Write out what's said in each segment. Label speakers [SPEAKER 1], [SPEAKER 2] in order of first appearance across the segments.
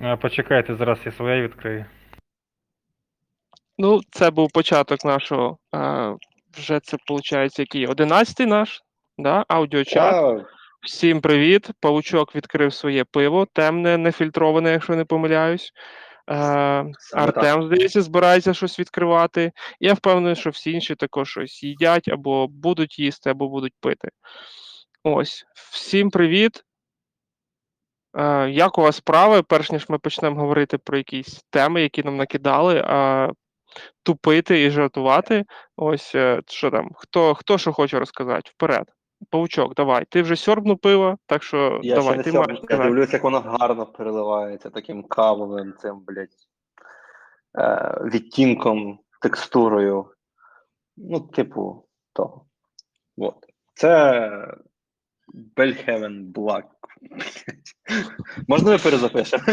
[SPEAKER 1] А, Почекайте, зараз я своє відкрию.
[SPEAKER 2] Ну, це був початок нашого. А, вже це виходить, який? Одинадцятий наш, да? аудіочат.
[SPEAKER 3] Та,
[SPEAKER 2] Всім привіт. Павучок відкрив своє пиво, темне, нефільтроване, якщо не помиляюсь. Е, Артем, здається, збирається щось відкривати. Я впевнений, що всі інші також щось їдять або будуть їсти, або будуть пити. Ось. Всім привіт. Е, як у вас справи? Перш ніж ми почнемо говорити про якісь теми, які нам накидали, а тупити і жартувати. Ось е, що там, хто, хто що хоче розказати? Вперед. Павучок, давай. Ти вже сьорбнув пиво, так що
[SPEAKER 3] я
[SPEAKER 2] давай,
[SPEAKER 3] ще
[SPEAKER 2] ти
[SPEAKER 3] не
[SPEAKER 2] маєш
[SPEAKER 3] сьогодні. Я дивлюсь, як воно гарно переливається таким кавовим цим, блядь, е, відтінком, текстурою. Ну, типу, того. От. Це Bellhaven Black. Можна ми перезапишемо?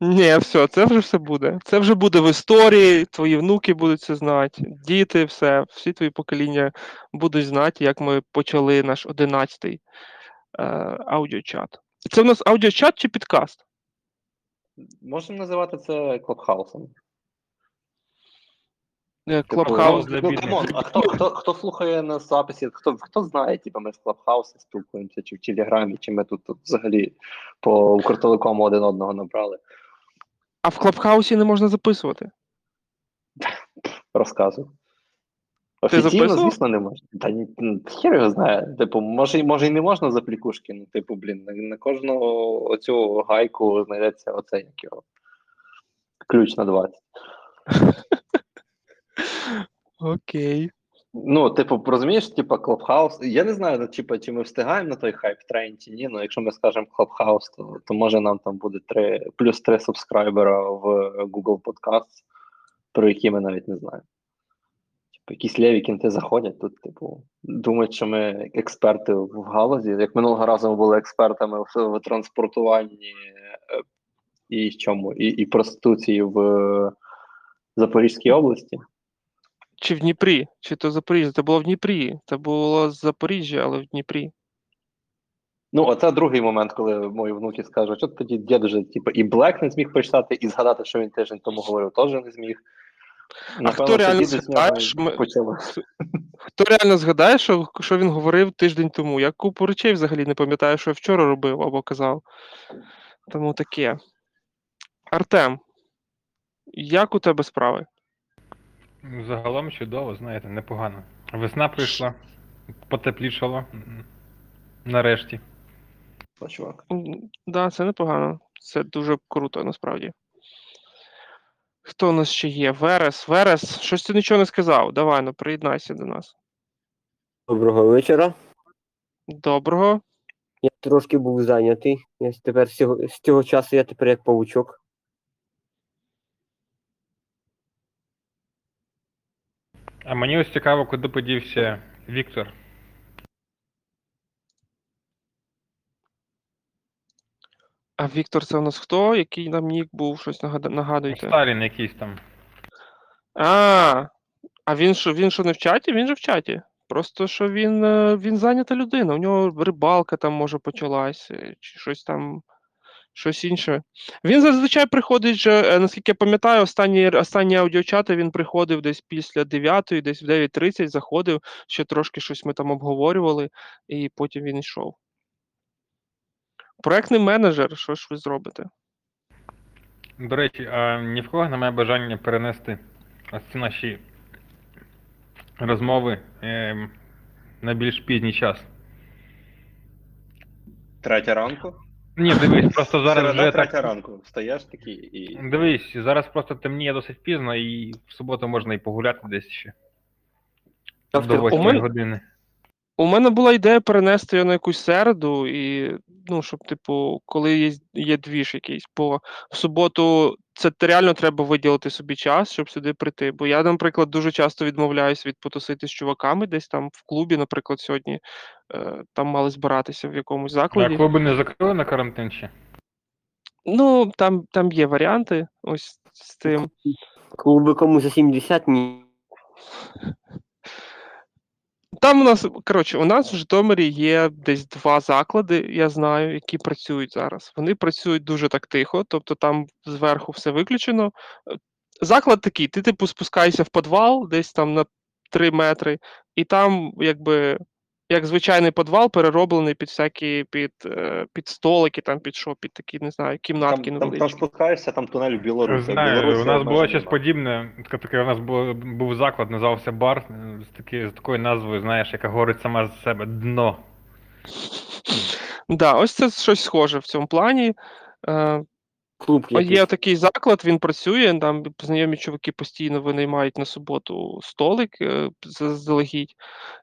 [SPEAKER 2] Ні, все, це вже все буде. Це вже буде в історії, твої внуки будуть це знати, діти, все, всі твої покоління будуть знати, як ми почали наш одинадцятий е, аудіочат. Це в нас аудіочат чи підкаст?
[SPEAKER 3] Можемо називати це клабхаусом.
[SPEAKER 2] Клабхаус
[SPEAKER 1] ну, для
[SPEAKER 3] ну,
[SPEAKER 1] бідних.
[SPEAKER 3] а хто, хто, хто слухає на записі, хто, хто знає, типу, ми в Клабхаусі спілкуємося, чи в Телеграмі, чи ми тут, тут взагалі по Укртелекому один одного набрали.
[SPEAKER 2] А в Клабхаусі не можна записувати.
[SPEAKER 3] Розказуй. Офіційно, звісно, не можна. Та ні, ну, хер його знає. Типу, може, може і не можна за плікушки. Ну, типу, блін, на, на кожного оцю гайку знайдеться оце як його. Ключ на 20.
[SPEAKER 2] Окей.
[SPEAKER 3] Ну, типу, розумієш, типу, Clubhouse. Я не знаю, ну, типу, чи ми встигаємо на той hype train чи ні. Ну, якщо ми скажемо Clubhouse, то, то може нам там буде 3, плюс 3 subscriber а в Google Podcasts, про які ми навіть не знаємо. Типу, якісь лєві кєнти заходять тут, типу, думають, що ми експерти в галузі. Як минулого разу ми були експертами в, в транспортуванні е, і чому, і, і проституції в Запорізькій області.
[SPEAKER 2] Чи в Дніпрі, чи то Запоріжжя. Це було в Дніпрі. Це було з Запоріжжя, але в Дніпрі.
[SPEAKER 3] Ну, оце другий момент, коли мої внуки скажуть, що тоді дід вже, типу, і Блек не зміг прочитати, і згадати, що він тиждень тому говорив, теж не зміг.
[SPEAKER 2] хто реально
[SPEAKER 3] тоді десь в нього
[SPEAKER 2] згадає, що ми- Хто реально згадає, що, що він говорив тиждень тому? Я купу речей взагалі не пам'ятаю, що я вчора робив або казав. Тому таке. Артем, як у тебе справи?
[SPEAKER 1] Загалом чудово, знаєте, непогано. Весна прийшла, потеплішало. Нарешті.
[SPEAKER 3] О, чувак.
[SPEAKER 2] Да, це непогано. Це дуже круто, насправді. Хто у нас ще є? Верес, Верес, щось ти нічого не сказав. Давай, ну приєднайся до нас.
[SPEAKER 4] Доброго вечора.
[SPEAKER 2] Доброго.
[SPEAKER 4] Я трошки був зайнятий. Я тепер з цього, з цього часу я тепер як павучок.
[SPEAKER 1] А мені ось цікаво, куди подівся Віктор.
[SPEAKER 2] А Віктор, це у нас хто? Який нам нік був? Щось нагада- нагадуйте.
[SPEAKER 1] Сталін якийсь там.
[SPEAKER 2] А, а він що, він що не в чаті? Він же в чаті. Просто що він, е, він зайнята людина. У нього рибалка там може почалась, е, чи щось там, щось інше. Він зазвичай приходить, же, е, наскільки я пам'ятаю, останні, останні аудіочати він приходив десь після 9, десь в 9.30 заходив, ще трошки щось ми там обговорювали, і потім він йшов. Проектний менеджер, що ж ви зробите?
[SPEAKER 1] До речі, а ні в кого немає бажання перенести ось ці наші розмови ем, на більш пізній час.
[SPEAKER 3] Третя ранку?
[SPEAKER 1] Ні, дивись, просто зараз вже
[SPEAKER 3] третя
[SPEAKER 1] так.
[SPEAKER 3] ранку. Встаєш такий і.
[SPEAKER 1] Дивись, зараз просто темніє досить пізно, і в суботу можна і погуляти десь ще.
[SPEAKER 4] Тобто,
[SPEAKER 1] До
[SPEAKER 2] у
[SPEAKER 1] 8
[SPEAKER 2] мене-
[SPEAKER 1] години.
[SPEAKER 2] У мене була ідея перенести його на якусь середу, і ну, щоб, типу, коли є, є двіж якийсь, бо в суботу це реально треба виділити собі час, щоб сюди прийти. Бо я, наприклад, дуже часто відмовляюсь від потусити з чуваками десь там в клубі, наприклад, сьогодні е, там мали збиратися в якомусь закладі.
[SPEAKER 1] А клуби не закрили на карантин ще?
[SPEAKER 2] Ну, там, там є варіанти ось з тим.
[SPEAKER 4] Клуби кому за 70 ні.
[SPEAKER 2] Там у нас, коротше, у нас в Житомирі є десь два заклади, я знаю, які працюють зараз. Вони працюють дуже так тихо, тобто там зверху все виключено. Е, Заклад такий: ти, типу, спускаєшся в підвал десь там на 3 метри, і там, якби, як звичайний підвал, перероблений під всякі під, е, під столики, там під що, під такі, не знаю,
[SPEAKER 3] Там,
[SPEAKER 2] кімнатки
[SPEAKER 3] там, там
[SPEAKER 2] невеличкі.
[SPEAKER 3] спускаєшся, там тунель Білорусі.
[SPEAKER 1] Знаю, у нас було щось подібне. Таке, таке у нас було, був заклад, називався бар е, з, такі, з такою назвою, знаєш, яка говорить сама за себе дно.
[SPEAKER 2] Да, ось це щось схоже в цьому плані. Е,
[SPEAKER 4] Клуб якийсь.
[SPEAKER 2] Є такий заклад, він працює. Там знайомі чуваки постійно винаймають на суботу столик е, заздалегідь.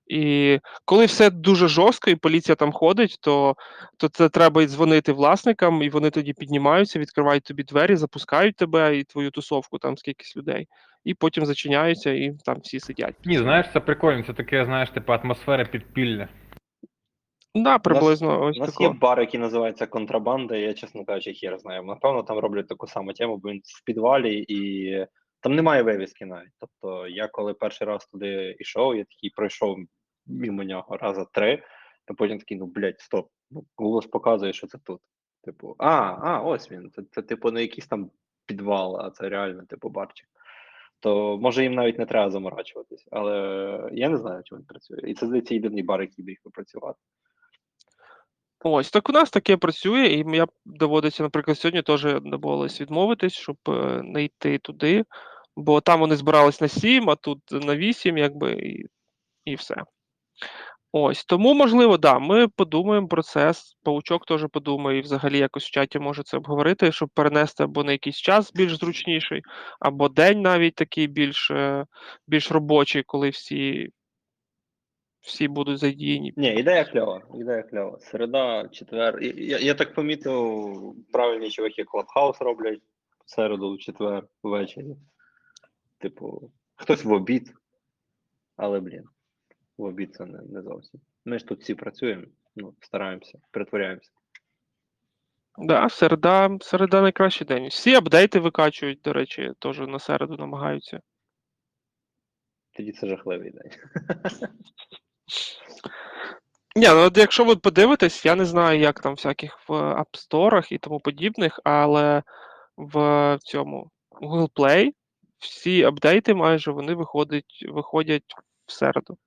[SPEAKER 2] І коли все дуже жорстко, і поліція там ходить, то, то це треба і дзвонити власникам, і вони тоді піднімаються, відкривають тобі двері, запускають тебе і твою тусовку там з кількись людей, і потім зачиняються, і там всі сидять.
[SPEAKER 1] Ні, знаєш, це прикольно, це таке, знаєш, типу атмосфера підпілля.
[SPEAKER 2] Да, приблизно
[SPEAKER 3] У
[SPEAKER 2] ось
[SPEAKER 3] нас є бар, який називається Контрабанда, я, чесно кажучи, хер знаю. Напевно, там роблять таку саму тему, бо він в підвалі і там немає вивіски навіть. Тобто, я коли перший раз туди йшов, я такий пройшов мимо нього раза три, а потім такий, ну блядь, стоп. Ну, голос показує, що це тут. Типу, а, а, ось він. Це, це типу не якийсь там підвал, а це реально, типу, барчик. То може їм навіть не треба заморачуватись, але я не знаю, чи він працює. І це здається єдиний бар, який міг би працювати.
[SPEAKER 2] Ось так у нас таке працює, і я доводиться, наприклад, сьогодні теж домовились відмовитись, щоб е, не йти туди, бо там вони збирались на 7, а тут на 8, якби, і, і все. Ось, тому, можливо, да, ми подумаємо про це. Паучок теж подумає, і взагалі якось в чаті може це обговорити, щоб перенести або на якийсь час більш зручніший, або день навіть такий більш, е, більш робочий, коли всі, всі будуть задіяні.
[SPEAKER 3] Ні, ідея кльова, ідея кльова. Середа, четвер. Я, я так помітив, правильні чуваки Clubhouse роблять середу, четвер, ввечері. Типу, хтось в обід, але, блін, в обід це не, не зовсім. Ми ж тут всі працюємо, ну, стараємося, притворяємося.
[SPEAKER 2] Да, середа, середа найкращий день. Всі апдейти викачують, до речі, теж на середу намагаються.
[SPEAKER 3] Тоді це жахливий день.
[SPEAKER 2] Ні, ну от якщо ви подивитесь, я не знаю, як там всяких в App Store і тому подібних, але в цьому Google Play всі апдейти майже вони виходять, виходять в середу.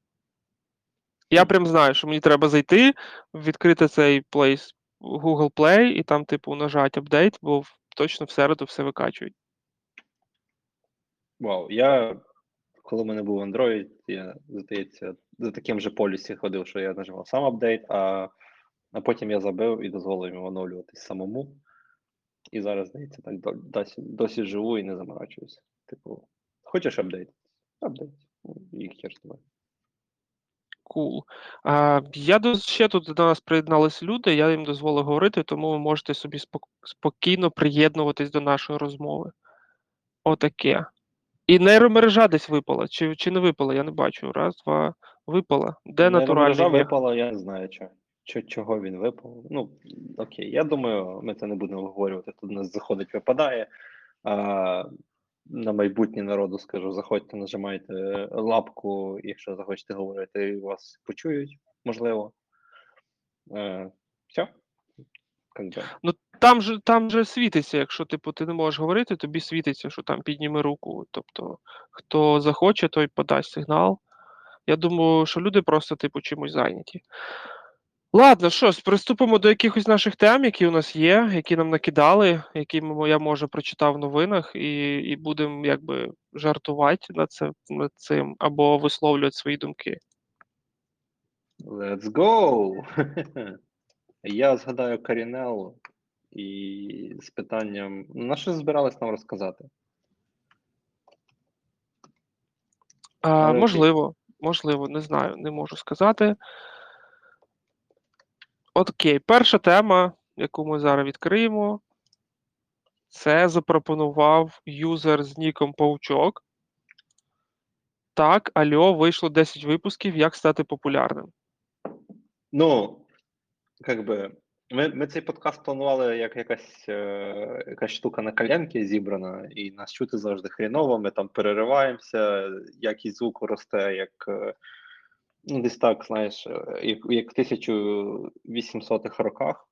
[SPEAKER 2] Я прям знаю, що мені треба зайти, відкрити цей Play, Google Play і там, типу, нажати апдейт, бо точно в середу все викачують.
[SPEAKER 3] Вау, я коли в мене був Android, я, здається, за таким же policy ходив, що я нажимав сам апдейт, а, а потім я забив і дозволив йому оновлюватись самому. І зараз, здається, так досі, досі живу і не заморачуюся. Типу, хочеш апдейт? Апдейт. Ну, І хер з тобою.
[SPEAKER 2] Cool. А, я ще тут до нас приєднались люди, я їм дозволив говорити, тому ви можете собі спок- спокійно приєднуватись до нашої розмови. Отаке. І нейромережа десь випала, чи, чи не випала, я не бачу. Раз, два, випала. Де
[SPEAKER 3] Нейромережа
[SPEAKER 2] натуральний мех?
[SPEAKER 3] випала, я не знаю, чого. Чого він випав. Ну, окей, я думаю, ми це не будемо обговорювати. Тут у нас заходить, випадає. А, на майбутнє народу скажу: заходьте, нажимайте лапку, якщо захочете говорити, і вас почують, можливо. Е, все.
[SPEAKER 2] Ну там же там же світиться, якщо типу ти не можеш говорити, тобі світиться, що там підніми руку. Тобто, хто захоче, той подасть сигнал. Я думаю, що люди просто, типу, чимось зайняті. Ладно, що приступимо до якихось наших тем, які у нас є, які нам накидали, які я може прочитав в новинах, і, і будемо якби жартувати над, це, над цим або висловлювати свої думки.
[SPEAKER 3] Let's go! Я згадаю Карінел і з питанням: на що збирались нам розказати?
[SPEAKER 2] А, можливо, можливо, не знаю, не можу сказати. Окей, перша тема, яку ми зараз відкриємо, це запропонував юзер з ніком Паучок. Так, Альо, вийшло 10 випусків, як стати популярним.
[SPEAKER 3] Ну, как бы, ми, ми цей подкаст планували як якась, е, якась штука на коленке зібрана, і нас чути завжди хріново, ми там перериваємося, якість звуку росте, як, е, Ну, десь так, знаєш, е, як, як в 1800-х роках.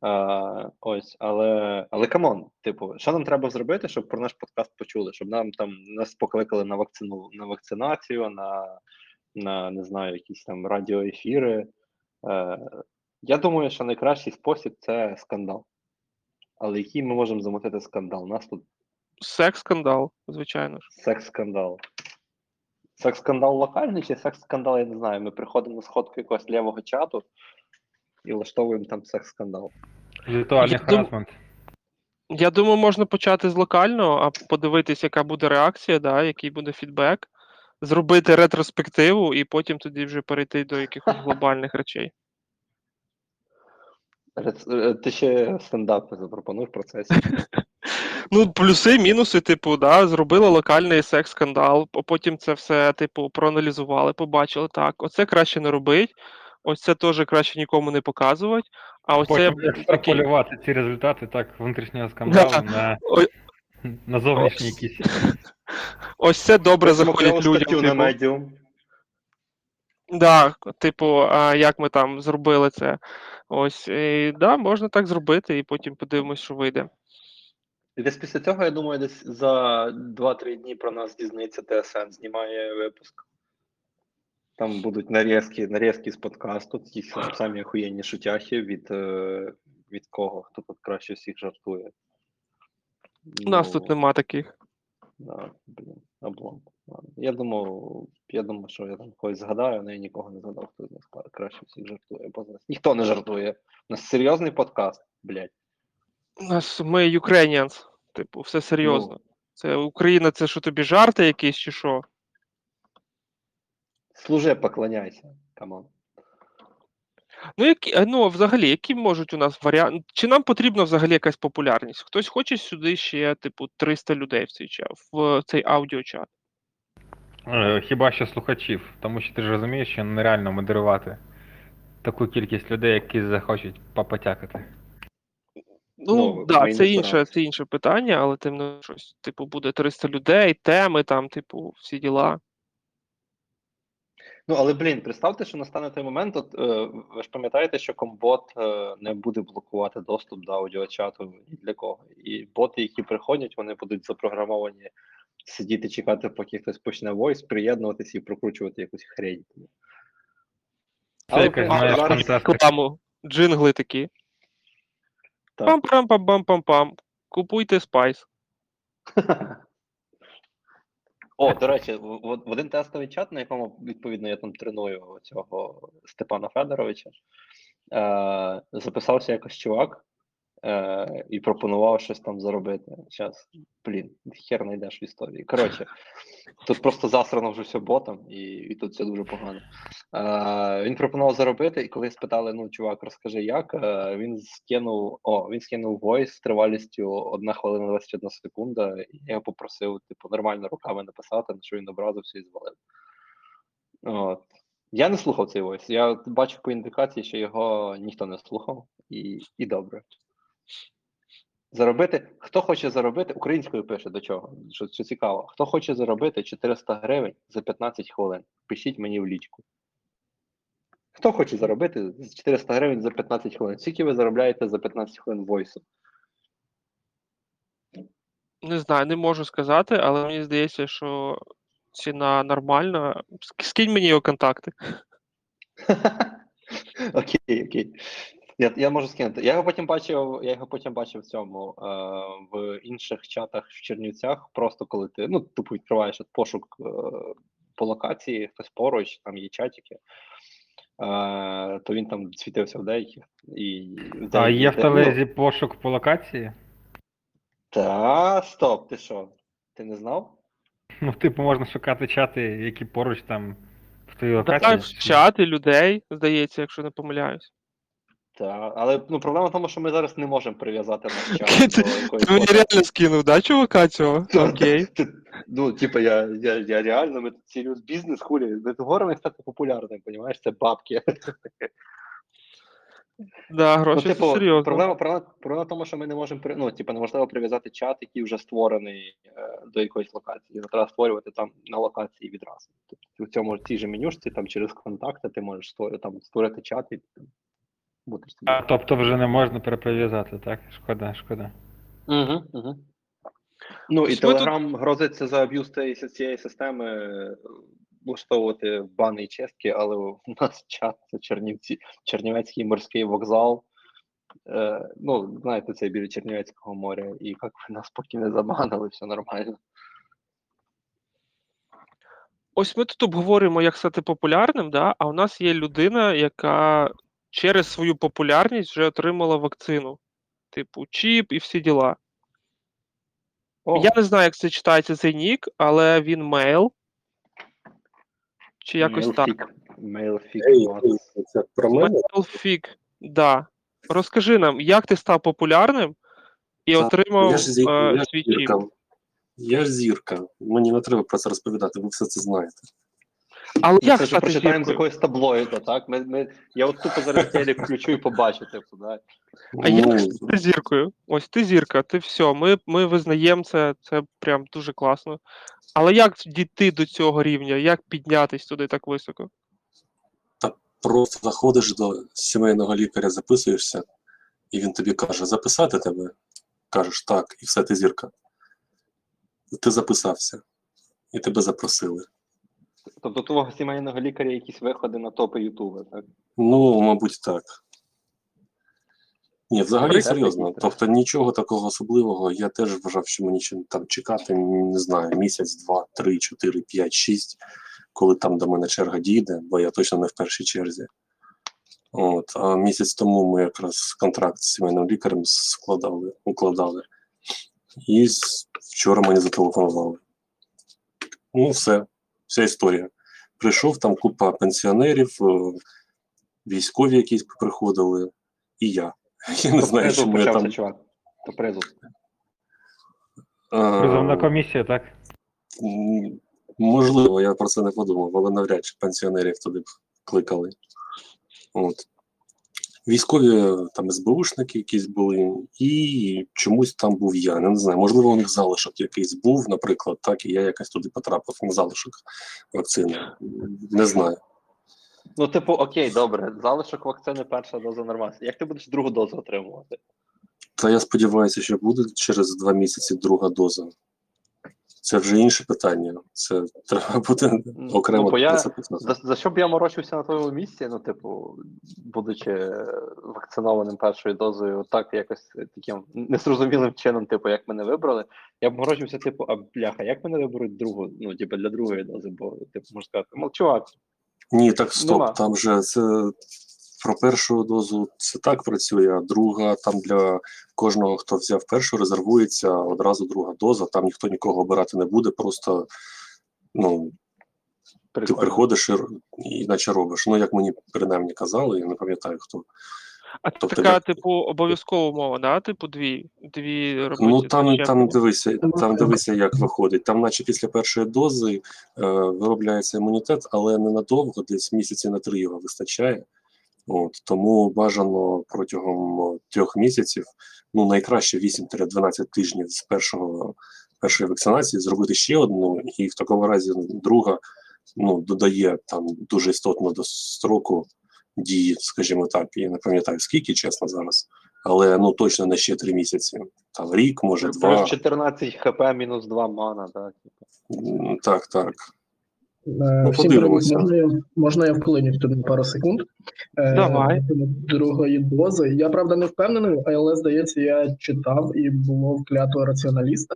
[SPEAKER 3] А, ось, але, але come on, типу, що нам треба зробити, щоб про наш подкаст почули, щоб нам там нас покликали на вакцину на вакцинацію, на, на не знаю, якісь там радіоефіри. Я думаю, що найкращий спосіб це скандал. Але який ми можемо замотити скандал? У нас тут
[SPEAKER 2] Секс-скандал, звичайно ж.
[SPEAKER 3] секс-скандал. Секс-скандал локальний чи секс-скандал, я не знаю. Ми приходимо на сходку якогось лівого чату і влаштовуємо там секс-скандал.
[SPEAKER 1] Віртуальний харасмент.
[SPEAKER 2] Я думаю, можна почати з локального, а подивитись, яка буде реакція, да, який буде фідбек, зробити ретроспективу і потім тоді вже перейти до якихось глобальних речей.
[SPEAKER 3] Е, Ти ще стендап запропонуєш в процесі.
[SPEAKER 2] Ну, плюси, мінуси, типу, да, зробили локальний секс-скандал, а потім це все, типу, проаналізували, побачили, так, оце краще не робить, ось це теж краще нікому не показувати. А оце
[SPEAKER 1] Потім
[SPEAKER 2] такий,
[SPEAKER 1] екстраполювати ці результати так внутрішнього скандалу на,
[SPEAKER 2] Ой.
[SPEAKER 1] на зовнішній якісь.
[SPEAKER 2] ось це добре
[SPEAKER 3] Пишемо
[SPEAKER 2] заходить людям.
[SPEAKER 3] на
[SPEAKER 2] Типу,
[SPEAKER 3] Medium.
[SPEAKER 2] Да, типу, а як ми там зробили це. Ось, і, да, можна так зробити, і потім подивимось, що вийде.
[SPEAKER 3] І десь після цього, я думаю, десь за 2-3 дні про нас дізнається ТСН, знімає випуск. Там будуть нарізки, нарізки з подкасту, ті сам- самі охуєнні шутяхи від, е, від кого, хто тут краще всіх жартує.
[SPEAKER 2] У нас
[SPEAKER 3] Ну,
[SPEAKER 2] тут нема таких.
[SPEAKER 3] Да, блін, облом. Я думав, я думав, що я там когось згадаю, але я нікого не згадав, хто з нас краще всіх жартує. Бо нас ніхто не жартує. У нас серйозний подкаст, блядь.
[SPEAKER 2] У нас ми Ukrainians, типу, все серйозно.
[SPEAKER 3] Ну.
[SPEAKER 2] Це Україна, це що тобі жарти якісь чи що?
[SPEAKER 3] Служи, поклоняйся. Come on.
[SPEAKER 2] Ну, які, е, ну, взагалі, які можуть у нас варіанти? Чи нам потрібна взагалі якась популярність? Хтось хоче сюди ще, типу, 300 людей в цей чат, в цей аудіочат.
[SPEAKER 1] Е, Хіба що слухачів, тому що ти ж розумієш, що нереально модерувати таку кількість людей, які захочуть попотякати.
[SPEAKER 2] Ну,
[SPEAKER 3] Ну,
[SPEAKER 2] да, це інше, це інше питання, але тим не щось, типу, буде 300 людей, теми там, типу, всі діла.
[SPEAKER 3] Ну, але блін, представте, що настане той момент. От, е, ви ж пам'ятаєте, що Combot е, не буде блокувати доступ до аудіочату ні для кого. І боти, які приходять, вони будуть запрограмовані сидіти, чекати, поки хтось почне voice, приєднуватися і прокручувати якусь хрень.
[SPEAKER 1] Це якась,
[SPEAKER 3] в принципі,
[SPEAKER 1] знаєш,
[SPEAKER 3] зараз-
[SPEAKER 1] фантастика.
[SPEAKER 2] Рекламу, джингли такі.
[SPEAKER 3] Так.
[SPEAKER 2] Пам-пам-пам-пам-пам. Купуйте спайс.
[SPEAKER 3] О, до речі, в один тестовий чат, на якому відповідно я там треную цього Степана Федоровича, е, записався якось чувак е, і пропонував щось там заробити. Зараз, блін, хер знайдеш в історії. Коротше, тут просто засрано вже все ботом, і, і тут все дуже погано. Е, він пропонував заробити, і коли спитали: ну, чувак, розкажи як, е, він скинув, о, він скинув войс з тривалістю 1 хвилина 21 секунда, і я попросив, типу, нормально руками написати, на що він образився і звалив. От. Я не слухав цей войс. Я бачу по індикації, що його ніхто не слухав, і, і добре. Заробити, хто хоче заробити, українською пише до чого, що, що цікаво, хто хоче заробити 400 гривень за 15 хвилин, пишіть мені в лічку. Хто хоче заробити з 400 гривень за 15 хвилин? Скільки ви заробляєте за 15 хвилин войсу?
[SPEAKER 2] Не знаю, не можу сказати, але мені здається, що ціна нормальна. Скинь мені його контакти.
[SPEAKER 3] Окей, окей. Я, я можу скинути. Я його потім бачив, я його потім бачив в цьому е, в інших чатах в Чернівцях. Просто коли ти ну, тупо відкриваєш от пошук е, по локації, хтось поруч, там є чатики, е, то він там світився в деяких. І в
[SPEAKER 1] А є в
[SPEAKER 3] де-
[SPEAKER 1] телезі пошук по локації?
[SPEAKER 3] Та, стоп, ти що? Ти не знав?
[SPEAKER 1] Ну, типу, можна шукати чати, які поруч там в твоїй
[SPEAKER 2] Та
[SPEAKER 1] локації.
[SPEAKER 2] так, чати людей, здається, якщо не помиляюсь.
[SPEAKER 3] Та, але ну, проблема в тому, що ми зараз не можемо прив'язати наш чат
[SPEAKER 2] Ти-
[SPEAKER 3] до якоїсь
[SPEAKER 2] Ти мені реально скинув, да, чувака цього? Окей.
[SPEAKER 3] Ну, типа, я, я, я реально, ми тут серйоз бізнес хулі. Ми тут говоримо, як стати популярним, понімаєш? Це бабки.
[SPEAKER 2] Да,
[SPEAKER 3] Ну,
[SPEAKER 2] гроші
[SPEAKER 3] типу,
[SPEAKER 2] це серйозно.
[SPEAKER 3] проблема, проблема, проблема в тому, що ми не можемо ну, типу, неможливо прив'язати чат, який вже створений е, до якоїсь локації. Його треба створювати там на локації відразу. Тобто в цьому цій же менюшці, там через контакти, ти можеш створити, там, створити чат і будеш собі.
[SPEAKER 1] А, тобто вже не можна переприв'язати, так? Шкода, шкода.
[SPEAKER 3] Угу, угу. Ну і
[SPEAKER 2] ми тут-
[SPEAKER 3] грозиться за аб'юз цієї, системи е, влаштовувати бани і чистки, але у нас чат це Чернівці, Чернівецький морський вокзал. Е, ну, знаєте, це біля Чернівецького моря, і як ви нас поки не забанили, все нормально.
[SPEAKER 2] Ось ми тут обговорюємо, як стати популярним, да? а у нас є людина, яка через свою популярність вже отримала вакцину. Типу, чіп і всі діла.
[SPEAKER 3] О,
[SPEAKER 2] Я не знаю, як це читається цей нік, але він мейл. Чи якось так.
[SPEAKER 3] Мейлфік.
[SPEAKER 5] Ей, ей, це про мене?
[SPEAKER 2] Мейлфік, да. Розкажи нам, як ти став популярним і
[SPEAKER 5] Так,
[SPEAKER 2] отримав
[SPEAKER 5] я ж,
[SPEAKER 2] е,
[SPEAKER 5] я
[SPEAKER 2] свій чіп.
[SPEAKER 5] Я ж зірка. Мені не треба про це розповідати, ви все це знаєте.
[SPEAKER 2] Але
[SPEAKER 3] Як
[SPEAKER 2] як
[SPEAKER 3] це ж прочитаємо з якогось таблоїда, так? Ми, ми, я от тупо зараз телек включу і побачу, типу, да?
[SPEAKER 2] А як
[SPEAKER 5] Ну,
[SPEAKER 2] стати зіркою? Ось ти зірка, ти все, ми, ми визнаємо це, це прям дуже класно. Але як дійти до цього рівня? Як піднятись туди так високо?
[SPEAKER 5] Та просто заходиш до сімейного лікаря, записуєшся, і він тобі каже: записати тебе. Кажеш так, і все, ти зірка. Ти записався, і тебе запросили.
[SPEAKER 3] Тобто твого сімейного лікаря якісь виходи на топи Ютуба, так?
[SPEAKER 5] Ну, мабуть, так. Ні, взагалі серйозно. Тобто нічого такого особливого. Я теж вважав, що мені ще там чекати, не знаю, місяць, два, три, чотири, п'ять, шість, коли там до мене черга дійде, бо я точно не в першій черзі. От, а місяць тому ми якраз контракт з сімейним лікарем складали, укладали. І вчора мені зателефонували. Ну, все, вся історія. Прийшов там купа пенсіонерів, е, військові якісь приходили, і я. Я не знаю, чому я
[SPEAKER 3] почався,
[SPEAKER 5] там.
[SPEAKER 3] чувак. То призов.
[SPEAKER 5] е,
[SPEAKER 1] Призовна комісія, так?
[SPEAKER 5] Можливо, я про це не подумав, але навряд чи пенсіонерів туди кликали. От. Військові там СБУшники якісь були, і чомусь там був я. Не знаю, можливо, у них залишок якийсь був, наприклад, так, і я якось туди потрапив на залишок вакцини. Не знаю.
[SPEAKER 3] Ну, типу, окей, добре, залишок вакцини перша доза нормальна. Як ти будеш другу дозу отримувати?
[SPEAKER 5] Та я сподіваюся, що буде через два місяці друга доза. Це вже інше питання. Це треба буде окремо
[SPEAKER 3] Ну, бо я-. За, за що б я морочився на твоєму місці, ну, типу, будучи вакцинованим першою дозою, так якось таким незрозумілим чином, типу, як мене вибрали, я б морочився, типу, а бляха, як мене виберуть другу, ну, типу, для другої дози, бо, типу, можна сказати, мол, чувак,
[SPEAKER 5] Ні, так стоп.
[SPEAKER 3] Нема.
[SPEAKER 5] Там же це про першу дозу це так працює, а друга там для кожного, хто взяв першу, резервується одразу друга доза. Там ніхто нікого обирати не буде. Просто ну ти приходиш і, наче робиш. Ну як мені принаймні казали, я не пам'ятаю хто.
[SPEAKER 2] А це
[SPEAKER 5] Тобто
[SPEAKER 2] така, типу, обов'язкова умова, да? Типу, дві, дві робити.
[SPEAKER 5] Ну там, там дивися, там дивися, як виходить. Там, наче після першої дози е, виробляється імунітет, але ненадовго, десь місяці на три його вистачає. От тому бажано протягом трьох місяців, ну найкраще 8-12 тижнів з першого першої вакцинації, зробити ще одну, і в такому разі друга ну додає там дуже істотно до строку дії, скажімо так. Я не пам'ятаю скільки, чесно зараз, але ну точно не ще три місяці. Там рік, може, два.
[SPEAKER 3] Плюс 14 хп, мінус 2 мана, так. типу.
[SPEAKER 5] Так, так.
[SPEAKER 6] Е,
[SPEAKER 5] Ну,
[SPEAKER 6] Всім Можна, я- можна я вклинюсь тут на пару секунд? Е,
[SPEAKER 2] Давай.
[SPEAKER 6] Другої дози. Я правда не впевнений, але здається, я читав і було вклято раціоналіста,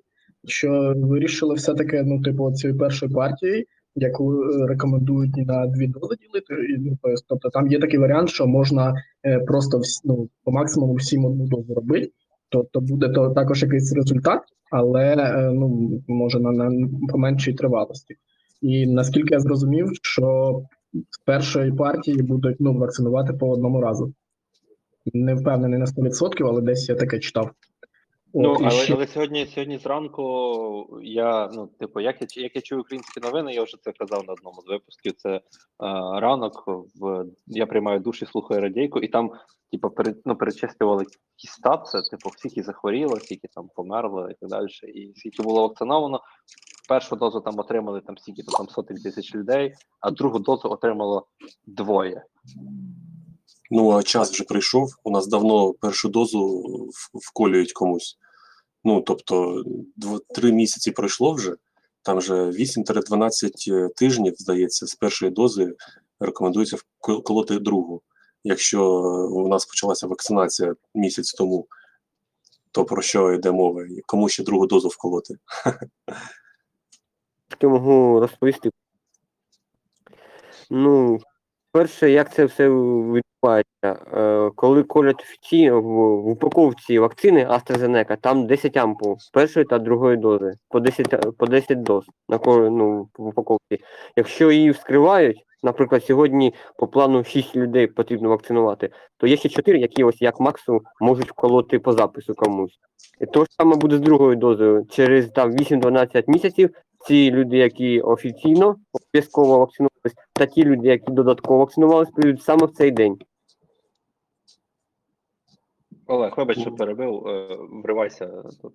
[SPEAKER 6] що вирішили все-таки, ну, типу, цієї першої партії, яку е, рекомендують на дві дози ділити. ну, Тобто там є такий варіант, що можна просто ну, по максимуму всім одну дозу робити. Тобто буде то також якийсь результат, але ну може на, на поменшій тривалості. І наскільки я зрозумів, що з першої партії будуть ну, вакцинувати по одному разу. Не впевнений на 100%, але десь я таке читав.
[SPEAKER 3] Ну,
[SPEAKER 6] От,
[SPEAKER 3] але,
[SPEAKER 6] ще-
[SPEAKER 3] але сьогодні, сьогодні зранку я, ну, типу, як я, як я чую українські новини, я вже це казав на одному з випусків. Це е, ранок в я приймаю душ і слухаю радійку, і там, типу, перед, ну, перечислювали якісь статуси, типу, скільки захворіло, скільки там померло і так далі. І скільки було вакциновано. Першу дозу там отримали там стільки то там сотень тисяч людей, а другу дозу отримало двоє.
[SPEAKER 5] Ну, а час вже прийшов. У нас давно першу дозу вколюють комусь. Ну, тобто, три місяці пройшло вже. Там вже 8-12 тижнів, здається, з першої дози рекомендується вкол- колоти другу. Якщо у нас почалася вакцинація місяць тому, то про що йде мова? Кому ще другу дозу вколоти?
[SPEAKER 4] що можу розповісти. Ну, перше, як це все відбувається. Е, коли колять в, в, упаковці вакцини AstraZeneca, там 10 ампул першої та другої дози, по 10, по 10 доз на ну, в упаковці. Якщо її вскривають, наприклад, сьогодні по плану 6 людей потрібно вакцинувати, то є ще 4, які ось як максимум можуть вколоти по запису комусь. І то ж саме буде з другою дозою. Через там 8-12 місяців ці люди, які офіційно обов'язково вакцинувалися, та ті люди, які додатково вакцинувалися, прийдуть саме в цей день.
[SPEAKER 3] Олег, вибач, що перебив, е, вривайся тут.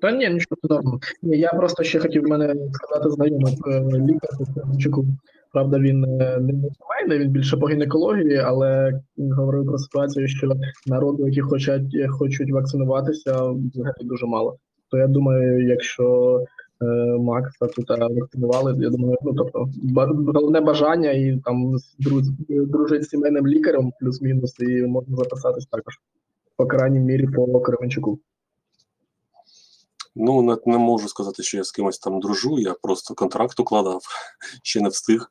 [SPEAKER 6] Та ні, нічого подобного. Ні, я просто ще хотів в мене сказати знайомий е, лікар по Кременчуку. Правда, він е, не сімейний, він більше по гінекології, але говорив про ситуацію, що народу, які хочуть, хочуть вакцинуватися, взагалі дуже мало. То я думаю, якщо е, Макса тут е, вакцинували, я думаю, ну тобто головне бажання і там друз, дружить з сімейним лікарем, плюс-мінус, і можна записатись також. По крайній мірі по Кременчуку.
[SPEAKER 5] Ну, не, не можу сказати, що я з кимось там дружу, я просто контракт укладав, ще не встиг.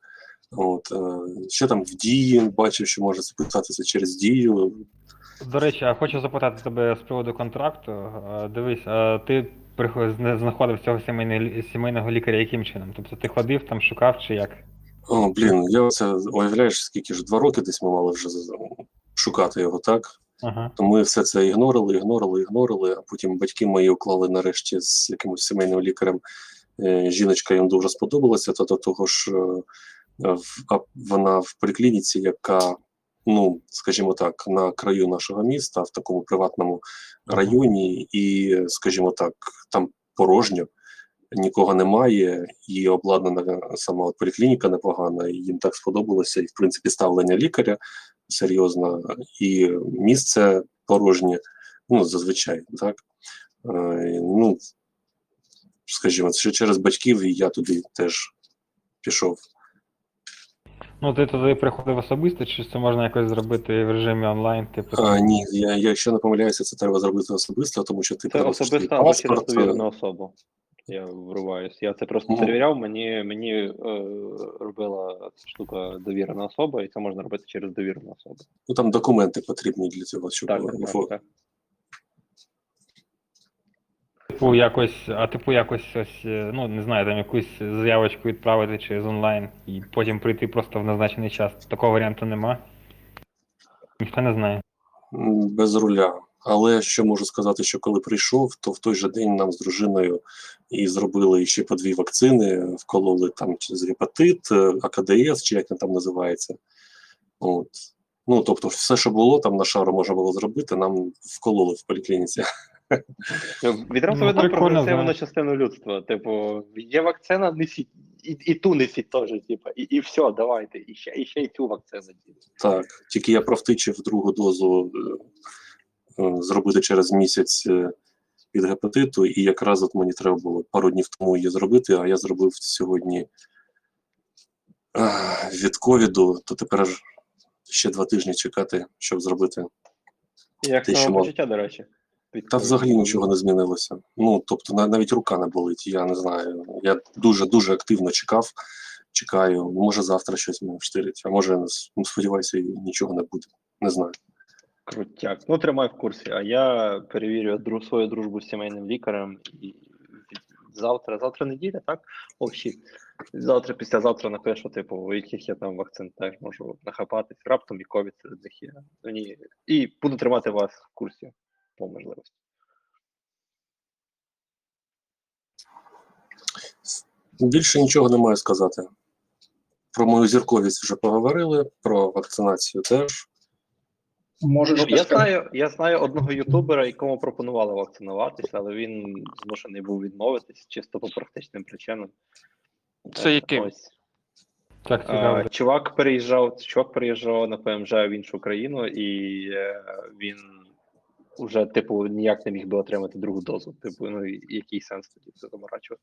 [SPEAKER 5] От, е, ще там в дії бачив, що може записатися через дію.
[SPEAKER 1] До речі, я хочу запитати тебе з приводу контракту. Е, Дивись, а ти приход- зна- знаходив цього сімейного, сімейного лікаря яким чином? Тобто ти ходив там, шукав чи як?
[SPEAKER 5] О, блін, я це уявляєш, скільки ж два роки десь ми мали вже з- шукати його, так?
[SPEAKER 1] Ага.
[SPEAKER 5] То ми все це ігнорили, ігнорили, ігнорили, а потім батьки мої уклали нарешті з якимось сімейним лікарем. Е, Жіночка їм дуже сподобалася, та до того ж е, в- а вона в поліклініці, яка, ну, скажімо так, на краю нашого міста, в такому приватному районі, і, скажімо так, там порожньо, нікого немає, і обладнана сама поліклініка непогана, і їм так сподобалося, і в принципі ставлення лікаря серйозно, і місце порожнє, ну, зазвичай, так. Е, ну, скажімо, ще через батьків, і я туди теж пішов.
[SPEAKER 1] Ну, ти туди приходив особисто, чи це можна якось зробити в режимі онлайн, типу?
[SPEAKER 5] А, ні, я, я якщо не помиляюся, це треба зробити особисто, тому що ти
[SPEAKER 3] Це
[SPEAKER 5] приносиш свій
[SPEAKER 3] особисто або через
[SPEAKER 5] паспорт, е,
[SPEAKER 3] довірену особу. Я вриваюсь. Я це просто
[SPEAKER 5] Мгм.
[SPEAKER 3] перевіряв. Мені мені е, робила штука довірена особа, і це можна робити через довірену особу.
[SPEAKER 5] ну там документи потрібні для цього, щоб
[SPEAKER 3] Так,
[SPEAKER 5] е,
[SPEAKER 3] так, так.
[SPEAKER 1] Типу якось, а типу якось ось, е, ну не знаю, там якусь заявочку відправити через онлайн і потім прийти просто в назначений час. Такого варіанту нема. Ніхто не знає.
[SPEAKER 5] Без руля. Але що можу сказати, що коли прийшов, то в той же день нам з дружиною і зробили ще по дві вакцини, вкололи там через гепатит, е, АКДС, чи як він там називається. От. Ну, тобто, все, що було там на шару можна було зробити, нам вкололи в поліклініці.
[SPEAKER 3] Відразу
[SPEAKER 1] Ну,
[SPEAKER 3] видно
[SPEAKER 1] прикольно,
[SPEAKER 3] прогресивну
[SPEAKER 1] знаєш.
[SPEAKER 3] частину людства. Типу, є вакцина, несіть, і, і ту несіть теж, типу, і, і все, давайте, і ще, і ще й цю вакцину.
[SPEAKER 5] Так, тільки я провтичив другу дозу е, е, зробити через місяць е, від гепатиту, і якраз от мені треба було пару днів тому її зробити, а я зробив сьогодні е, від ковіду, то тепер ще два тижні чекати, щоб зробити.
[SPEAKER 3] Як
[SPEAKER 5] Ти що мав?
[SPEAKER 3] до речі.
[SPEAKER 5] Та взагалі нічого не змінилося. Ну, тобто, навіть рука не болить. Я не знаю. Я дуже дуже активно чекав. Чекаю, може завтра щось мене вштирить, а може, ну, сподіваюся, нічого не буде. Не знаю.
[SPEAKER 3] Крутяк. Ну, тримай в курсі. А я перевірю свою дружбу з сімейним лікарем і завтра, завтра неділя, так? О, щит. Завтра, післязавтра напишу, типу, у яких я там вакцин теж можу нахапатись. Раптом і ковід серед них є. І буду тримати вас в курсі. По можливості.
[SPEAKER 5] Більше нічого не маю сказати. Про мою зірковість вже поговорили, про вакцинацію теж.
[SPEAKER 6] Можеш
[SPEAKER 3] Ну, я знаю, я знаю одного ютубера, якому пропонували вакцинуватися, але він змушений був відмовитись чисто по практичним причинам.
[SPEAKER 2] Це
[SPEAKER 3] Е,
[SPEAKER 2] яким?
[SPEAKER 1] Так
[SPEAKER 3] Е,
[SPEAKER 1] цікаво.
[SPEAKER 3] Чувак переїжджав, чувак переїжджав на ПМЖ в іншу країну, і е, він вже, типу, ніяк не міг би отримати другу дозу. Типу, ну який сенс тоді це заморачувати?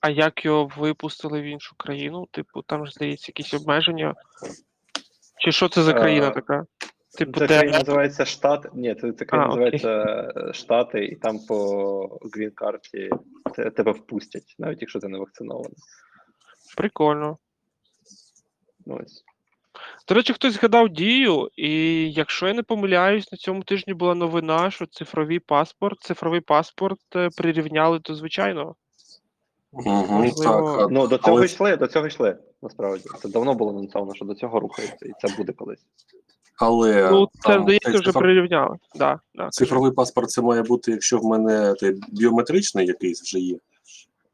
[SPEAKER 2] А як його випустили в іншу країну? Типу, там ж здається якісь обмеження. Чи що це за країна
[SPEAKER 3] Е,
[SPEAKER 2] така? Типу,
[SPEAKER 3] Це
[SPEAKER 2] де
[SPEAKER 3] країна називається Штат. Ні, це, це країна
[SPEAKER 2] А,
[SPEAKER 3] називається е, Штати, і там по грін-карті тебе впустять, навіть якщо ти не вакцинований.
[SPEAKER 2] прикольно.
[SPEAKER 3] Ну, ось.
[SPEAKER 2] До речі, хтось згадав дію, і якщо я не помиляюсь, на цьому тижні була новина, що цифровий паспорт, цифровий паспорт е, прирівняли до звичайного.
[SPEAKER 5] Угу,
[SPEAKER 2] Можливо.
[SPEAKER 5] так,
[SPEAKER 3] Ну, до цього
[SPEAKER 5] але-
[SPEAKER 3] йшли, до цього йшли, насправді. Це давно було анонсовано, що до цього рухається, і це буде колись.
[SPEAKER 5] але
[SPEAKER 2] Ну, це
[SPEAKER 5] там
[SPEAKER 2] здається, вже
[SPEAKER 5] цифр-
[SPEAKER 2] прирівняли. Да, да.
[SPEAKER 5] цифровий паспорт це має бути, якщо в мене той біометричний якийсь вже є.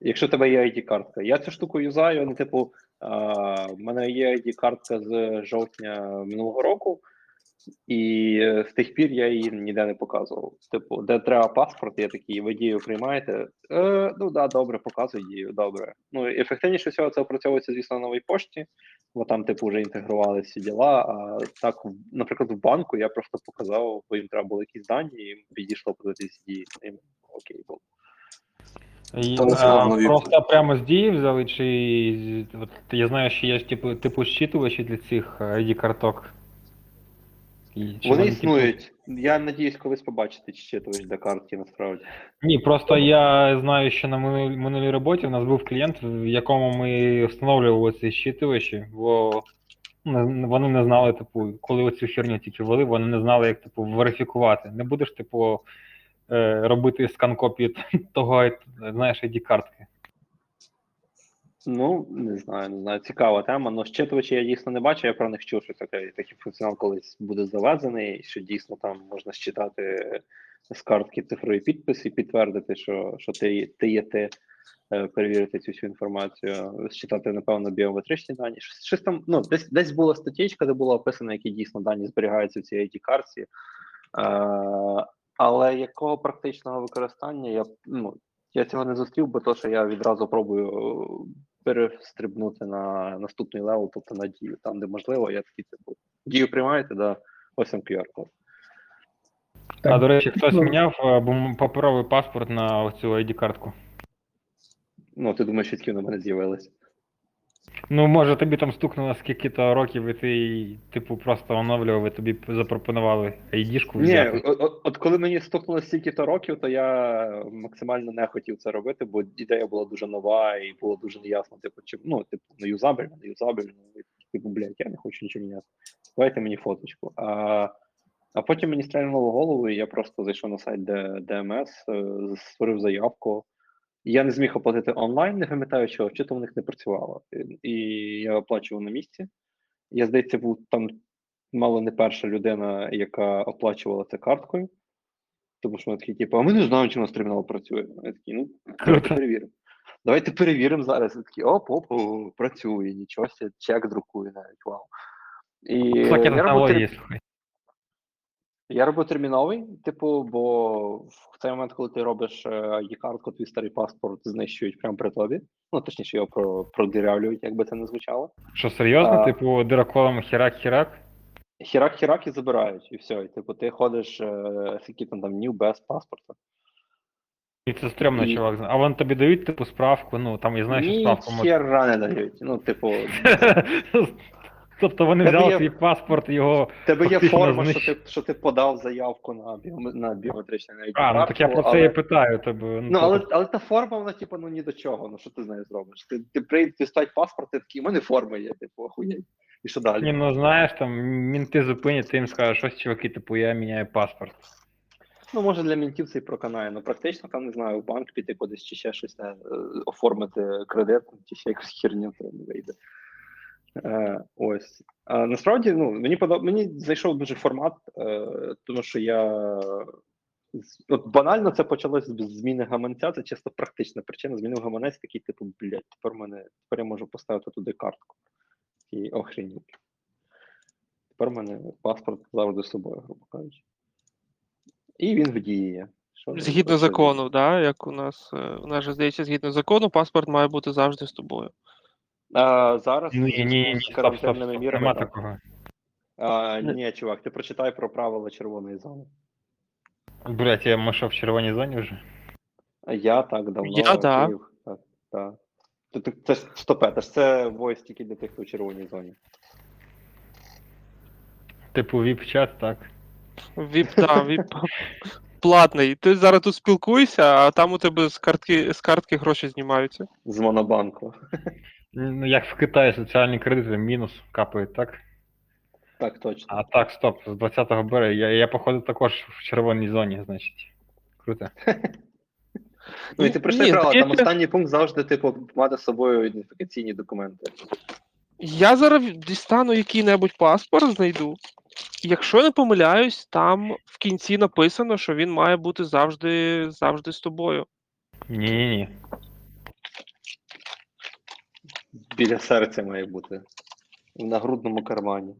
[SPEAKER 3] Якщо в тебе є ID-картка. Я цю штуку юзаю, ну, типу, в мене є ID-картка з жовтня минулого року, і з тих пір я її ніде не показував. Типу, де треба паспорт, я такий, ви дію приймаєте? Е, ну да, добре, показуй дію, добре. Ну, ефективніше всього це опрацьовується, звісно, на новій пошті, бо там, типу, вже інтегрували всі діла. А так, наприклад, в банку я просто показав, бо їм треба було якісь дані, і їм підійшло подивитися дії. Їм окей було.
[SPEAKER 1] І,
[SPEAKER 5] Та не
[SPEAKER 1] а,
[SPEAKER 5] нові-
[SPEAKER 1] просто прямо з дії взяли, чи от, я знаю, що є типу, типу щитувачі для цих ID карток. І, чи
[SPEAKER 3] Вони
[SPEAKER 1] типу,
[SPEAKER 3] існують. Я надіюсь, колись побачити читувач для картки насправді.
[SPEAKER 1] Ні, просто я знаю, що на минулій, минулій роботі в нас був клієнт, в якому ми встановлювали ці щитувачі, бо не- вони не знали, типу, коли оцю херню тільки ввели, вони не знали, як типу верифікувати. Не будеш, типу, е, робити скан копії того, знаєш, ID картки.
[SPEAKER 3] Ну, не знаю, не знаю. Цікава тема. Ну, щитувачі я дійсно не бачу, я про них чув, що такий, такий функціонал колись буде завезений, що дійсно там можна щитати з картки цифровий підпис і підтвердити, що, що ти, ти є ти, е, перевірити цю всю інформацію, щитати, напевно, біометричні дані. Щось, там, ну, десь, десь була статтєчка, де було описано, які дійсно дані зберігаються в цій it картці. Але якого практичного використання я ну, я цього не зустрів, бо то, що я відразу пробую е, перестрибнути на наступний level, тобто на дію. Там, де можливо, я такий типу. Дію приймаєте, да, ось вам QR-код.
[SPEAKER 6] Так.
[SPEAKER 1] А до речі, хтось
[SPEAKER 6] Ну.
[SPEAKER 1] міняв е, паперовий паспорт на оцю ID картку.
[SPEAKER 3] Ну, ти думаєш, які на мене з'явились?
[SPEAKER 1] Ну, може, тобі там стукнуло скільки-то років, і ти, типу, просто оновлював, і тобі запропонували ID-шку
[SPEAKER 3] Ні,
[SPEAKER 1] взяти.
[SPEAKER 3] от, от, коли мені стукнуло стільки-то років, то я максимально не хотів це робити, бо ідея була дуже нова і було дуже неясно, типу, чи ну, типу, ну, юзабельно, не юзабельно. Типу, блядь, я не хочу нічого міняти. Давайте мені фоточку. А, а потім мені стрельнуло голову, і я просто зайшов на сайт ДМС, е, створив заявку. Я не зміг оплатити онлайн, не пам'ятаю чого, чи то в них не працювало. І- я оплачував на місці. Я, здається, був там мало не перша людина, яка оплачувала це карткою. Тому що вони такі, типу, а ми не знаємо, чи у нас термінал працює. Я такий, ну, давайте перевіримо. Давайте перевіримо зараз. Я такий, оп, оп, працює, нічого чек друкує навіть, вау. І я робив. Я робив терміновий, типу, бо в цей момент, коли ти робиш е, ID-картку, твій старий паспорт знищують прямо при тобі. Ну, точніше, його про, продирявлюють, як би це не звучало.
[SPEAKER 1] Що серйозно?
[SPEAKER 3] А.
[SPEAKER 1] Типу, дироколом херак-херак?
[SPEAKER 3] Хірак-хірак і забирають, і все. І типу, ти ходиш, е, скільки там там днів без паспорта.
[SPEAKER 1] І це стрьомно,
[SPEAKER 3] І-
[SPEAKER 1] чувак. А вони тобі дають, типу, справку, ну, там, я знаю, що
[SPEAKER 3] Ні
[SPEAKER 1] справку можна.
[SPEAKER 3] хера не дають. Ну, типу,
[SPEAKER 1] Тобто вони
[SPEAKER 3] Тебе
[SPEAKER 1] взяли
[SPEAKER 3] є-
[SPEAKER 1] свій паспорт, його.
[SPEAKER 3] тебе є форма, що ти, що ти подав заявку на, біоме- на біометричний навіть
[SPEAKER 1] А, ну так я про це і питаю тебе.
[SPEAKER 3] Ну, але, але та форма, вона, типу, ну ні до чого. Ну що ти з нею зробиш? Ти, ти прийдеш дістать паспорт, ти такий, у мене форма є, типу, охуєть. І що далі?
[SPEAKER 1] Ні, ну знаєш, там мінти зупинять, ти їм скажеш, щось, чуваки, типу, я міняю паспорт.
[SPEAKER 3] Ну, може, для мінтів це і проканає. Ну, практично там, не знаю, в банк піти кудись чи ще щось, не, оформити кредит, чи ще якусь херню, не вийде. Е, ось. А насправді, ну, мені подоб... мені зайшов дуже формат, е, тому що я. От банально це почалось з зміни гаманця, це чисто практична причина. Змінив гаманець такий, типу, блядь, тепер мене тепер я можу поставити туди картку. І охреніть. Тепер в мене паспорт завжди з собою, грубо кажучи. І він в дії є.
[SPEAKER 2] Згідно закону, да, як у нас, е, у нас же здається, згідно закону, паспорт має бути завжди з тобою.
[SPEAKER 3] А, зараз
[SPEAKER 1] Ні, ні, ні,
[SPEAKER 3] з
[SPEAKER 1] стоп, стоп,
[SPEAKER 3] карантинними мірами.
[SPEAKER 1] нема такого.
[SPEAKER 3] А, ні, чувак, ти прочитай про правила червоної зони.
[SPEAKER 1] Блять, я ми що в червоній зоні вже.
[SPEAKER 3] А Я так давно.
[SPEAKER 2] Я да.
[SPEAKER 3] Київ, так, так. Це, це, це ж стопе, це ж це voice тільки для тих, хто в червоній зоні.
[SPEAKER 1] Типу віп-чат, так.
[SPEAKER 2] Віп, да, віп платний. Ти зараз тут спілкуєшся, а там у тебе з картки, з картки гроші знімаються.
[SPEAKER 3] З монобанку.
[SPEAKER 1] Ну, як в Китаї соціальні кредити мінус капають, так?
[SPEAKER 3] Так, точно.
[SPEAKER 1] А так, стоп, з 20 березня. Я, я походу також в червоній зоні, значить. Круто.
[SPEAKER 3] Ну і ти
[SPEAKER 2] Ні,
[SPEAKER 3] правила, там останній пункт завжди, типу, мати з собою ідентифікаційні документи.
[SPEAKER 2] Я зараз дістану який-небудь паспорт, знайду. Якщо не помиляюсь, там в кінці написано, що він має бути завжди, завжди з тобою.
[SPEAKER 1] Ні-ні-ні.
[SPEAKER 3] Біля серця має бути. В нагрудному кармані.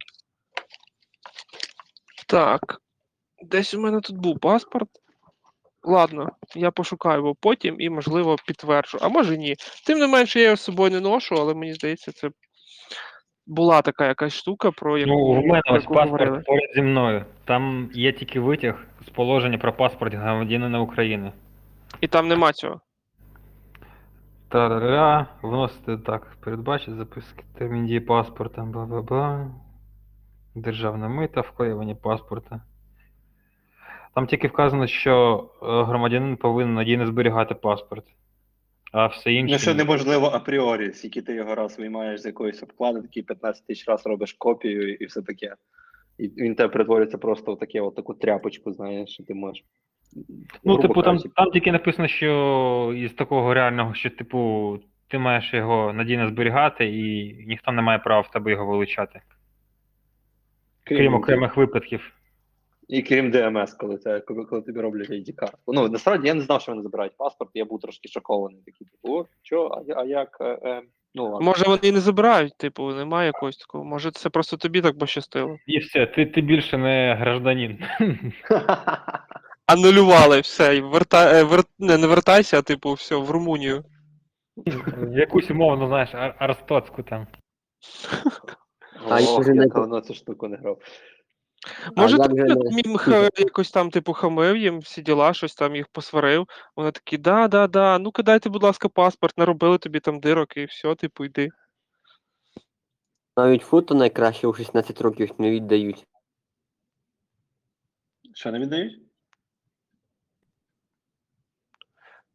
[SPEAKER 2] Так. Десь у мене тут був паспорт. Ладно, я пошукаю його потім і, можливо, підтверджу. А може ні. Тим не менше, я його з собою не ношу, але мені здається, це була така якась штука, про яку,
[SPEAKER 1] Ну, у мене ось
[SPEAKER 2] говорили.
[SPEAKER 1] паспорт поряд зі мною. Там є тільки витяг з положення про паспорт громадянина України.
[SPEAKER 2] І там нема цього.
[SPEAKER 1] Тарара, вносити так, передбачить записки, термін дії паспорта, бла-бла-бла. Державна мита, вклеювання паспорта. Там тільки вказано, що е, громадянин повинен надійно зберігати паспорт. А все інше.
[SPEAKER 3] Ну, що неможливо апріорі, скільки ти його раз виймаєш з якоїсь обкладинки, 15 тисяч раз робиш копію і все таке. І він тебе перетворюється просто в таке, от таку тряпочку, знаєш, що ти можеш.
[SPEAKER 1] Ну, типу, там, там тільки написано, що із такого реального, що, типу, ти маєш його надійно зберігати, і ніхто не має права в тебе його вилучати. Крім окремих випадків.
[SPEAKER 3] І крім ДМС, коли це коли, коли тобі роблять ID картку. Ну насправді я не знав, що вони забирають паспорт, я був трошки шокований. Такий, типу, о, що, а, а як? Е, е, ну ладно.
[SPEAKER 2] Може, вони і не забирають, типу, немає якогось такого. Може, це просто тобі так пощастило.
[SPEAKER 1] І все, ти, ти більше не гражданин.
[SPEAKER 2] Анулювали все, і верта... е, вер... не, не вертайся, а типу, все, в Румунію.
[SPEAKER 1] Якусь умовно, знаєш, ар- арстоцьку там.
[SPEAKER 4] А я
[SPEAKER 3] Ох,
[SPEAKER 4] вже
[SPEAKER 3] я
[SPEAKER 4] не-
[SPEAKER 3] давно цю штуку не грав.
[SPEAKER 2] Може,
[SPEAKER 4] як
[SPEAKER 2] ти
[SPEAKER 4] же не-
[SPEAKER 2] їм х- якось там, типу, хамив їм всі діла, щось там їх посварив. Вони такі, да, да, да, ну кидайте, будь ласка, паспорт, наробили тобі там дирок і все, типу, йди.
[SPEAKER 4] Навіть фото найкраще у 16 років не віддають.
[SPEAKER 3] Що не віддають?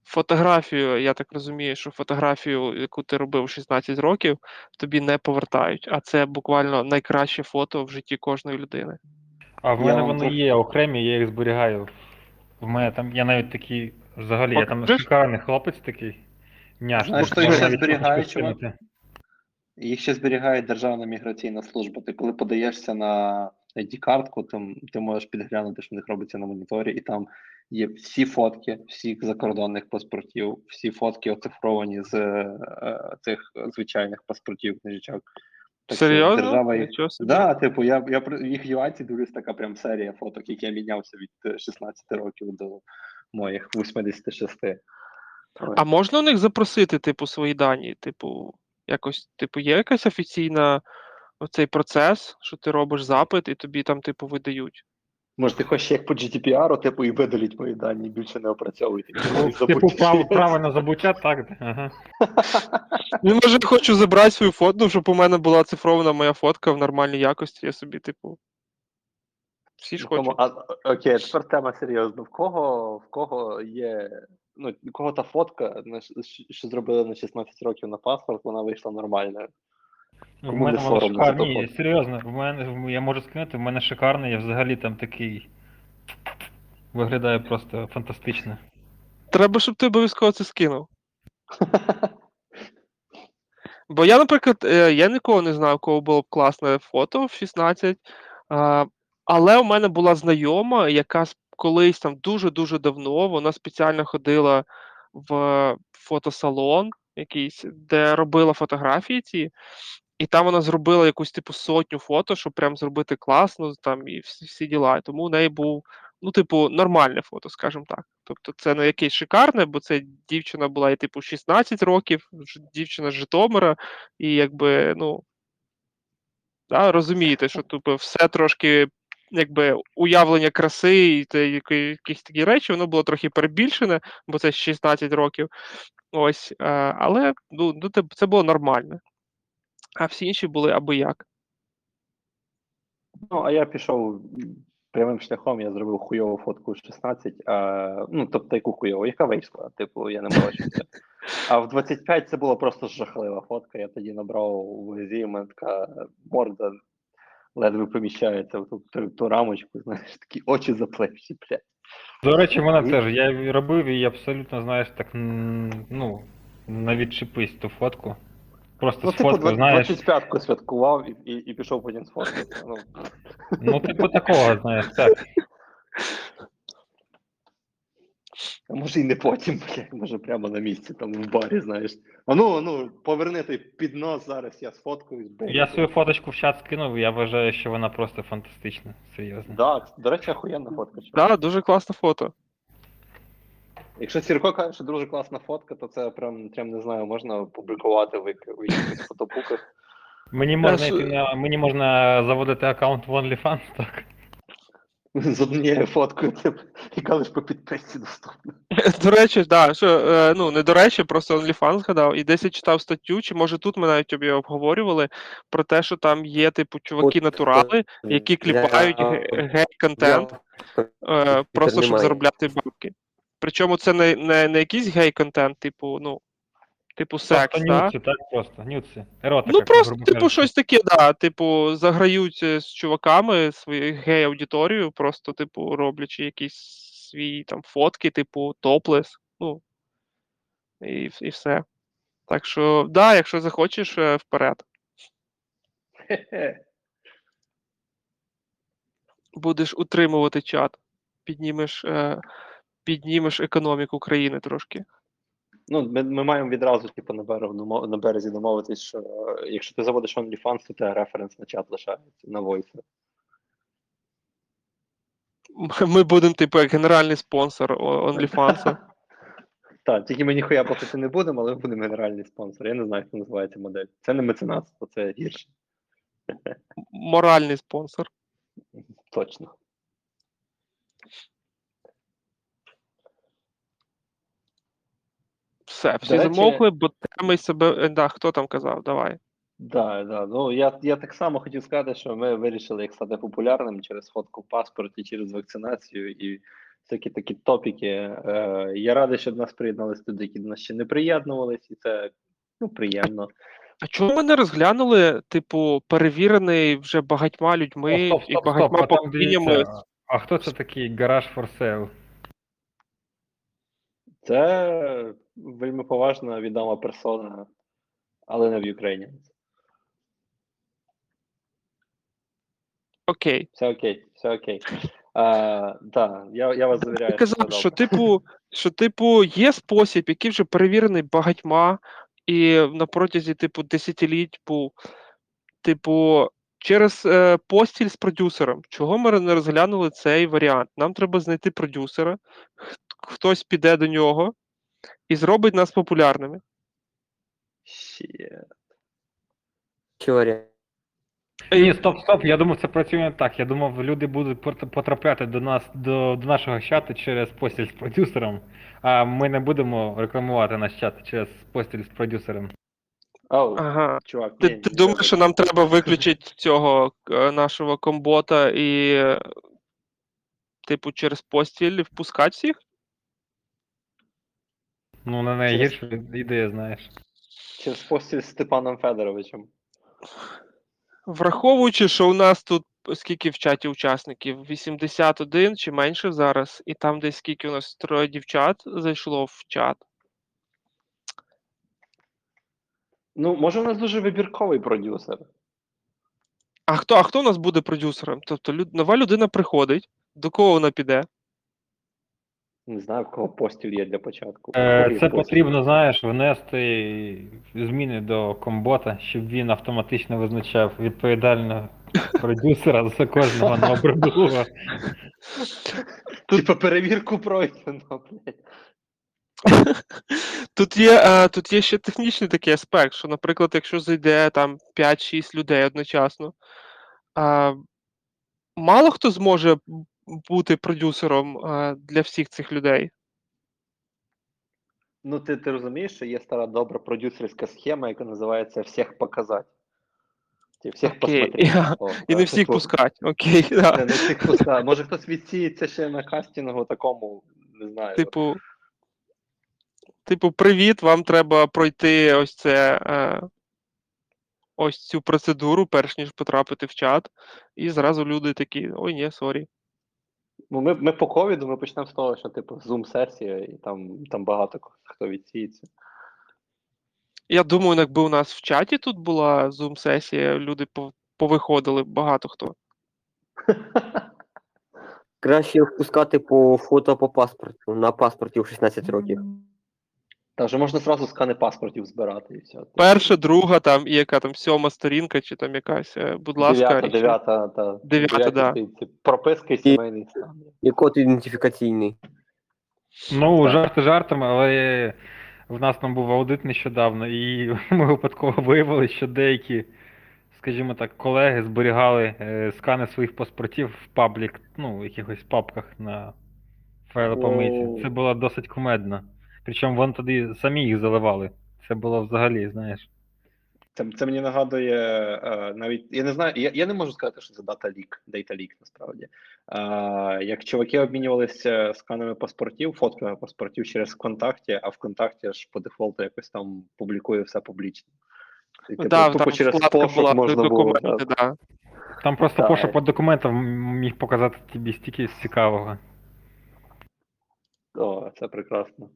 [SPEAKER 2] Фотографію, я так розумію, що фотографію, яку ти робив у 16 років, тобі не повертають. А це буквально найкраще фото в житті кожної людини.
[SPEAKER 1] А в мене
[SPEAKER 3] вам
[SPEAKER 1] вони
[SPEAKER 3] трохи-
[SPEAKER 1] є окремі, я їх зберігаю. В мене там, я навіть такий, взагалі, я там шикарний хлопець такий. Няш,
[SPEAKER 3] Знаєш,
[SPEAKER 1] можна
[SPEAKER 3] їх ще зберігає, чувак? Їх ще зберігає Державна міграційна служба. Ти коли подаєшся на ID-картку, там ти можеш підглянути, що в них робиться на моніторі, і там є всі фотки всіх закордонних паспортів, всі фотки оцифровані з е, цих звичайних паспортів, книжечок. Так
[SPEAKER 2] Серйозно?
[SPEAKER 3] Держава їх... Да, типу, я, я при- їх юаці дивлюсь така прям серія фоток, як я мінявся від е, 16 років до моїх 86.
[SPEAKER 2] А можна у них запросити, типу, свої дані? Типу, якось, типу, є якась офіційна оцей процес, що ти робиш запит і тобі там, типу, видають.
[SPEAKER 3] Може, ти хочеш як по GDPR, типу, і видаліть мої дані, більше не опрацьовуйте.
[SPEAKER 1] Ну, Типу, право, право на забуття, так. Ага.
[SPEAKER 2] Ну, може, хочу забрати свою фото, ну, щоб у мене була цифрована моя фотка в нормальній якості, я собі, типу. Всі ж хочуть.
[SPEAKER 3] А, окей, тепер тема серйозна. В кого, в кого є. Ну, кого та фотка, що зробили на 16 років на паспорт, вона вийшла нормальною.
[SPEAKER 1] Ну, В мене
[SPEAKER 3] не
[SPEAKER 1] воно
[SPEAKER 3] соромно за
[SPEAKER 1] шикарне. Ні, серйозно, в мене я можу скинути, в мене шикарний, я взагалі там такий. Виглядає просто фантастично.
[SPEAKER 2] Треба, щоб ти обов'язково це скинув. Бо я, наприклад, е, я нікого не знав, у кого було б класне фото в 16. А, але у мене була знайома, яка с- колись там дуже-дуже давно вона спеціально ходила в фотосалон якийсь, де робила фотографії ці, і там вона зробила якусь типу сотню фото, щоб прям зробити класно там і всі, всі діла. Тому у неї був, ну, типу, нормальне фото, скажімо так. Тобто це не якесь шикарне, бо це дівчина була і типу 16 років, дівчина з Житомира, і якби, ну. Да, розумієте, що типу, все трошки, якби уявлення краси і те, якісь такі речі, воно було трохи перебільшене, бо це 16 років. Ось, е, але ну, ну, це, було нормально. А всі інші були аби як.
[SPEAKER 3] Ну, а я пішов прямим шляхом, я зробив хуйову фотку в 16, а, ну, тобто яку хуйову, яка вийшла, типу, я не морочився. А в 25 це була просто жахлива фотка. Я тоді набрав у вазі, у мене така морда ледве поміщається в ту, ту, ту рамочку, знаєш, такі очі заплещі, блядь.
[SPEAKER 1] До речі, вона
[SPEAKER 3] Ні.
[SPEAKER 1] теж. Я робив і абсолютно, знаєш, так, ну, на відчепись ту фотку. Просто
[SPEAKER 3] Ну,
[SPEAKER 1] з
[SPEAKER 3] типу,
[SPEAKER 1] знаєш.
[SPEAKER 3] 25-ку святкував і, і, і пішов потім сфоткати. Ну,
[SPEAKER 1] Ну, типу такого, знаєш, так.
[SPEAKER 3] а може і не потім, блядь, може прямо на місці, там в барі, знаєш. А ну, ну, поверни той піднос зараз, я сфоткаюсь, блядь.
[SPEAKER 1] Я свою фоточку в чат скинув, я вважаю, що вона просто фантастична, серйозно.
[SPEAKER 3] Да, до речі, охуєнна фотка. чувак.
[SPEAKER 2] Да, дуже класне фото.
[SPEAKER 3] Якщо Сірко каже, що дуже класна фотка, то це прям, прям не знаю, можна публікувати в, якихось фотобуках.
[SPEAKER 1] Мені можна, йти на, мені можна заводити аккаунт в OnlyFans, так?
[SPEAKER 3] З однією фоткою, типу, яка лише по підписці доступна.
[SPEAKER 2] До речі, да, що, е, ну не до речі, просто OnlyFans згадав. І десь я читав статтю, чи може тут ми навіть тобі обговорювали про те, що там є, типу, чуваки-натурали, які кліпають гей-контент, е, просто щоб заробляти бабки. Причому це не, не, не якийсь гей-контент, типу, ну, типу секс,
[SPEAKER 1] Просто
[SPEAKER 2] да?
[SPEAKER 1] нюци, так просто, нюци. Еротика,
[SPEAKER 2] Ну просто, типу,
[SPEAKER 1] кажучи.
[SPEAKER 2] щось таке, да. Типу, заграють е, з чуваками свою гей-аудиторію, просто, типу, роблячи якісь свої там фотки, типу, топлес, ну. І, і все. Так що, да, якщо захочеш, е, вперед. Будеш утримувати чат. Піднімеш, е, піднімеш економіку країни трошки.
[SPEAKER 3] Ну, ми, ми маємо відразу, типу, на, берег, на березі домовитись, що е, якщо ти заводиш OnlyFans, то тебе референс на чат лишається на Voice.
[SPEAKER 2] Ми будемо, типу, як генеральний спонсор OnlyFans.
[SPEAKER 3] Так, тільки ми ніхуя платити не будемо, але ми будемо генеральний спонсор. Я не знаю, як це називається модель. Це не меценатство, це гірше.
[SPEAKER 2] Моральний спонсор.
[SPEAKER 3] Точно.
[SPEAKER 2] Все, всі
[SPEAKER 3] речі-
[SPEAKER 2] замовкли, бо теми себе. е, Да, хто там казав? Давай.
[SPEAKER 3] Да, да. Ну я, я так само хотів сказати, що ми вирішили, як стати популярним через фотку в паспорті, через вакцинацію і всякі такі топіки. Е, я радий, що до нас приєдналися люди, які до нас ще не приєднувались, і це ну, приємно.
[SPEAKER 2] А чому ми не розглянули, типу, перевірений вже багатьма людьми
[SPEAKER 1] О, стоп,
[SPEAKER 2] і
[SPEAKER 1] стоп, стоп,
[SPEAKER 2] багатьма
[SPEAKER 1] а
[SPEAKER 2] поколіннями?
[SPEAKER 1] А хто це такий гараж for sale?
[SPEAKER 3] Це вельми поважна відома персона, але не в Україні.
[SPEAKER 2] Окей.
[SPEAKER 3] Все окей, все окей. А, да, я, я вас завіряю.
[SPEAKER 2] Ти казав, що типу, що типу є спосіб, який вже перевірений багатьма, і на протязі, типу, десятиліть був, типу, через е, постіль з продюсером. Чого ми не розглянули цей варіант? Нам треба знайти продюсера, хтось піде до нього і зробить нас популярними.
[SPEAKER 3] Ще.
[SPEAKER 4] Теорія.
[SPEAKER 1] Ні, стоп, стоп, я думав, це працює не так. Я думав, люди будуть пот- потрапляти до нас, до, до нашого чату через постіль з продюсером, а ми не будемо рекламувати наш чат через постіль з продюсером.
[SPEAKER 3] Оу,
[SPEAKER 2] Ага.
[SPEAKER 3] чувак,
[SPEAKER 2] Ти,
[SPEAKER 3] ні,
[SPEAKER 2] ти
[SPEAKER 3] ні,
[SPEAKER 2] думаєш, що нам треба виключити цього е, нашого комбота і, е, типу, через постіль впускати всіх?
[SPEAKER 1] Ну, не найгірша ідея, знаєш.
[SPEAKER 3] Через постіль з Степаном Федоровичем.
[SPEAKER 2] Враховуючи, що у нас тут скільки в чаті учасників? 81 чи менше зараз, і там десь скільки у нас троє дівчат зайшло в чат.
[SPEAKER 3] Ну, може, у нас дуже вибірковий продюсер.
[SPEAKER 2] А хто, а хто у нас буде продюсером? Тобто люд, нова людина приходить, до кого вона піде?
[SPEAKER 3] Не знаю, в кого постіль є для початку.
[SPEAKER 1] Е. Це потрібно, знаєш, внести зміни до комбота, щоб він автоматично визначав відповідального продюсера за кожного нового.
[SPEAKER 3] Типа перевірку пройдено, блядь.
[SPEAKER 2] Тут є, е, тут є ще технічний такий аспект, що, наприклад, якщо зайде там 5-6 людей одночасно, мало хто зможе бути продюсером е, для всіх цих людей.
[SPEAKER 3] Ну, ти, ти розумієш, що є стара добра продюсерська схема, яка називається всіх показати. Всіх посмотреть.
[SPEAKER 2] я-
[SPEAKER 3] О,
[SPEAKER 2] І не всіх
[SPEAKER 3] типу,
[SPEAKER 2] пускать. Окей, да.
[SPEAKER 3] Не, не всіх пускати. Може хтось відсіється ще на кастингу такому, не знаю.
[SPEAKER 2] Типу, типу, привіт, вам треба пройти ось це. Е, ось цю процедуру, перш ніж потрапити в чат, і зразу люди такі: ой, ні, сорі.
[SPEAKER 3] Ну, ми, ми по ковіду ми почнемо з того, що типу зум-сесія, і там, там багато хто відсіється.
[SPEAKER 2] Я думаю, якби у нас в чаті тут була зум-сесія, люди повиходили багато хто.
[SPEAKER 4] Краще впускати по фото по паспорту, на паспорті в 16 років.
[SPEAKER 3] Та вже можна зразу скани паспортів збирати і все.
[SPEAKER 2] Перша, друга, там, і яка там сьома сторінка, чи там якась, е, будь ласка.
[SPEAKER 3] дев'ята, дев'ята, та,
[SPEAKER 2] Дев'ята, да.
[SPEAKER 3] і сімейний стан.
[SPEAKER 4] І код ідентифікаційний.
[SPEAKER 1] Ну,
[SPEAKER 3] Так.
[SPEAKER 1] жарти жартами, але в нас там був аудит нещодавно, і ми випадково виявили, що деякі, скажімо так, колеги зберігали е, скани своїх паспортів в паблік, ну, в якихось папках на файлопам'яті.
[SPEAKER 3] О.
[SPEAKER 1] Це було досить кумедно. Причому вони тоді самі їх заливали. Це було взагалі, знаєш.
[SPEAKER 3] Це, це мені нагадує е, навіть. Я не знаю, я, я не можу сказати, що це дата лік, дейта лік насправді. Е, як чуваки обмінювалися сканами паспортів, фотками паспортів через ВКонтакті, а ВКонтакті ж по дефолту якось там публікує все публічно. І, типу,
[SPEAKER 2] Да,
[SPEAKER 3] тупо
[SPEAKER 2] там
[SPEAKER 3] через пошук
[SPEAKER 2] була
[SPEAKER 3] можна було.
[SPEAKER 2] документи,
[SPEAKER 3] да.
[SPEAKER 2] да.
[SPEAKER 1] Там просто
[SPEAKER 3] Так.
[SPEAKER 1] пошук по документам міг показати тобі стільки цікавого.
[SPEAKER 3] О, це прекрасно.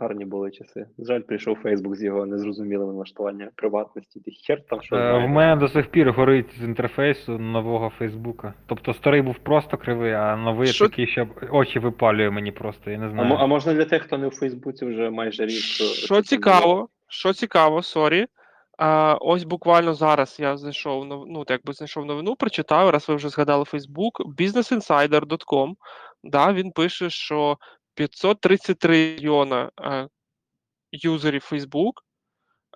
[SPEAKER 3] Гарні були часи. Жаль, прийшов Фейсбук з його незрозумілими налаштуванням приватності. Ти хер там що
[SPEAKER 1] Е. В мене до сих пір горить з інтерфейсу нового Фейсбука. Тобто старий був просто кривий, а новий
[SPEAKER 2] Що-
[SPEAKER 1] такий, що очі випалює мені просто, я не
[SPEAKER 3] А,
[SPEAKER 1] знаю.
[SPEAKER 3] мо- а можна для тих, хто не в Фейсбуці вже майже рік.
[SPEAKER 2] Що цікаво, що цікаво, сорі. А, ось буквально зараз я знайшов ну, так якби знайшов новину, прочитав, раз ви вже згадали Facebook, businessinsider.com, да, він пише, що 533 мільйона е, юзерів Facebook,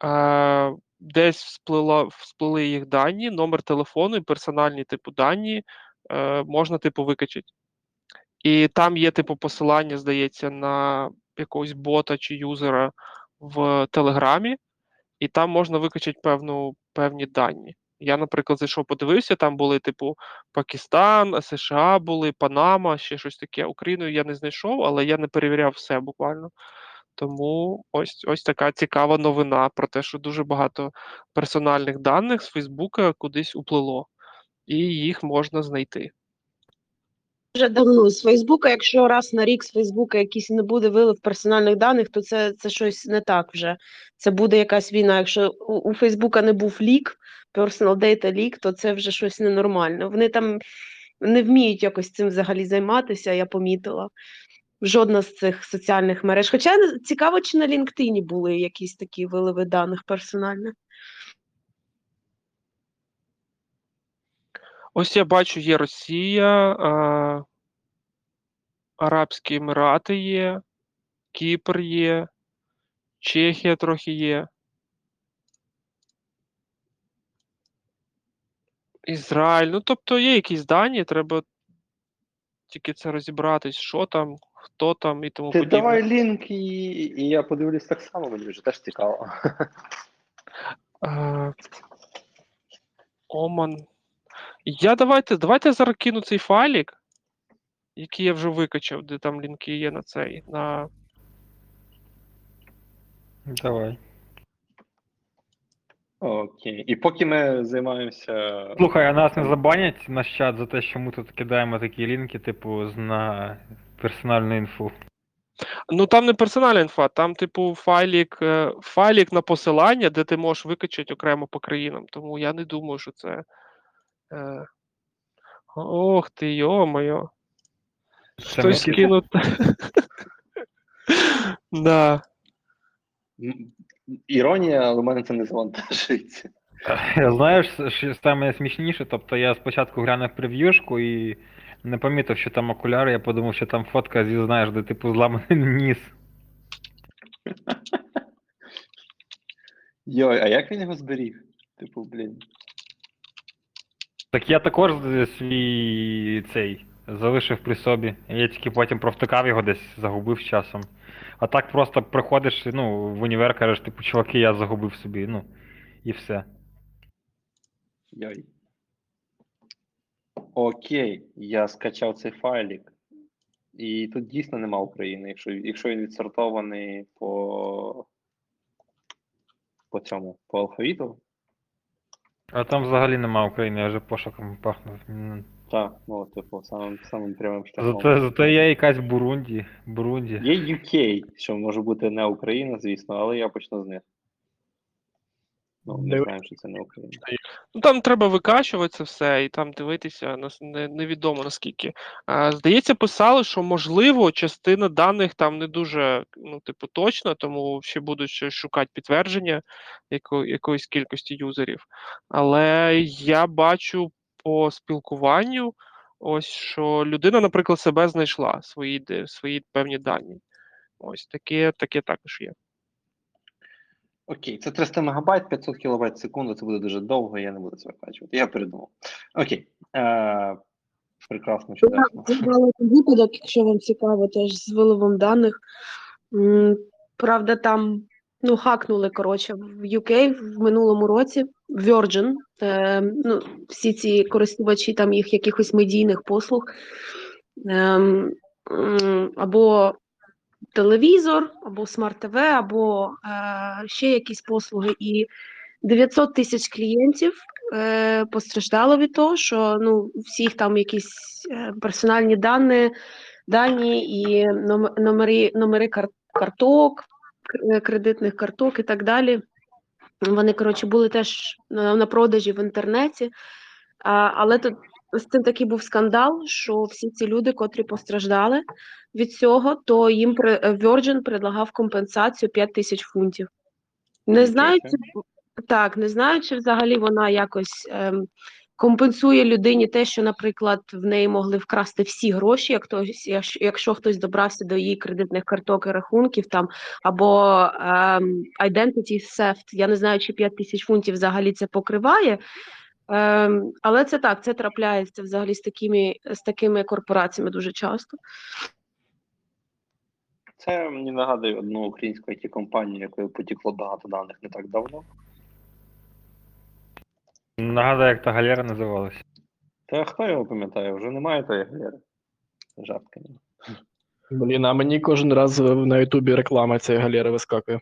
[SPEAKER 2] е, десь всплила, всплили їх дані, номер телефону і персональні типу дані е, можна типу викачати. І там є типу посилання, здається, на якогось бота чи юзера в Телеграмі, і там можна викачати певну, певні дані. Я, наприклад, зайшов, подивився, там були, типу, Пакистан, США були, Панама, ще щось таке. Україну я не знайшов, але я не перевіряв все буквально. Тому ось ось така цікава новина про те, що дуже багато персональних даних з Фейсбука кудись уплило, і їх можна знайти.
[SPEAKER 7] Вже давно з Фейсбука, якщо раз на рік з Фейсбука якийсь не буде вилив персональних даних, то це, це щось не так вже. Це буде якась війна. Якщо у, у Фейсбука не був лік, personal data leak, то це вже щось ненормальне. Вони там не вміють якось цим взагалі займатися, я помітила. Жодна з цих соціальних мереж. Хоча цікаво, чи на LinkedIn були якісь такі виливи даних персональних.
[SPEAKER 2] Ось я бачу, є Росія, а, Арабські Емірати є, Кіпр є, Чехія трохи є. Ізраїль. Ну, тобто є якісь дані, треба тільки це розібратись, що там, хто там і тому
[SPEAKER 3] Ти
[SPEAKER 2] подібне.
[SPEAKER 3] давай лінк, і, і я подивлюсь так само, мені вже теж цікаво.
[SPEAKER 2] Е, Оман. Я давайте, давайте я зараз кину цей файлік, який я вже викачав, де там лінки є на цей. На...
[SPEAKER 1] Давай.
[SPEAKER 3] Окей. І поки ми займаємося.
[SPEAKER 1] Слухай, а нас не забанять наш чат за те, що ми тут кидаємо такі лінки, типу, на персональну інфу.
[SPEAKER 2] Ну там не персональна інфа, там, типу, файлік, е, файлік на посилання, де ти можеш викачати окремо по країнам. Тому я не думаю, що це. Е... Ох ти, йо-моє. Хтось кинув. Да.
[SPEAKER 3] Іронія, але в мене це не завантажується.
[SPEAKER 1] Знаєш, що саме смішніше, тобто я спочатку глянув прев'юшку і не помітив, що там окуляри, я подумав, що там фотка зі, знаєш, де типу зламаний ніс.
[SPEAKER 3] Йой, а як він його зберіг? Типу, блін.
[SPEAKER 1] Так я також свій цей залишив при собі. Я тільки потім провтикав його десь, загубив з часом. А так просто приходиш, ну, в універ кажеш, типу, чуваки, я загубив собі, ну, і все.
[SPEAKER 3] Йой. Окей, я скачав цей файлік. І тут дійсно нема України, якщо, якщо він відсортований по, по цьому, по алфавіту.
[SPEAKER 1] А там взагалі нема України, я вже пошуком пахну.
[SPEAKER 3] Так, ну, типу, самим, самим прямим шляхом.
[SPEAKER 1] Зате, зате є якась Бурунді. Бурунді.
[SPEAKER 3] Є UK, що може бути не Україна, звісно, але я почну з них. Ну, не знаю, що це не Україна.
[SPEAKER 2] Ну там треба викачувати це все і там дивитися, невідомо наскільки. А, здається, писали, що можливо частина даних там не дуже ну, типу, точна, тому ще будуть ще шукати підтвердження яко, якоїсь кількості юзерів. Але я бачу по спілкуванню, ось що людина, наприклад, себе знайшла свої, свої певні дані. Ось таке, таке також є.
[SPEAKER 3] Окей, це 300 мегабайт, 500 кілобайт в секунду, це буде дуже довго, я не буду це викачувати. Я передумав. Окей. Е, прекрасно, чудесно.
[SPEAKER 7] Згадала випадок, якщо вам цікаво, теж з виливом даних. Правда, там ну, хакнули коротше в UK в минулому році Virgin. Е, ну, всі ці користувачі там їх якихось медійних послуг. М, або телевізор, або смарт-ТВ, або е, ще якісь послуги. І 900 тисяч клієнтів е, постраждало від того, що ну, всіх там якісь е, персональні дані, дані і ном- номери, номери карток, е, кредитних карток і так далі. Вони, коротше, були теж на, на продажі в інтернеті. А, але тут з цим такий був скандал, що всі ці люди, котрі постраждали від цього, то їм е, Virgin предлагав компенсацію 5 тисяч фунтів. Не знаю, чи, так, не знаю, чи взагалі вона якось ем, компенсує людині те, що, наприклад, в неї могли вкрасти всі гроші, як хтось, якщо, якщо хтось добрався до її кредитних карток і рахунків там, або ем, identity theft, я не знаю, чи 5 тисяч фунтів взагалі це покриває. Ем, але це так, це трапляється взагалі з такими, з такими корпораціями дуже часто.
[SPEAKER 3] Це мені нагадує одну українську it компанію якою потікло багато даних не так давно.
[SPEAKER 1] Нагадаю, як та галера називалась.
[SPEAKER 3] Та хто його пам'ятає, вже немає тої галери. Жарт, конечно.
[SPEAKER 6] Блін, а мені кожен раз на Ютубі реклама цієї галери вискакує.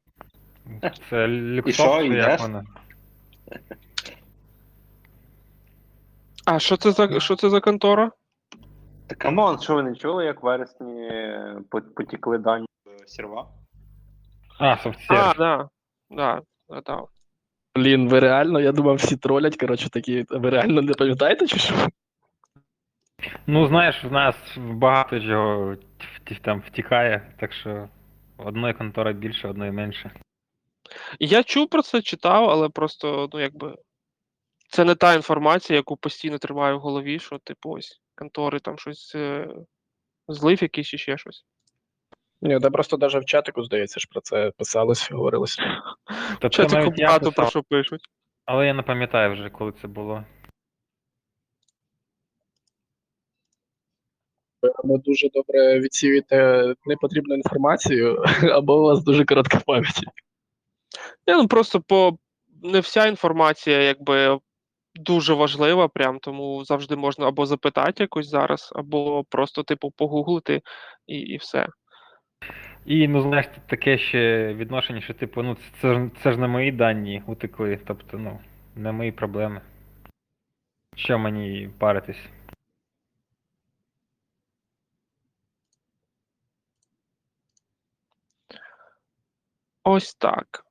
[SPEAKER 1] Це
[SPEAKER 3] І що,
[SPEAKER 1] чи
[SPEAKER 3] йдеш?
[SPEAKER 1] як вона?
[SPEAKER 2] А що це за що це за контора?
[SPEAKER 3] Та come on, що ви не чули, як в вересні по- потікли дані в серва?
[SPEAKER 1] А.
[SPEAKER 2] А, да. Да, згадав.
[SPEAKER 6] Блін, ви реально, я думав, всі тролять, коротше, такі, ви реально не пам'ятаєте, чи що?
[SPEAKER 1] Ну, знаєш, в нас багато чого там втікає, так що одної контори більше, одної менше.
[SPEAKER 2] Я чув про це, читав, але просто, ну, якби. Це не та інформація, яку постійно тримаю в голові, що, типу, ось контори там щось е, злив якийсь чи ще щось.
[SPEAKER 6] Ні, та просто навіть в чатику, здається, ж про це писалось, говорилось.
[SPEAKER 1] Тобто
[SPEAKER 2] Чатику багато про що пишуть.
[SPEAKER 1] але я не пам'ятаю вже, коли це було.
[SPEAKER 6] Ви дуже добре відсіюєте непотрібну інформацію, або у вас дуже коротка пам'ять.
[SPEAKER 2] Ні, ну просто по не вся інформація, якби дуже важлива, прям тому завжди можна або запитати якось зараз, або просто, типу, погуглити і, і все.
[SPEAKER 1] І, ну, знаєш, тут таке ще відношення, що, типу, ну, це, ж- це ж не мої дані утекли, тобто, ну, не мої проблеми. Що мені паритись?
[SPEAKER 2] Ось так.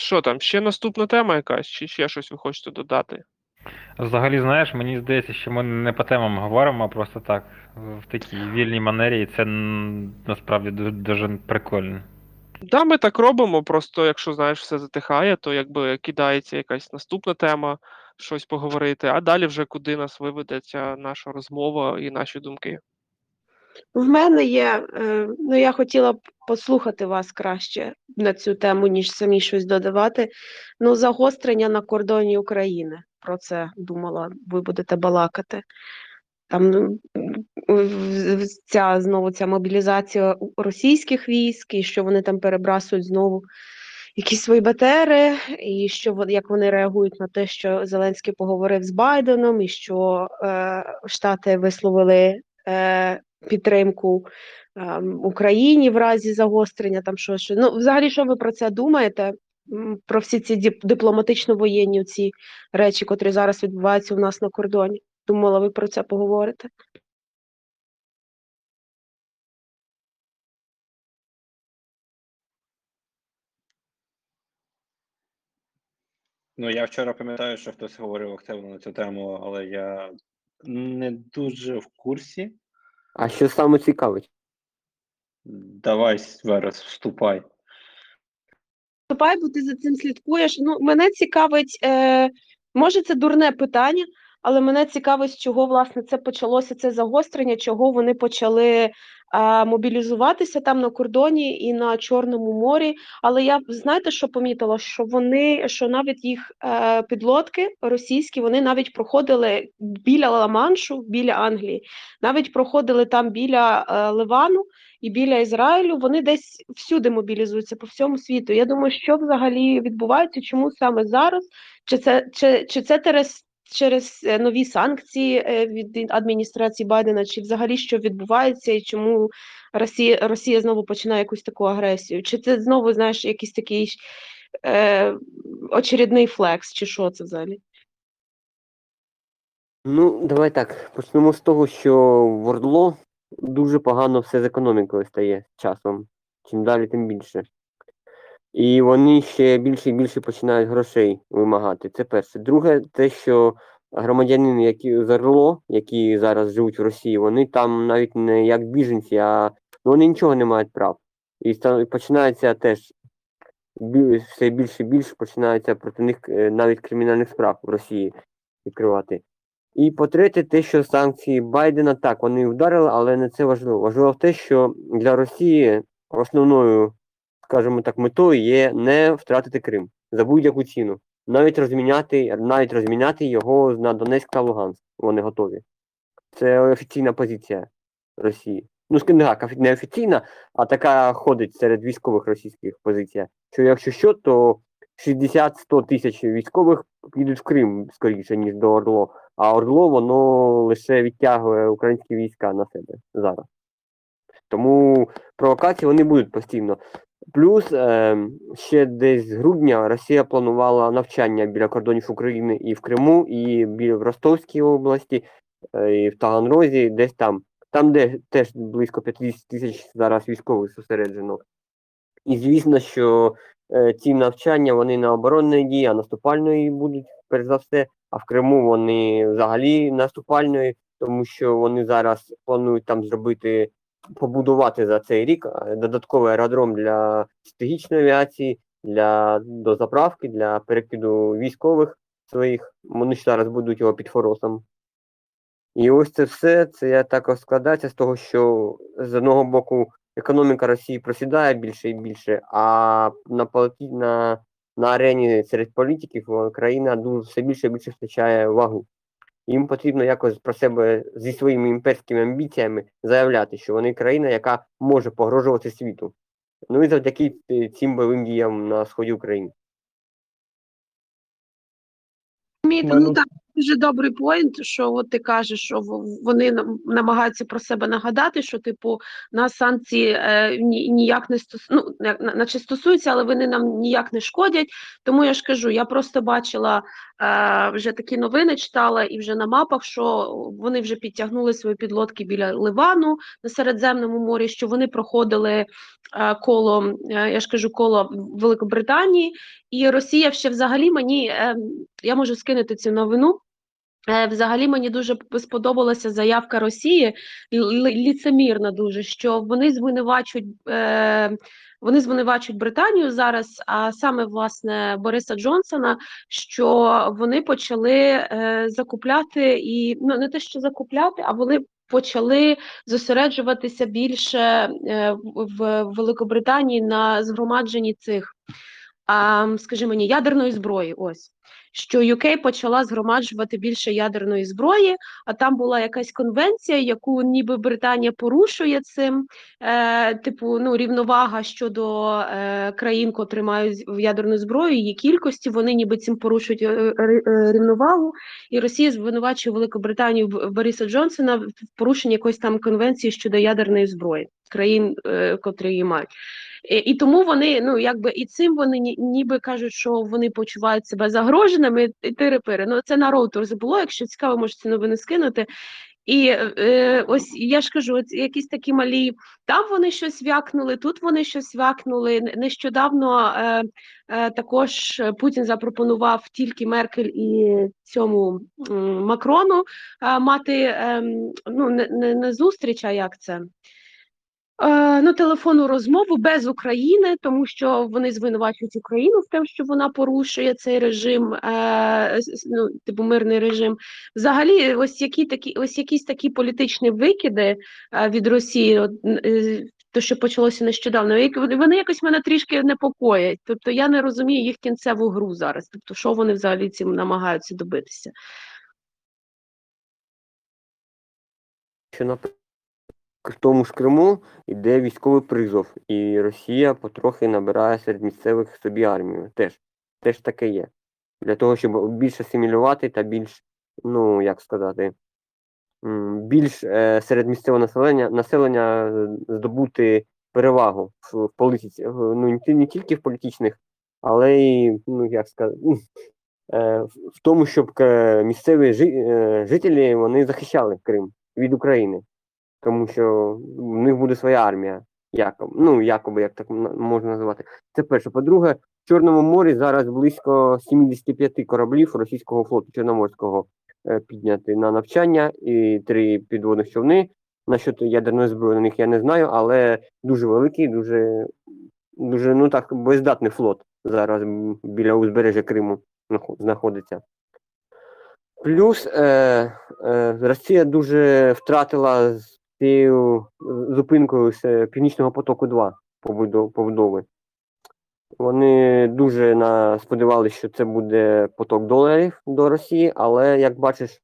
[SPEAKER 2] Що там? Ще наступна тема якась, чи ще щось ви хочете додати?
[SPEAKER 1] Взагалі, знаєш, мені здається, що ми не по темам говоримо, а просто так, в такій вільній манері, і це насправді дуже, дуже прикольно.
[SPEAKER 2] Да, ми так робимо, просто якщо знаєш, все затихає, то якби кидається якась наступна тема, щось поговорити, а далі вже куди нас виведе ця наша розмова і наші думки.
[SPEAKER 7] В мене є, е, ну я хотіла б послухати вас краще на цю тему, ніж самі щось додавати. Ну, загострення на кордоні України. Про це думала, ви будете балакати. Там ну, ця знову ця мобілізація російських військ, і що вони там перебрасують знову якісь свої БТРи, і що як вони реагують на те, що Зеленський поговорив з Байденом, і що е, Штати висловили е, підтримку ем, Україні в разі загострення. Там що, що ну, взагалі, що ви про це думаєте? Про всі ці дипломатично-воєнні ці речі, котрі зараз відбуваються у нас на кордоні. Думала, ви про це поговорите.
[SPEAKER 3] Ну, я вчора пам'ятаю, що хтось говорив активно на цю тему, але я не дуже в курсі.
[SPEAKER 4] А що саме цікавить?
[SPEAKER 3] Давай, Верес, вступай.
[SPEAKER 7] Вступай, бо ти за цим слідкуєш. Ну, мене цікавить, е, може, це дурне питання, але мене цікавить, з чого власне це почалося, це загострення, чого вони почали е, мобілізуватися там на кордоні і на Чорному морі. Але я знаєте, що помітила? Що вони, що навіть їх е, підлодки російські, вони навіть проходили біля Ла-Маншу, біля Англії, навіть проходили там біля е, Ливану і біля Ізраїлю, вони десь всюди мобілізуються по всьому світу. Я думаю, що взагалі відбувається, чому саме зараз? Чи це чи, чи це через, через е, нові санкції е, від адміністрації Байдена, чи взагалі що відбувається, і чому Росія Росія знову починає якусь таку агресію? Чи це знову знаєш якийсь такий е, очередний флекс, чи що це взагалі?
[SPEAKER 4] Ну, давай так. Почнемо з того, що в Ордло дуже погано все з економікою стає часом. Чим далі, тим більше. І вони ще більше і більше починають грошей вимагати. Це перше. Друге, те, що громадянини, які з Орло, які зараз живуть в Росії, вони там навіть не як біженці, а ну, вони нічого не мають прав. І починається теж все більше і більше починається проти них е, навіть кримінальних справ в Росії відкривати. І по-третє, те, що санкції Байдена так, вони вдарили, але не це важливо. Важливо те, що для Росії основною, скажімо так, метою є не втратити Крим за будь-яку ціну. Навіть розміняти, навіть розміняти його на Донецьк та Луганськ. Вони готові. Це офіційна позиція Росії. Ну, скажімо не офіційна, а така ходить серед військових російських позиція. Що якщо що, то 60-100 тисяч військових підуть в Крим скоріше, ніж до Орло. А Орло воно лише відтягує українські війська на себе зараз. Тому провокації вони будуть постійно. Плюс е, ще десь з грудня Росія планувала навчання біля кордонів України і в Криму, і біля в Ростовській області, е, і в Таганрозі, десь там. Там, де теж близько 50 тисяч зараз військових зосереджено. І звісно, що е, ці навчання вони на оборонної дії, а наступальної будуть, перш за все. А в Криму вони взагалі наступальної, тому що вони зараз планують там зробити, побудувати за цей рік е, додатковий аеродром для стратегічної авіації, для дозаправки, для перекиду військових своїх. Вони ж зараз будуть його під Форосом. І ось це все, це я також складається з того, що з одного боку економіка Росії просідає більше і більше, а на на, на арені серед політиків е, країна дуже все більше і більше втрачає вагу. Їм потрібно якось про себе зі своїми імперськими амбіціями заявляти, що вони країна, яка може погрожувати світу. Ну і завдяки е, цим бойовим діям на сході України.
[SPEAKER 6] Мене-
[SPEAKER 7] ну так, дуже добрий поінт, що от ти кажеш, що вони нам- намагаються про себе нагадати, що типу нас санкції е, ні, ніяк не стос... ну, на- на- наче стосуються, але вони нам ніяк не шкодять. Тому я ж кажу, я просто бачила е, вже такі новини, читала і вже на мапах, що вони вже підтягнули свої підлодки біля Ливану на Середземному морі, що вони проходили е, коло, е, я ж кажу, коло Великобританії, і Росія ще взагалі мені е, я можу скинути цю новину. Е, Взагалі мені дуже сподобалася заявка Росії, ліцемірна дуже, що вони звинувачують, е, вони звинувачують Британію зараз, а саме власне Бориса Джонсона, що вони почали е, закупляти і ну не те, що закупляти, а вони почали зосереджуватися більше в Великобританії на згромадженні цих, мені, ядерної зброї. Ось що UK почала згромаджувати більше ядерної зброї, а там була якась конвенція, яку ніби Британія порушує цим. Е, типу, ну рівновага щодо е, країн, котрі мають ядерну зброю, її кількості, вони ніби цим порушують е, ри- е, рівновагу. І Росія звинувачує Великобританію Бориса Джонсона в порушенні якоїсь там конвенції щодо ядерної зброї країн, е, котрі її мають. І, тому вони, ну якби і цим вони ніби кажуть, що вони почувають себе загроженими і тири-пири. Ну це на Роутерс було. Якщо цікаво, можете новини скинути. І е, ось я ж кажу, от якісь такі малі, там вони щось вякнули, тут вони щось вякнули. Нещодавно е, е, також Путін запропонував тільки Меркель і цьому м, Макрону е, мати ем, ну не, не, не зустріч, а як це? Е, ну, телефонну розмову без України, тому що вони звинувачують Україну в тому, що вона порушує цей режим, е, ну, типу мирний режим. Взагалі, ось які такі, ось якісь такі політичні викиди е, від Росії, то, що почалося нещодавно, вони якось мене трішки непокоять. Тобто я не розумію їх кінцеву гру зараз. Тобто, що вони взагалі цим намагаються добитися.
[SPEAKER 4] В тому ж Криму йде військовий призов, і Росія потрохи набирає серед місцевих собі армію. Теж, теж таке є. Для того, щоб більш асимілювати та більш, ну як сказати, більш е, серед місцевого населення населення е, здобути перевагу в, політиці, ну не тільки в політичних, але й, ну як сказати, е, в в тому, щоб е, місцеві е, жителі вони захищали Крим від України тому що в них буде своя армія, якоби, ну, якоби, як так можна називати. Це перше. По-друге, в Чорному морі зараз близько 75 кораблів російського флоту Чорноморського е, підняти на навчання і три підводних човни. Насчет ядерної зброї на них я не знаю, але дуже великий, дуже, дуже ну так, боєздатний флот зараз біля узбережжя Криму знаходиться. Плюс е, е, Росія дуже втратила з цією е, зупинкою з е, Північного потоку 2 побудови. Вони дуже сподівалися, що це буде поток доларів до Росії, але як бачиш,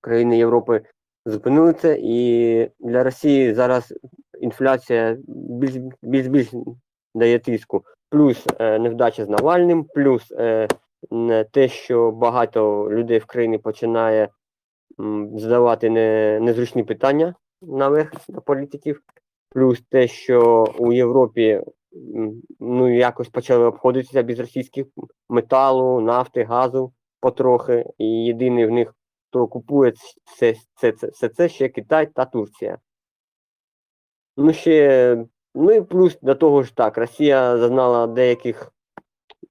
[SPEAKER 4] країни Європи зупинили це, і для Росії зараз інфляція більш більш більш дає тиску. Плюс е, невдача з Навальним, плюс е, те, що багато людей в країні починає м, задавати не, незручні питання наверх до політиків, плюс те, що у Європі ну якось почали обходитися без російських металу, нафти, газу потрохи. І єдиний в них, хто купує все це, це, все це ще Китай та Турція. Ну, ще, ну і плюс до того ж так, Росія зазнала деяких,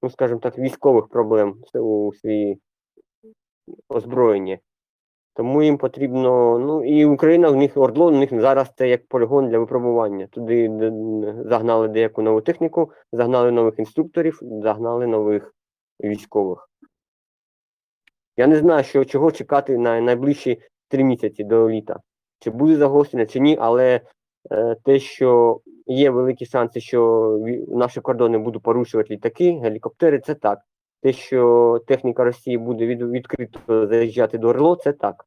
[SPEAKER 4] ну скажімо так, військових проблем у своїй озброєнні. Тому їм потрібно, ну і Україна в них Ордло, в них зараз це як полігон для випробування. Туди загнали деяку нову техніку, загнали нових інструкторів, загнали нових військових. Я не знаю, що, чого чекати на найближчі три місяці до літа. Чи буде загострення, чи ні, але е, те, що є великі шанси, що наші кордони будуть порушувати літаки, гелікоптери, це так. Те, що техніка Росії буде від, відкрито заїжджати до Орло, це так.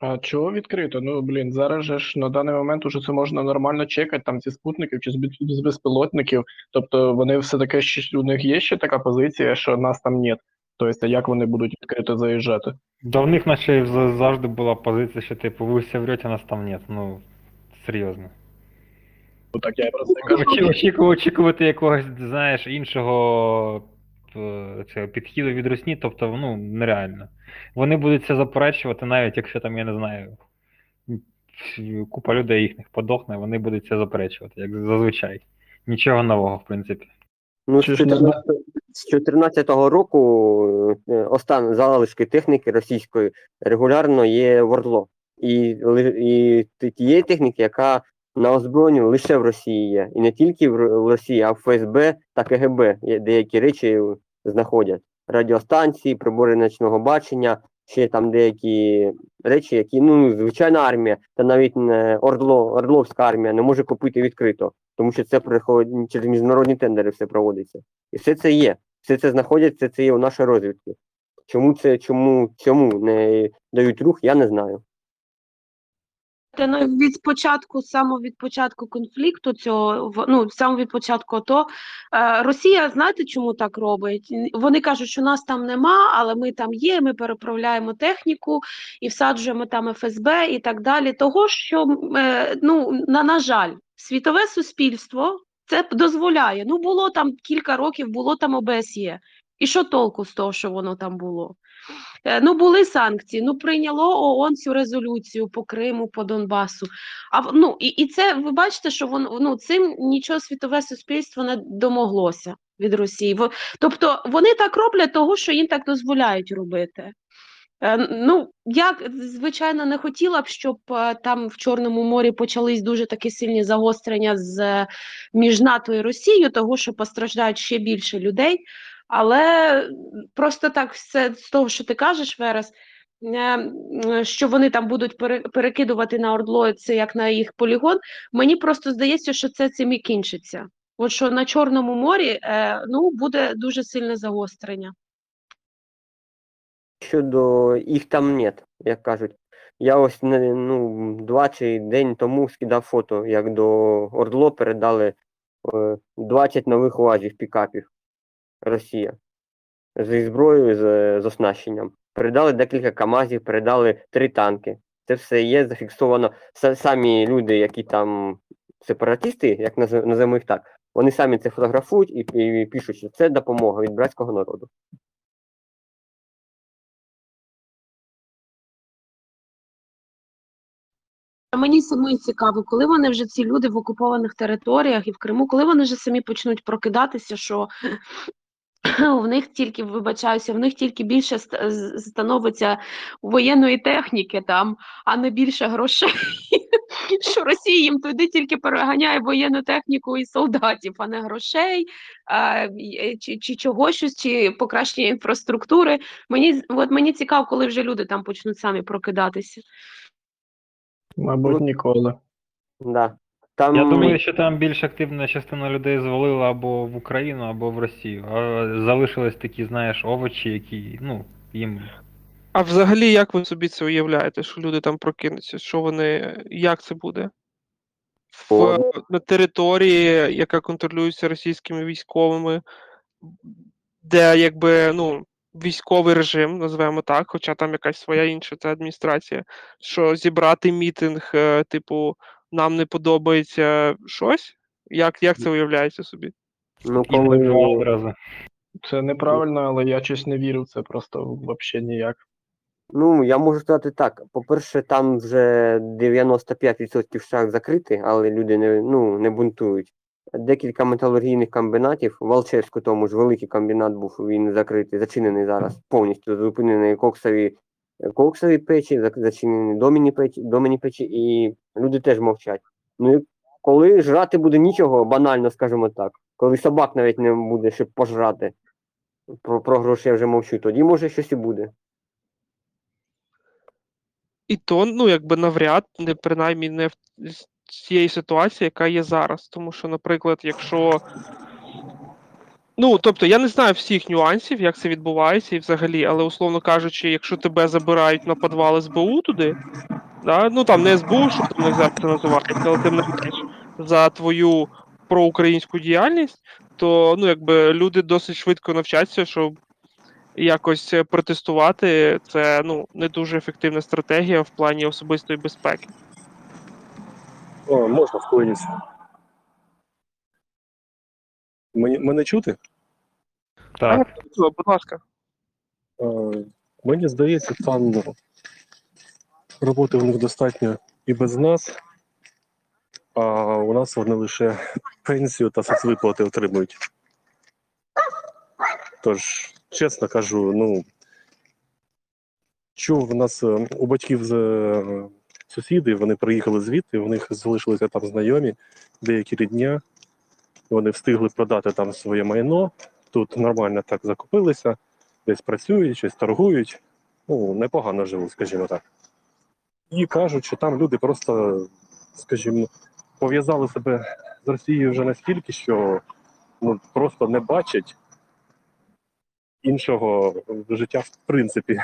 [SPEAKER 6] А чого відкрито? Ну блін, зараз же ж на даний момент уже це можна нормально чекати там зі спутників чи з безпілотників. Тобто вони все таке ще у них є ще така позиція, що нас там нет. Тобто, як вони будуть відкрито заїжджати?
[SPEAKER 1] До в них наче завжди була позиція, що типу, ви все врете, нас там нет. Ну, серйозно.
[SPEAKER 6] Ну, Так я про це кажу.
[SPEAKER 1] Очі- очікувати, очікувати якогось, знаєш, іншого е, цього підхіду від Русні, тобто, ну, нереально. Вони будуть це заперечувати, навіть якщо там, я не знаю, купа людей їхніх подохне, вони будуть це заперечувати, як зазвичай. Нічого нового, в принципі.
[SPEAKER 4] Ну, з
[SPEAKER 6] Чи ж
[SPEAKER 4] 14 з 14-го року е, останні залишки техніки російської регулярно є в Ордло. І, і тієї техніки, яка на озброєнні лише в Росії є. І не тільки в Росії, а в ФСБ та КГБ деякі речі знаходять. Радіостанції, прибори ночного бачення, ще там деякі речі, які ну, звичайна армія, та навіть не Ордло, Ордловська армія не може купити відкрито, тому що це приходить через міжнародні тендери все проводиться. І все це є. Все це знаходиться, це є у нашій розвідці. Чому це, чому, чому не дають рух, я не знаю.
[SPEAKER 7] Ну, від початку, саме від початку конфлікту цього, ну, саме від початку АТО, е, Росія, знаєте, чому так робить? Вони кажуть, що нас там нема, але ми там є, ми переправляємо техніку і всаджуємо там ФСБ і так далі. Того, що, е, ну, на, на жаль, світове суспільство це дозволяє. Ну, було там кілька років, було там ОБСЄ. І що толку з того, що воно там було? Е, Ну, були санкції, ну прийняло ООН цю резолюцію по Криму, по Донбасу. А ну і, і це ви бачите, що воно ну цим нічого світове суспільство не домоглося від Росії. Тобто вони так роблять того, що їм так дозволяють робити. Е, Ну, я звичайно не хотіла б, щоб е, там в Чорному морі почались дуже такі сильні загострення з між НАТО і Росією, того, що постраждають ще більше людей. Але просто так все з того, що ти кажеш, Верес, е, що вони там будуть пере- перекидувати на Ордло це як на їх полігон. Мені просто здається, що це цим і кінчиться. От що на Чорному морі е, ну, буде дуже сильне загострення.
[SPEAKER 4] Щодо їх там нет, як кажуть. Я ось ну, два чи день тому скидав фото, як до Ордло передали е, 20 нових УАЗів пікапів Росія зі зброєю, з, з оснащенням. Передали декілька КАМАЗів, передали три танки. Це все є зафіксовано. Самі люди, які там сепаратисти, як називаємо їх так, вони самі це фотографують і, і пишуть, що це допомога від братського народу.
[SPEAKER 7] Мені самі цікаво, коли вони вже ці люди в окупованих територіях і в Криму, коли вони вже самі почнуть прокидатися, що в них тільки, вибачаюся, в них тільки більше становиться воєнної техніки там, а не більше грошей. Що Росія їм туди тільки переганяє воєнну техніку і солдатів, а не грошей, а, чи, чи чогось щось, чи покращення інфраструктури. Мені от мені цікаво, коли вже люди там почнуть самі прокидатися.
[SPEAKER 6] Мабуть, ніколи.
[SPEAKER 4] Да. Там...
[SPEAKER 1] Я думаю, що там більш активна частина людей звалила або в Україну, або в Росію. А залишились такі, знаєш, овочі, які, ну, їм.
[SPEAKER 2] А взагалі, як ви собі це уявляєте, що люди там прокинуться? Що вони, як це буде? В, на території, яка контролюється російськими військовими, де якби ну, військовий режим, називаємо так, хоча там якась своя інша ця адміністрація, що зібрати мітинг, е, типу, нам не подобається щось? Як, як це уявляється собі?
[SPEAKER 4] ну, коли...
[SPEAKER 1] не.
[SPEAKER 6] Це неправильно, але я щось не вірю в це просто взагалі ніяк.
[SPEAKER 4] Ну, я можу сказати так. По-перше, там вже 95% шахт закриті, але люди не, ну, не бунтують. Декілька металургійних комбінатів, в Алчевську тому ж великий комбінат був, він закритий, зачинений зараз, повністю зупинені коксові, коксові печі, зачинені доміні печі, доміні печі, і люди теж мовчать. Ну і коли жрати буде нічого, банально, скажімо так, коли собак навіть не буде, щоб пожрати, про, про гроші я вже мовчу, тоді може щось і буде.
[SPEAKER 2] І то, ну, якби навряд, не принаймні не в цієї ситуації, яка є зараз. Тому що, наприклад, якщо. Ну, тобто, я не знаю всіх нюансів, як це відбувається і взагалі, але, условно кажучи, якщо тебе забирають на підвал СБУ туди, да, ну там не СБУ, що там не це називається, але тим не менш за твою проукраїнську діяльність, то ну, якби люди досить швидко навчаться, що якось протестувати, це ну не дуже ефективна стратегія в плані особистої безпеки.
[SPEAKER 5] О, можна вклинитися. Мене чути?
[SPEAKER 1] Так.
[SPEAKER 2] Будь ласка.
[SPEAKER 5] Е, Мені здається, там роботи в них достатньо і без нас, а у нас вони лише пенсію та соцвиплати отримують. Тож, чесно кажу, ну чув в нас е, у батьків з е, сусіди, вони приїхали звідти, у них залишилися там знайомі, деякі рідня. Вони встигли продати там своє майно, тут нормально так закупилися десь працюють, щось торгують. Ну, непогано живуть, скажімо так. І кажуть, що там люди просто, скажімо, пов'язали себе з Росією вже настільки, що ну, просто не бачать іншого життя в принципі.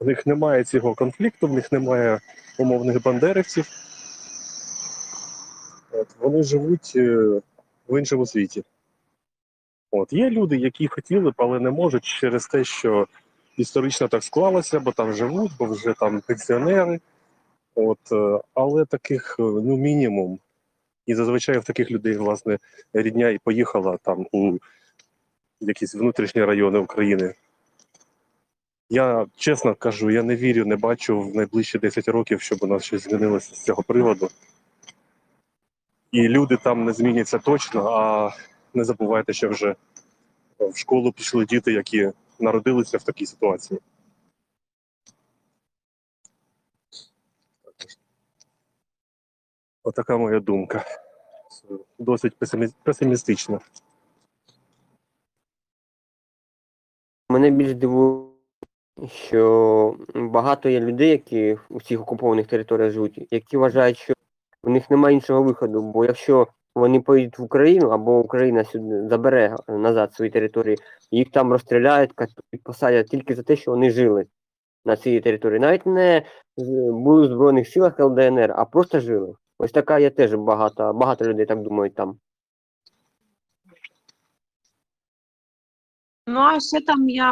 [SPEAKER 5] В них немає цього конфлікту, в них немає умовних бандерівців. Вони живуть е, в іншому світі. От є люди, які хотіли б, але не можуть через те, що історично так склалося, бо там живуть, бо вже там пенсіонери. От, е, але таких е, ну мінімум. І зазвичай в таких людей, власне, рідня і поїхала там у якісь внутрішні райони України. Я чесно кажу, я не вірю, не бачу в найближчі 10 років, щоб у нас щось змінилося з цього приводу. І люди там не зміняться точно, а не забувайте, що вже в школу пішли діти, які народилися в такій ситуації. Отака моя думка. Досить песимістична.
[SPEAKER 4] Мене більш дивує, що багато є людей, які у цих окупованих територіях живуть, які вважають, що в них немає іншого виходу, бо якщо вони поїдуть в Україну або Україна сюди забере назад свої території, їх там розстріляють, посадять тільки за те, що вони жили на цій території. Навіть не були в Збройних силах ЛДНР, а просто жили. Ось така є теж багато, багато людей так думають там.
[SPEAKER 7] Ну, а ще там я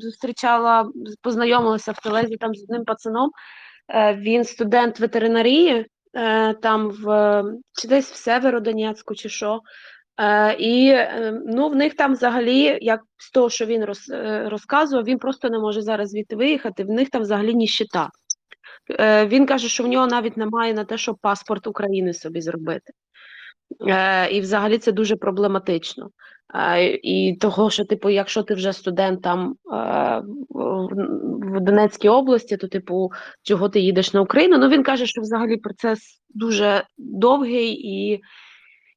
[SPEAKER 7] зустрічала, познайомилася в Телезі там з одним пацаном. Е, Він студент ветеринарії, е, там в чи десь в Северодонецьку, чи що. Е, І е, ну, в них там взагалі, як з того, що він роз, е, розказував, він просто не може зараз звідти виїхати. В них там взагалі ніщита. Е, Він каже, що в нього навіть немає на те, щоб паспорт України собі зробити. Е, І взагалі це дуже проблематично. Е, І того, що, типу, якщо ти вже студент там е, в Донецькій області, то, типу, чого ти їдеш на Україну? Ну він каже, що взагалі процес дуже довгий, і,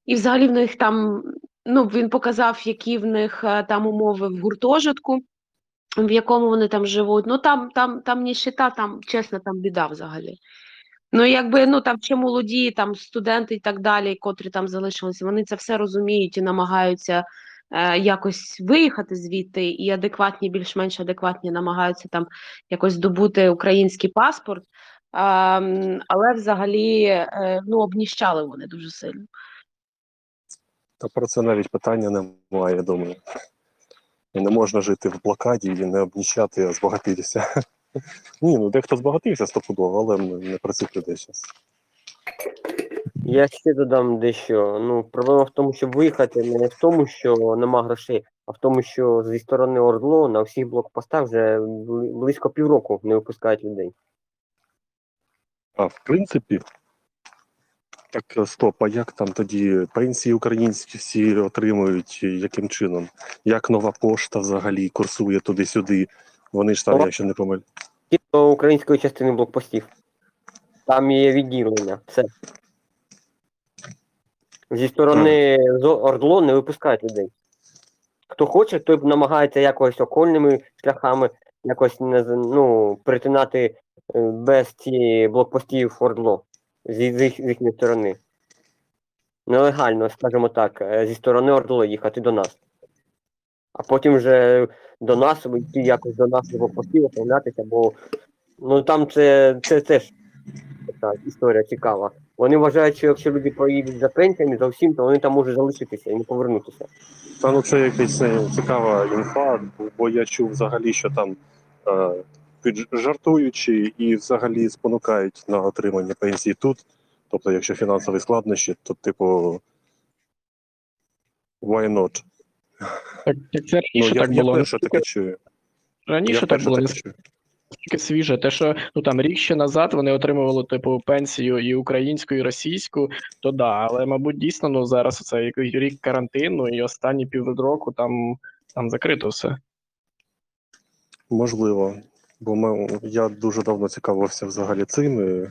[SPEAKER 7] і взагалі в них там, ну він показав, які в них там умови в гуртожитку, в якому вони там живуть. Ну там, там, там ніщита, там чесно, там біда взагалі. Ну, якби ну там ще молоді, там студенти і так далі, котрі там залишилися, вони це все розуміють і намагаються е, якось виїхати звідти, і адекватні, більш-менш адекватні, намагаються там якось здобути український паспорт. М, але взагалі е, ну, обніщали вони дуже сильно.
[SPEAKER 5] Та про це навіть питання немає, я думаю. Не можна жити в блокаді і не обніщати, а збагатитися. Ні, ну дехто збагатився стопудово, але не про цих людей зараз.
[SPEAKER 4] Я ще додам дещо. Ну, проблема в тому, щоб виїхати не в тому, що нема грошей, а в тому, що зі сторони Ордло на всіх блокпостах вже близько півроку не випускають людей.
[SPEAKER 5] А в принципі, так е, стоп, а як там тоді пенсії українські всі отримують, яким чином? Як нова пошта взагалі курсує туди-сюди? Вони ж там,
[SPEAKER 4] О.
[SPEAKER 5] якщо не помиль.
[SPEAKER 4] До української частини блокпостів. Там є відділення. Все. Зі сторони Ордло не випускають людей. Хто хоче, той намагається якось окольними шляхами якось ну, перетинати е, без цієї блокпостів Ордло зі, з, з їхньої сторони. Нелегально, скажімо так, е, зі сторони Ордло їхати до нас. А потім вже до нас йти якось до наших блокпостів, оформлятися, бо ну там це, це теж така історія цікава. Вони вважають, що якщо люди поїдуть за пенсіями зовсім, то вони там можуть залишитися і не повернутися.
[SPEAKER 5] Та ну це якась е, цікава інфа, бо я чув взагалі, що там е, під жартуючи і взагалі спонукають на отримання пенсії тут. Тобто, якщо фінансові складнощі, то типу why not?
[SPEAKER 8] Так, це
[SPEAKER 5] Ну,
[SPEAKER 8] раніше
[SPEAKER 5] я,
[SPEAKER 8] так
[SPEAKER 5] я
[SPEAKER 8] було.
[SPEAKER 5] перше таке чую.
[SPEAKER 8] Раніше
[SPEAKER 5] я
[SPEAKER 8] так було
[SPEAKER 5] таке
[SPEAKER 8] свіже. Те, що ну там рік ще назад вони отримували типу пенсію і українську, і російську, то да. Але мабуть дійсно ну зараз це рік карантину, і останні півроку там, там закрито все.
[SPEAKER 5] Можливо. Бо ми, я дуже давно цікавився взагалі цим. і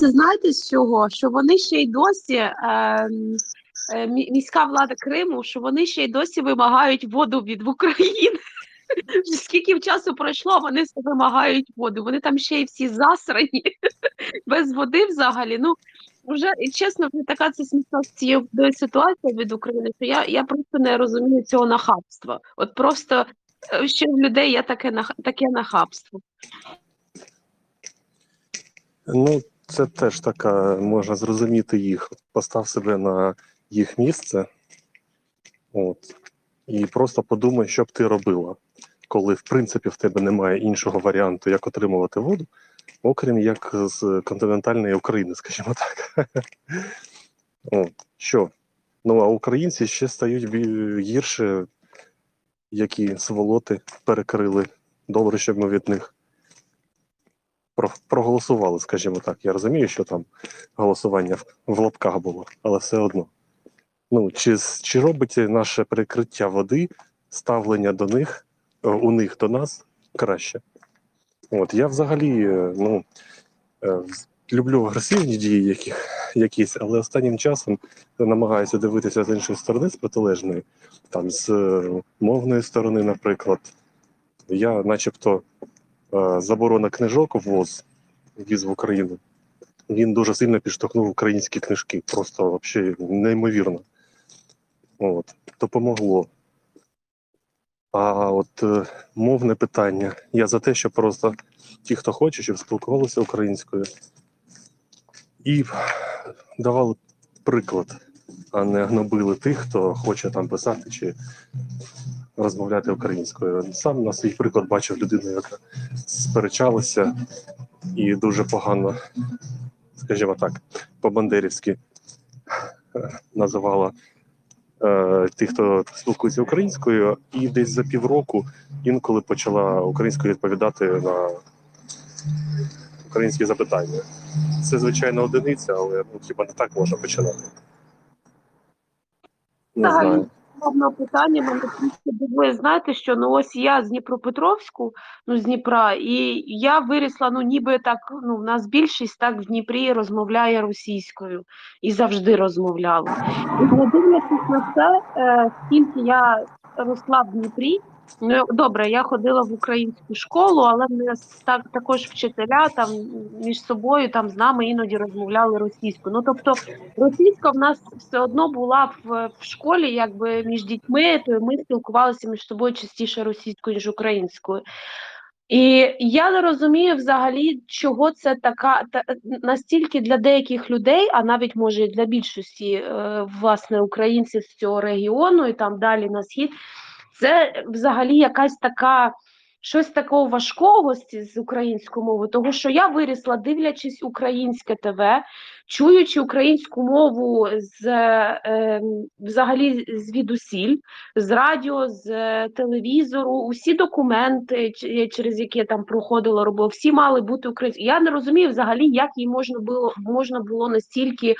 [SPEAKER 7] Це знаєте з чого? Що вони ще й досі е, е, міська влада Криму, що вони ще й досі вимагають воду від України. Скільки часу пройшло, вони вимагають воду. Вони там ще й всі засрані без води взагалі. Ну вже і чесно, така це смішна ситуація від України, що я, я просто не розумію цього нахабства. От просто ще в людей є таке таке нахабство.
[SPEAKER 5] Ну, це теж така, можна зрозуміти їх. Постав себе на їх місце. От. І просто подумай, що б ти робила, коли, в принципі, в тебе немає іншого варіанту, як отримувати воду, окрім як з континентальної України, скажімо так. От. Що? Ну, а українці ще стають гірше, які сволоти перекрили. Добре, щоб ми від них проголосували, скажімо так. Я розумію, що там голосування в, в лапках було, але все одно. Ну, чи, чи робить наше прикриття води, ставлення до них, е, у них до нас краще? От я взагалі е, ну, е, люблю агресивні дії яких, якісь, але останнім часом намагаюся дивитися з іншої сторони, з протилежної, там з мовної сторони, наприклад. Я, начебто, заборона книжок ввоз віз в Україну. Він дуже сильно підштовхнув українські книжки. Просто взагалі неймовірно. От, допомогло. А от е, мовне питання. Я за те, що просто ті, хто хоче, щоб спілкувалися українською, і давали приклад, а не гнобили тих, хто хоче там писати чи розмовляти українською. Сам на свій приклад бачив людину, яка сперечалася і дуже погано, скажімо так, по-бандерівськи е, називала е, тих, хто спілкується українською, і десь за півроку інколи почала українською відповідати на українські запитання. Це, звичайно, одиниця, але ну, хіба не так можна починати? Не знаю.
[SPEAKER 7] Одне питання мене дивує. Знаєте, що ну ось я з Дніпропетровську, ну з Дніпра, і я вирісла, ну ніби так, ну в нас більшість так в Дніпрі розмовляє російською і завжди розмовляла. І не дивлячись на це, е, скільки я росла в Дніпрі. Ну добре, я ходила в українську школу, але нас так також вчителя там між собою там з нами іноді розмовляли російською. Ну тобто російська в нас все одно була в, в школі, якби між дітьми, то ми спілкувалися між собою частіше російською, ніж українською. І я не розумію взагалі, чого це така та, настільки для деяких людей, а навіть може і для більшості е, власне українців з цього регіону і там далі на схід. Це взагалі якась така щось такого важкого з, українською мовою, того що я вирісла, дивлячись українське ТВ, чуючи українську мову з е, взагалі звідусіль, з радіо, з телевізору, усі документи, через які я там проходила, робила, всі мали бути українською. Я не розумію взагалі, як їй можна було можна було настільки.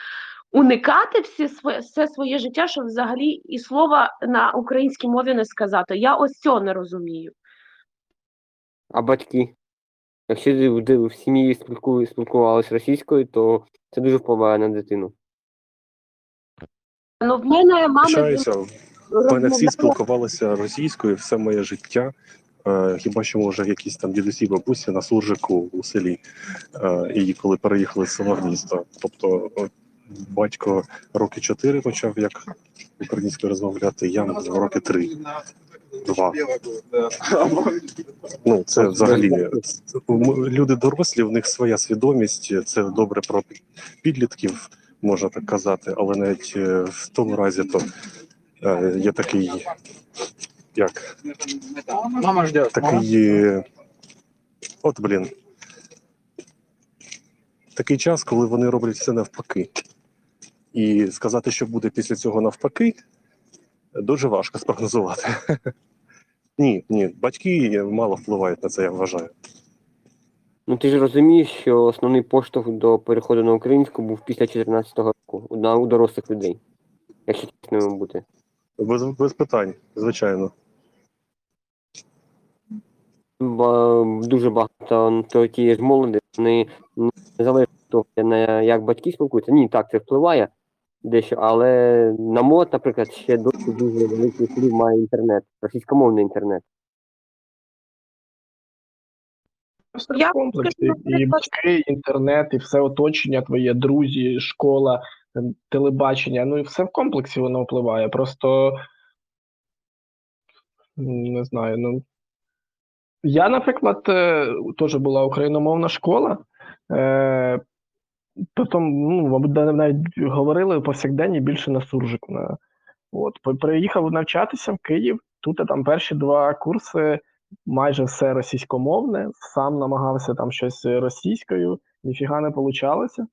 [SPEAKER 7] Уникати всі своє, все своє життя, щоб взагалі і слова на українській мові не сказати. Я ось цього не розумію.
[SPEAKER 4] А батьки? Якщо в сім'ї спілкувалися російською, то це дуже впливає на дитину.
[SPEAKER 7] Ну, в мене мама
[SPEAKER 5] Пишаюся. В мене всі спілкувалися російською все моє життя. Е, хіба що може якісь там дідусі бабусі на суржику у селі, е, і коли переїхали з села в місто. Тобто батько роки чотири почав як українською розмовляти, я роки три. Два. Ну, це взагалі люди дорослі, в них своя свідомість. Це добре про підлітків, можна так казати, але навіть е, в тому разі то е, є такий, як
[SPEAKER 8] Мама ждет.
[SPEAKER 5] такий. е, От блін. Такий час, коли вони роблять все навпаки. І сказати, що буде після цього навпаки, дуже важко спрогнозувати. Ні, ні, батьки мало впливають на це, я вважаю.
[SPEAKER 4] Ну ти ж розумієш, що основний поштовх до переходу на українську був після 14-го року у- на у дорослих людей. Якщо чесним бути.
[SPEAKER 5] Без, без питань, звичайно.
[SPEAKER 4] Ба- дуже багато то тієї ж молоді, вони не залежить від того, як батьки спілкуються. Ні, так, це впливає дещо, але на мод, наприклад, ще досі дуже великий вплив має інтернет, російськомовний інтернет.
[SPEAKER 8] Просто
[SPEAKER 7] Я
[SPEAKER 8] в комплексі.
[SPEAKER 7] скажу,
[SPEAKER 8] І
[SPEAKER 7] наприклад-
[SPEAKER 8] батьки, і інтернет, і все оточення твоє, друзі, школа, е, телебачення. Ну і все в комплексі воно впливає. Просто м, не знаю. Ну я, наприклад, е, теж була україномовна школа. Е, Потім, ну, мабуть, навіть говорили повсякденні більше на суржику. На, от, приїхав навчатися в Київ. Тут там перші два курси майже все російськомовне, сам намагався там щось російською, ніфіга не получалося.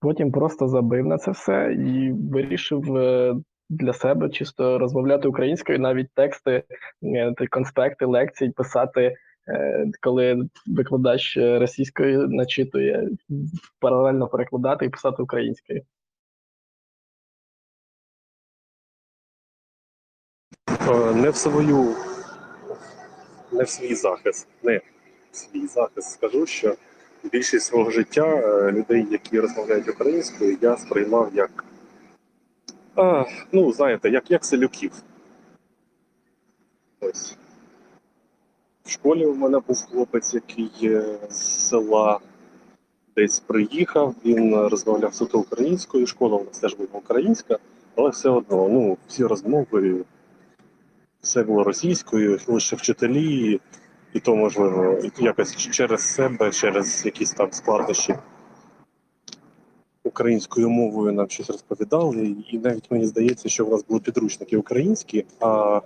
[SPEAKER 8] Потім просто забив на це все і вирішив е, для себе чисто розмовляти українською, навіть тексти, е, конспекти, лекцій писати, коли викладач е, російською начитує, паралельно перекладати і писати українською.
[SPEAKER 5] Е, Не в свою, не в свій захист, не в свій захист скажу, що більшість свого життя е, людей, які розмовляють українською, я сприймав як, а, ну, знаєте, як, як селюків. Ось. В школі у мене був хлопець, який з села десь приїхав, він розмовляв суто українською, школа у нас теж була українська, але все одно, ну, всі розмови все було російською, лише вчителі, і то можливо якось через себе, через якісь там складнощі українською мовою нам щось розповідали. І навіть мені здається, що в нас були підручники українські, а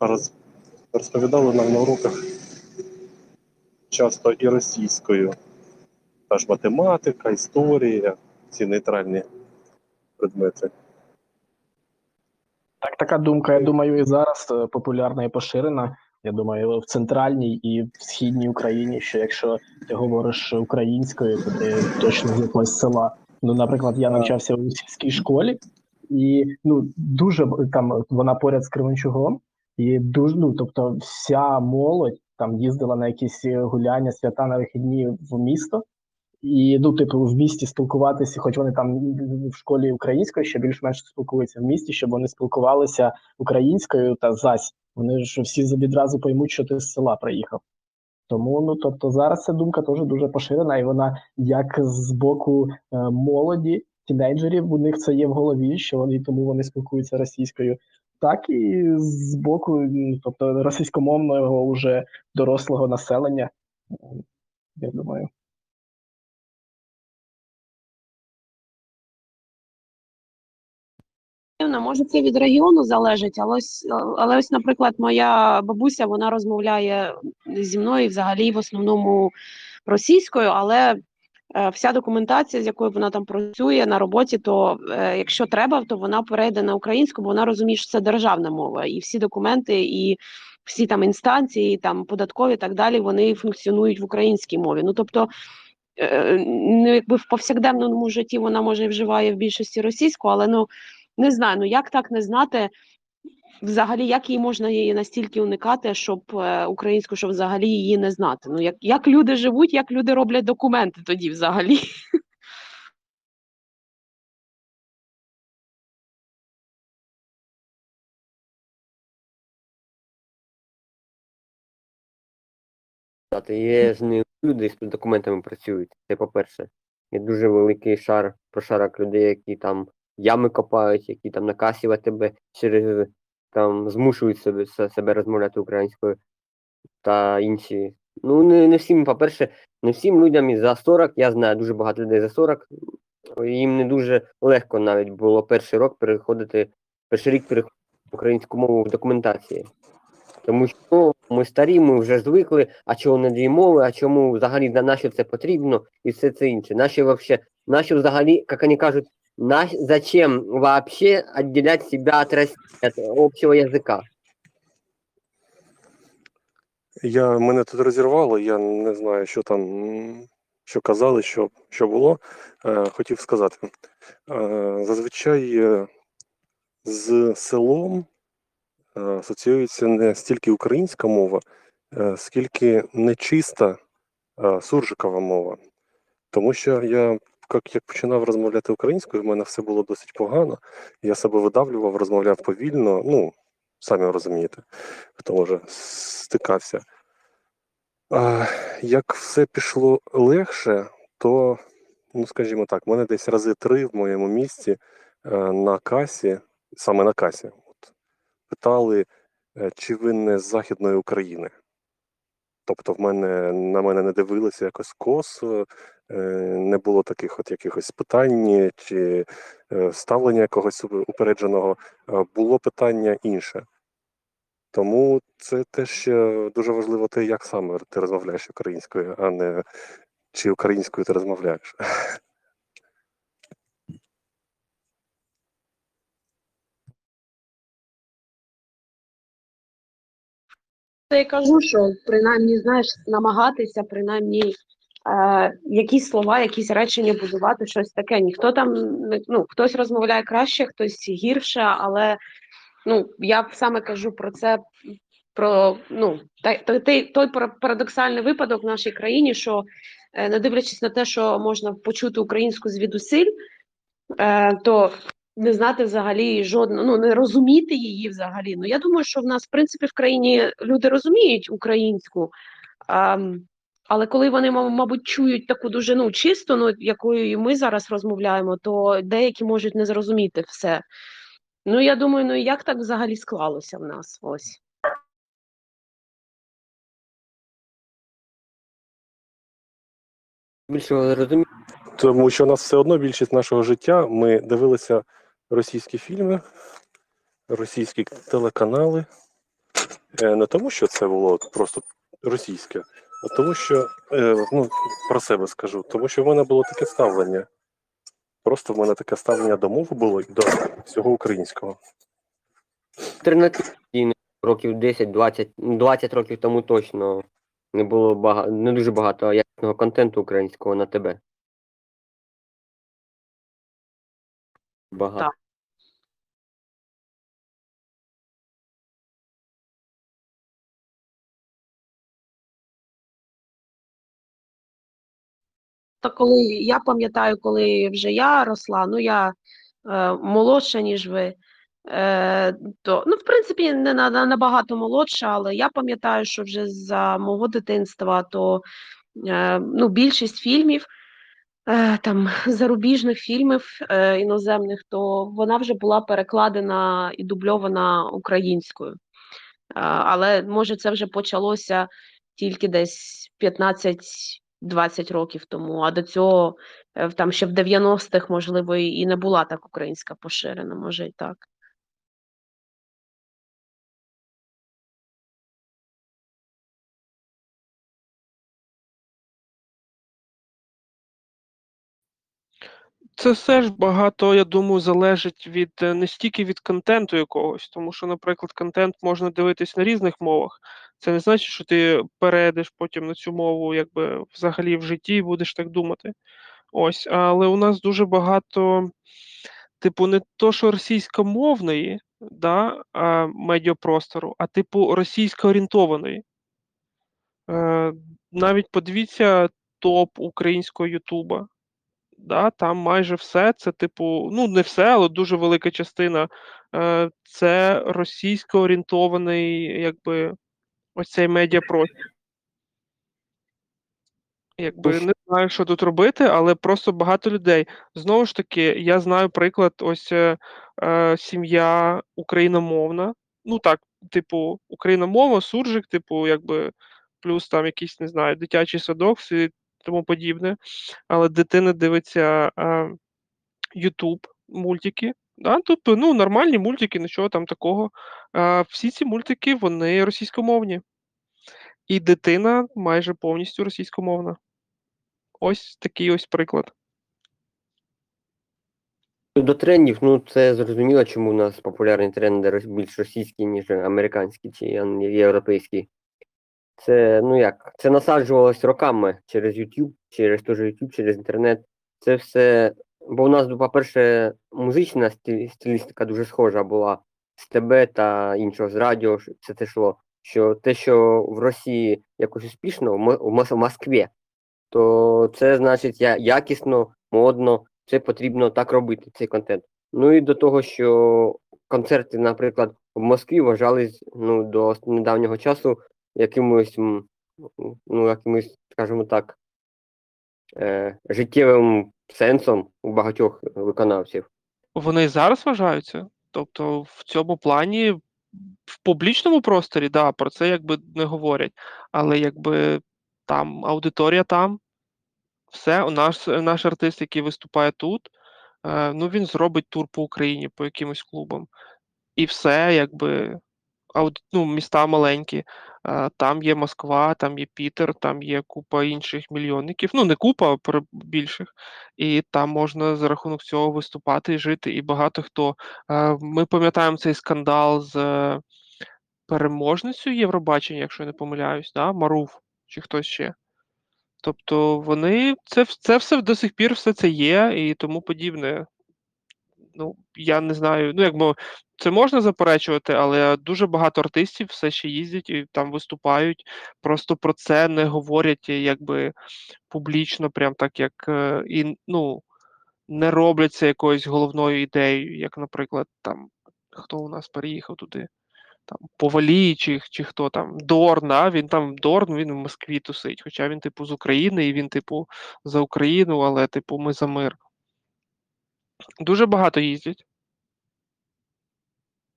[SPEAKER 5] роз, розповідали нам на уроках часто і російською. Та ж математика, історія, ці нейтральні предмети.
[SPEAKER 8] Так, така думка, я думаю, і зараз е, популярна і поширена. Я думаю, в центральній і в східній Україні, що якщо ти говориш українською, то ти точно з якогось села. Ну, наприклад, я навчався у сільській школі, і ну дуже там вона поряд з Кременчугом, і дуже ну, тобто, вся молодь там їздила на якісь гуляння, свята на вихідні в місто. І ну, типу, в місті спілкуватися, хоч вони там в школі українською ще більш-менш спілкуються в місті, щоб вони спілкувалися українською та зась. Вони ж всі відразу поймуть, що ти з села приїхав. Тому ну тобто зараз ця думка теж дуже поширена, і вона як з боку е, молоді, тінейджерів, у них це є в голові, що вони тому вони спілкуються російською, так і з боку, тобто російськомовного уже дорослого населення. Я думаю.
[SPEAKER 7] Може, це від регіону залежить, але ось, але ось, наприклад, моя бабуся вона розмовляє зі мною взагалі в основному російською, але вся документація, з якою вона там працює на роботі, то е, якщо треба, то вона перейде на українську, бо вона розуміє, що це державна мова, і всі документи, і всі там інстанції, там податкові і так далі, вони функціонують в українській мові. Ну тобто. е, Ну, якби в повсякденному житті вона може і вживає в більшості російську, але ну не знаю, ну як так не знати, взагалі, як її можна її настільки уникати, щоб е, українську, щоб взагалі її не знати. Ну як, як люди живуть, як люди роблять документи тоді взагалі.
[SPEAKER 4] Є ж не люди з документами працюють. Це по-перше. Є дуже великий шар, прошарок людей, які там ями копають, які там на касі АТБ через там змушують себе, себе розмовляти українською та інші. Ну, не, не всім, по-перше, не всім людям із за 40, я знаю дуже багато людей за 40, їм не дуже легко навіть було перший рок переходити, перший рік переходити українську мову в документації. Тому що ну, ми старі, ми вже звикли, а чого не дві мови, а чому взагалі на нащо це потрібно і все це інше. Наші вообще, наші взагалі, як вони кажуть, наш, зачем вообще отделять себя от России, от общего языка?
[SPEAKER 5] Я мене тут розірвало, я не знаю, що там, що казали, що, що було. Е, хотів сказати. Е, зазвичай е, з селом е, асоціюється не стільки українська мова, е, скільки нечиста суржикова мова. Тому що я, як, як починав розмовляти українською, в мене все було досить погано. Я себе видавлював, розмовляв повільно. Ну, самі розумієте, хто може стикався. А, як все пішло легше, то, ну скажімо так, мене десь рази три в моєму місті е, на касі, саме на касі, от, питали, е, чи ви не з Західної України. Тобто в мене на мене не дивилися якось косо, е, не було таких от якихось питань чи е, ставлення якогось упередженого. Е, Було питання інше. Тому це теж дуже важливо те, як саме ти розмовляєш українською, а не чи українською ти розмовляєш.
[SPEAKER 7] я кажу, що принаймні, знаєш, намагатися, принаймні, е, якісь слова, якісь речення будувати, щось таке. Ніхто там, ну, хтось розмовляє краще, хтось гірше, але ну, я саме кажу про це, про ну, той, той, той парадоксальний випадок в нашій країні, що е, не дивлячись на те, що можна почути українську звідусиль, е, то не знати взагалі жодного, ну не розуміти її взагалі. Ну я думаю, що в нас, в принципі, в країні люди розуміють українську, а, але коли вони, ма- мабуть, чують таку дуже ну, чисту, ну, якою і ми зараз розмовляємо, то деякі можуть не зрозуміти все. Ну, я думаю, ну як так взагалі склалося в нас? Ось.
[SPEAKER 4] Більше розумію.
[SPEAKER 5] Тому що у нас все одно більшість нашого життя ми дивилися російські фільми, російські телеканали. Е, Не тому, що це було просто російське, а тому, що е, ну, про себе скажу, тому що в мене було таке ставлення. Просто в мене таке ставлення до мови було і до всього українського.
[SPEAKER 4] Альтернативні років 10-20, ну, 20 років тому точно не було багато, не дуже багато якісного контенту українського на тебе. Багато.
[SPEAKER 7] Та коли я пам'ятаю, коли вже я росла, ну я е, молодша, ніж ви, е, то ну, в принципі, не на, на- набагато молодша, але я пам'ятаю, що вже за мого дитинства, то е, ну, більшість фільмів, там зарубіжних фільмів е, іноземних, то вона вже була перекладена і дубльована українською. Е, але може це вже почалося тільки десь 15-20 років тому, а до цього е, там ще в 90-х, можливо, і не була так українська поширена, може і так.
[SPEAKER 2] Це все ж багато, я думаю, залежить від е, не стільки від контенту якогось, тому що, наприклад, контент можна дивитись на різних мовах. Це не значить, що ти перейдеш потім на цю мову, якби взагалі в житті і будеш так думати. Ось, але у нас дуже багато, типу, не то, що російськомовної, да, а, медіапростору, а типу російсько-орієнтованої. Е, навіть подивіться топ українського Ютуба. Да, там майже все це, типу, ну не все, але дуже велика частина. Е, це російсько орієнтований, якби ось цей медіапростір. Якби не знаю, що тут робити, але просто багато людей. Знову ж таки, я знаю приклад, ось е, е, сім'я україномовна. Ну так, типу, україномова, суржик, типу, якби плюс там якийсь, не знаю, дитячий садок і тому подібне. Але дитина дивиться YouTube мультики. Да? Тобто, ну, нормальні мультики, нічого там такого. Е, всі ці мультики, вони російськомовні. І дитина майже повністю російськомовна. Ось такий ось приклад.
[SPEAKER 4] До трендів, ну це зрозуміло, чому у нас популярні тренди більш російські, ніж американські чи європейські. Це, ну як, це насаджувалось роками через YouTube, через же YouTube, через інтернет. Це все. Бо у нас, по-перше, музична стилістика дуже схожа була з ТБ та іншого з радіо. Це те йшло. Що те, що в Росії якось успішно, в Москві, то це значить я- якісно, модно, це потрібно так робити, цей контент. Ну і до того, що концерти, наприклад, в Москві вважались ну, до недавнього часу якимось, ну, якимось, скажімо так, е, життєвим сенсом у багатьох виконавців.
[SPEAKER 2] Вони зараз вважаються. Тобто, в цьому плані, в публічному просторі, да, про це якби не говорять. Але якби там аудиторія там, все, наш, наш артист, який виступає тут, е, ну він зробить тур по Україні по якимось клубам. І все, якби. Ну, міста маленькі. Там є Москва, там є Пітер, там є купа інших мільйонників. Ну, не купа, а більших. І там можна за рахунок цього виступати і жити. І багато хто. Ми пам'ятаємо цей скандал з е, переможницею Євробачення, якщо я не помиляюсь, да? Маруф чи хтось ще. Тобто вони це, це все до сих пір все це є і тому подібне. Ну, я не знаю. Ну, якби це можна заперечувати, але дуже багато артистів все ще їздять і там виступають. Просто про це не говорять якби публічно, прям так як е, і ну, не роблять це якоюсь головною ідеєю, як, наприклад, там хто у нас переїхав туди. Там Повалій чи, чи хто там Дорн, а він там Дорн, він в Москві тусить. Хоча він, типу, з України, і він, типу, за Україну, але, типу, ми за мир. Дуже багато їздять.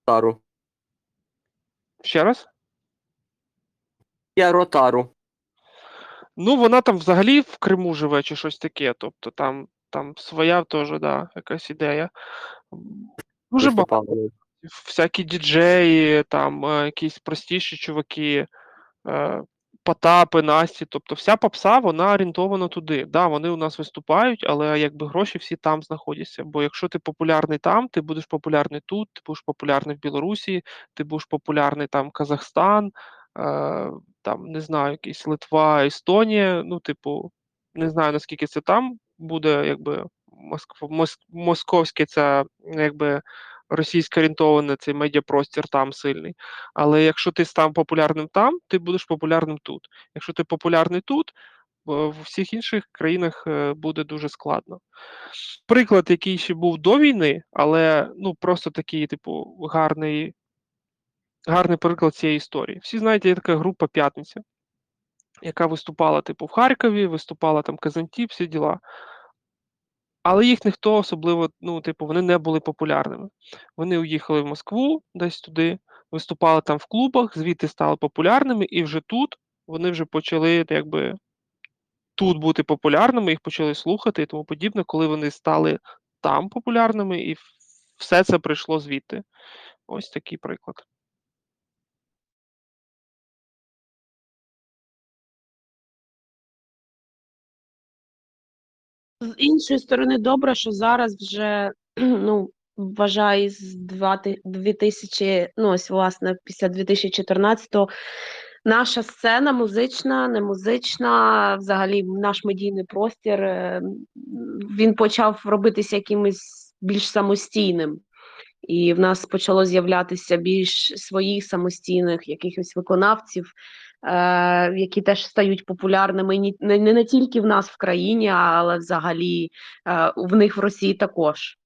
[SPEAKER 4] Тару.
[SPEAKER 2] Ще раз?
[SPEAKER 4] Я ротару.
[SPEAKER 2] Ну, вона там взагалі в Криму живе чи щось таке. Тобто там, там своя теж, да, якась ідея. Дуже багато. Всякі діджеї, там е, якісь простіші чуваки, е, Потапи, Насті. Тобто вся попса, вона орієнтована туди. Да, вони у нас виступають, але якби гроші всі там знаходяться. Бо якщо ти популярний там, ти будеш популярний тут, ти будеш популярний в Білорусі, ти будеш популярний там Казахстан, е, там не знаю, якийсь Литва, Естонія. Ну, типу, не знаю наскільки це там буде, якби Москва, мос, московське це якби російсько орієнтоване цей медіапростір там сильний. Але якщо ти став популярним там, ти будеш популярним тут. Якщо ти популярний тут, в всіх інших країнах е, буде дуже складно. Приклад, який ще був до війни, але ну просто такий, типу, гарний, гарний приклад цієї історії. Всі знаєте, є така група П'ятниця, яка виступала, типу, в Харкові, виступала там Казантіп, всі діла. Але їх ніхто особливо, ну, типу, вони не були популярними. Вони уїхали в Москву десь туди, виступали там в клубах, звідти стали популярними, і вже тут вони вже почали якби тут бути популярними, їх почали слухати і тому подібне, коли вони стали там популярними, і все це прийшло звідти. Ось такий приклад.
[SPEAKER 7] З іншої сторони, добре, що зараз вже ну, вважаю, з 20 2000, ну ось власне після 2014-го наша сцена музична, не музична, взагалі наш медійний простір, е, він почав робитися якимось більш самостійним. І в нас почало з'являтися більш своїх самостійних якихось виконавців, які теж стають популярними не, не, тільки в нас в країні, але взагалі е, в них в Росії також.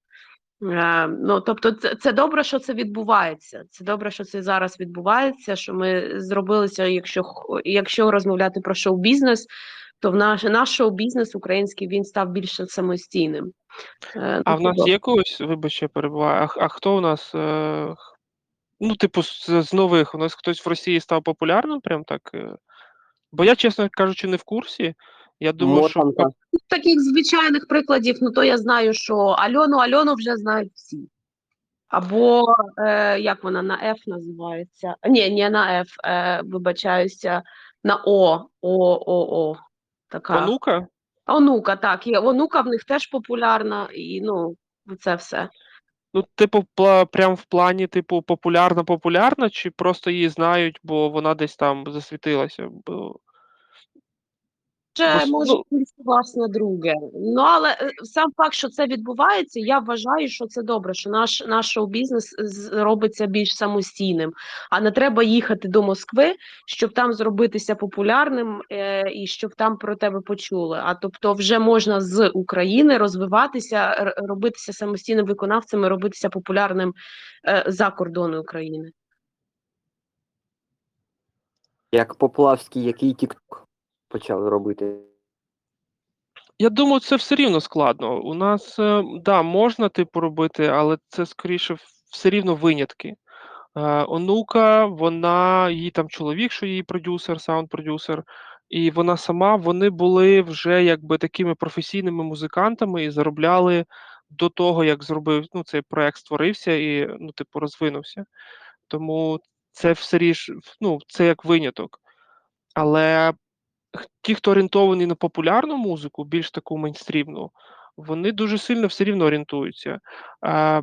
[SPEAKER 7] Е, ну, тобто, це, це добре, що це відбувається. Це добре, що це зараз відбувається. Що ми зробилися, якщо якщо розмовляти про шоу-бізнес, то в наш, наш шоу-бізнес український він став більше самостійним. Е,
[SPEAKER 2] А
[SPEAKER 7] ну,
[SPEAKER 2] в нас є когось, вибач, я перебуваю. А, а хто у нас? Е, ну, типу, з, з нових, у нас хтось в Росії став популярним, прям так. Е? Бо я, чесно кажучи, не в курсі. Я думаю, що
[SPEAKER 4] Мотанка.
[SPEAKER 7] таких звичайних прикладів, ну то я знаю, що Альону Альону вже знають всі. Або е, як вона на F називається? Ні, не на F, е, вибачаюся, на О. О, О, О. Така.
[SPEAKER 2] онука.
[SPEAKER 7] Онука, так. Онука в них теж популярна, і ну, це все.
[SPEAKER 2] Ну, типу, прям в плані, типу, популярна, популярна, чи просто її знають, бо вона десь там засвітилася. Бо... Бо
[SPEAKER 7] може
[SPEAKER 2] ну-
[SPEAKER 7] власне друге. Ну але е, сам факт, що це відбувається, я вважаю, що це добре, що наш, наш шоу-бізнес з- робиться більш самостійним, а не треба їхати до Москви, щоб там зробитися популярним е, і щоб там про тебе почули. А тобто, вже можна з України розвиватися, робитися самостійним виконавцем, і робитися популярним е, за кордони України.
[SPEAKER 4] Як Поплавський, який тік-ток почав робити.
[SPEAKER 2] Я думаю, це все рівно складно. У нас, е, да, можна типу робити, але це скоріше все рівно винятки. Е, онука, вона, її там чоловік, що її продюсер, саунд-продюсер, і вона сама, вони були вже якби такими професійними музикантами і заробляли до того, як зробив, ну, цей проект створився і, ну, типу, розвинувся. Тому це все ріж, ну, це як виняток. Але ті, хто орієнтовані на популярну музику, більш таку мейнстрімну, вони дуже сильно все рівно орієнтуються. А,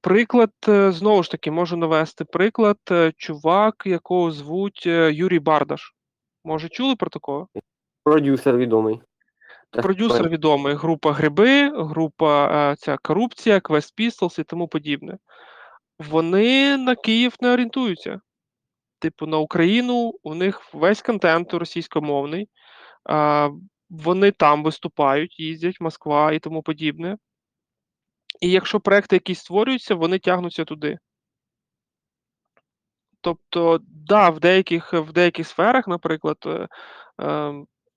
[SPEAKER 2] приклад, е, знову ж таки, можу навести приклад, е, чувак, якого звуть е, Юрій Бардаш. Може, чули про такого?
[SPEAKER 4] Продюсер відомий.
[SPEAKER 2] Продюсер відомий, група Гриби, група ця корупція, Quest Pistols і тому подібне. Вони на Київ не орієнтуються. Типу, на Україну у них весь контент російськомовний. А, вони там виступають, їздять, Москва і тому подібне. І якщо проекти якісь створюються, вони тягнуться туди. Тобто, да, в деяких, в деяких сферах, наприклад, е, е,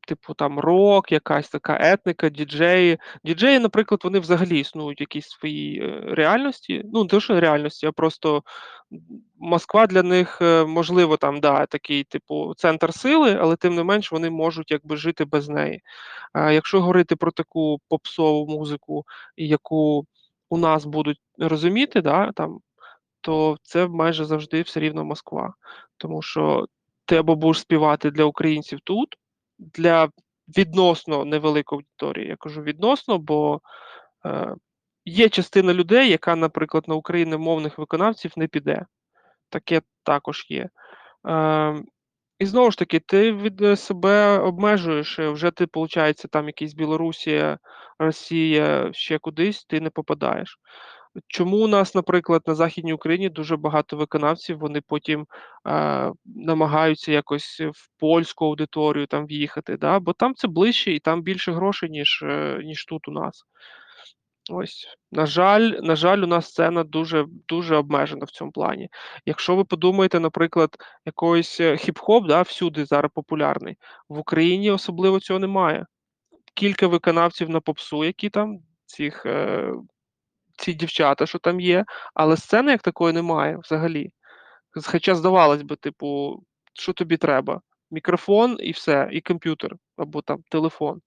[SPEAKER 2] типу там рок, якась така етника, діджеї. Діджеї, наприклад, вони взагалі існують в якійсь своїй е, реальності. Ну, не те, що реальності, а просто Москва для них, е, можливо, там, да, такий, типу, центр сили, але тим не менш вони можуть якби жити без неї. А якщо говорити про таку попсову музику, яку у нас будуть розуміти, да, там, то це майже завжди все рівно Москва. Тому що ти або будеш співати для українців тут, для відносно невеликої аудиторії. Я кажу відносно, бо е, є частина людей, яка, наприклад, на україномовних виконавців не піде. Таке також є. Е, і знову ж таки, ти від себе обмежуєш, е, вже ти, виходить, там якийсь Білорусія, Росія, ще кудись, ти не попадаєш. Чому у нас, наприклад, на Західній Україні дуже багато виконавців, вони потім е, намагаються якось в польську аудиторію там в'їхати, да? бо там це ближче і там більше грошей, ніж, е, ніж тут у нас. Ось, на жаль, на жаль, у нас сцена дуже дуже обмежена в цьому плані. Якщо ви подумаєте, наприклад, якийсь е, хіп-хоп, да, всюди зараз популярний, в Україні особливо цього немає. Кілька виконавців на попсу, які там цих е, ці дівчата, що там є, але сцени як такої немає взагалі. Хоча здавалось би, типу, що тобі треба? Мікрофон і все, і комп'ютер або там телефон.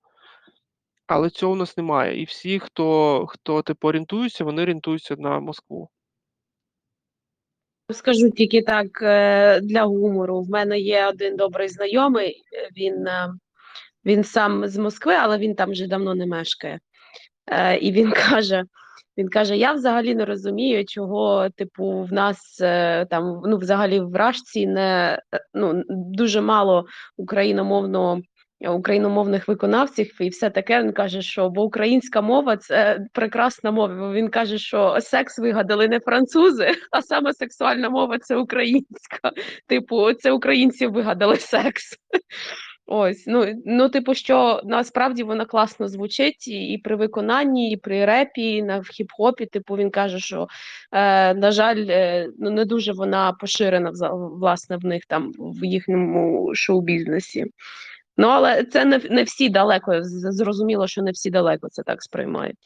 [SPEAKER 2] Але цього у нас немає. І всі, хто, хто типу, орієнтуються, вони орієнтуються на Москву.
[SPEAKER 7] Скажу тільки так е, для гумору. В мене є один добрий знайомий. Він, е, він сам з Москви, але він там вже давно не мешкає. Е, І він каже: він каже: Я взагалі не розумію, чого, типу, в нас е, там, ну, взагалі в Рашці не е, ну, дуже мало україномовного. Україномовних виконавців і все таке він каже, що бо українська мова це прекрасна мова. Він каже, що секс вигадали не французи, а саме сексуальна мова це українська. Типу, це українці вигадали секс. Ось, ну, ну, типу, що насправді вона класно звучить і, і при виконанні, і при репі, і на хіп-хопі. Типу, він каже, що е, на жаль, е, ну не дуже вона поширена власне в них там в їхньому шоу-бізнесі. Ну, але це не, не всі далеко. Зрозуміло, що не всі далеко це так сприймають.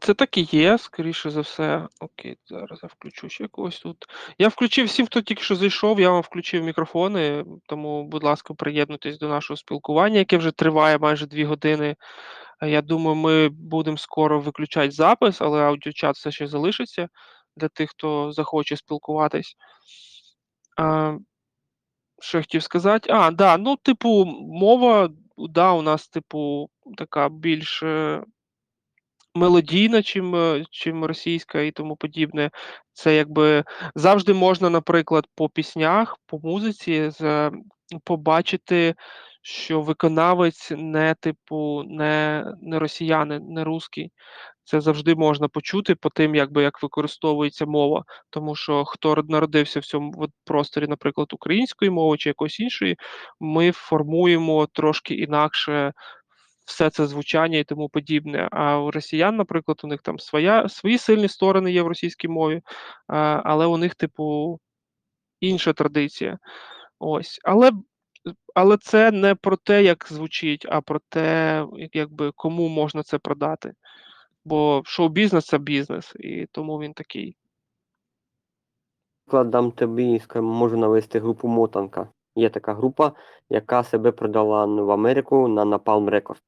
[SPEAKER 2] Це так і є, скоріше за все. Окей, зараз я включу ще когось тут. Я включив всім, хто тільки що зайшов, я вам включив мікрофони, тому, будь ласка, приєднуйтесь до нашого спілкування, яке вже триває майже дві години. Я думаю, ми будемо скоро виключати запис, але аудіочат все ще залишиться для тих, хто захоче спілкуватись. А, що я хотів сказати? А, да, ну, типу, мова, да, у нас, типу, така більш е, мелодійна, чим, е, чим російська і тому подібне. Це якби завжди можна, наприклад, по піснях, по музиці з, побачити, що виконавець не типу, не, не росіянин, не русський. Це завжди можна почути по тим, якби як використовується мова. Тому що хто народився в цьому просторі, наприклад, української мови чи якоїсь іншої, ми формуємо трошки інакше все це звучання і тому подібне. А у росіян, наприклад, у них там своя, свої сильні сторони є в російській мові, але у них, типу, інша традиція. Ось. Але, але це не про те, як звучить, а про те, якби кому можна це продати. Бо шоу-бізнес це бізнес, і тому він такий.
[SPEAKER 4] Приклад дам тобі, можу навести групу Мотанка. Є така група, яка себе продала в Америку на Napalm Records,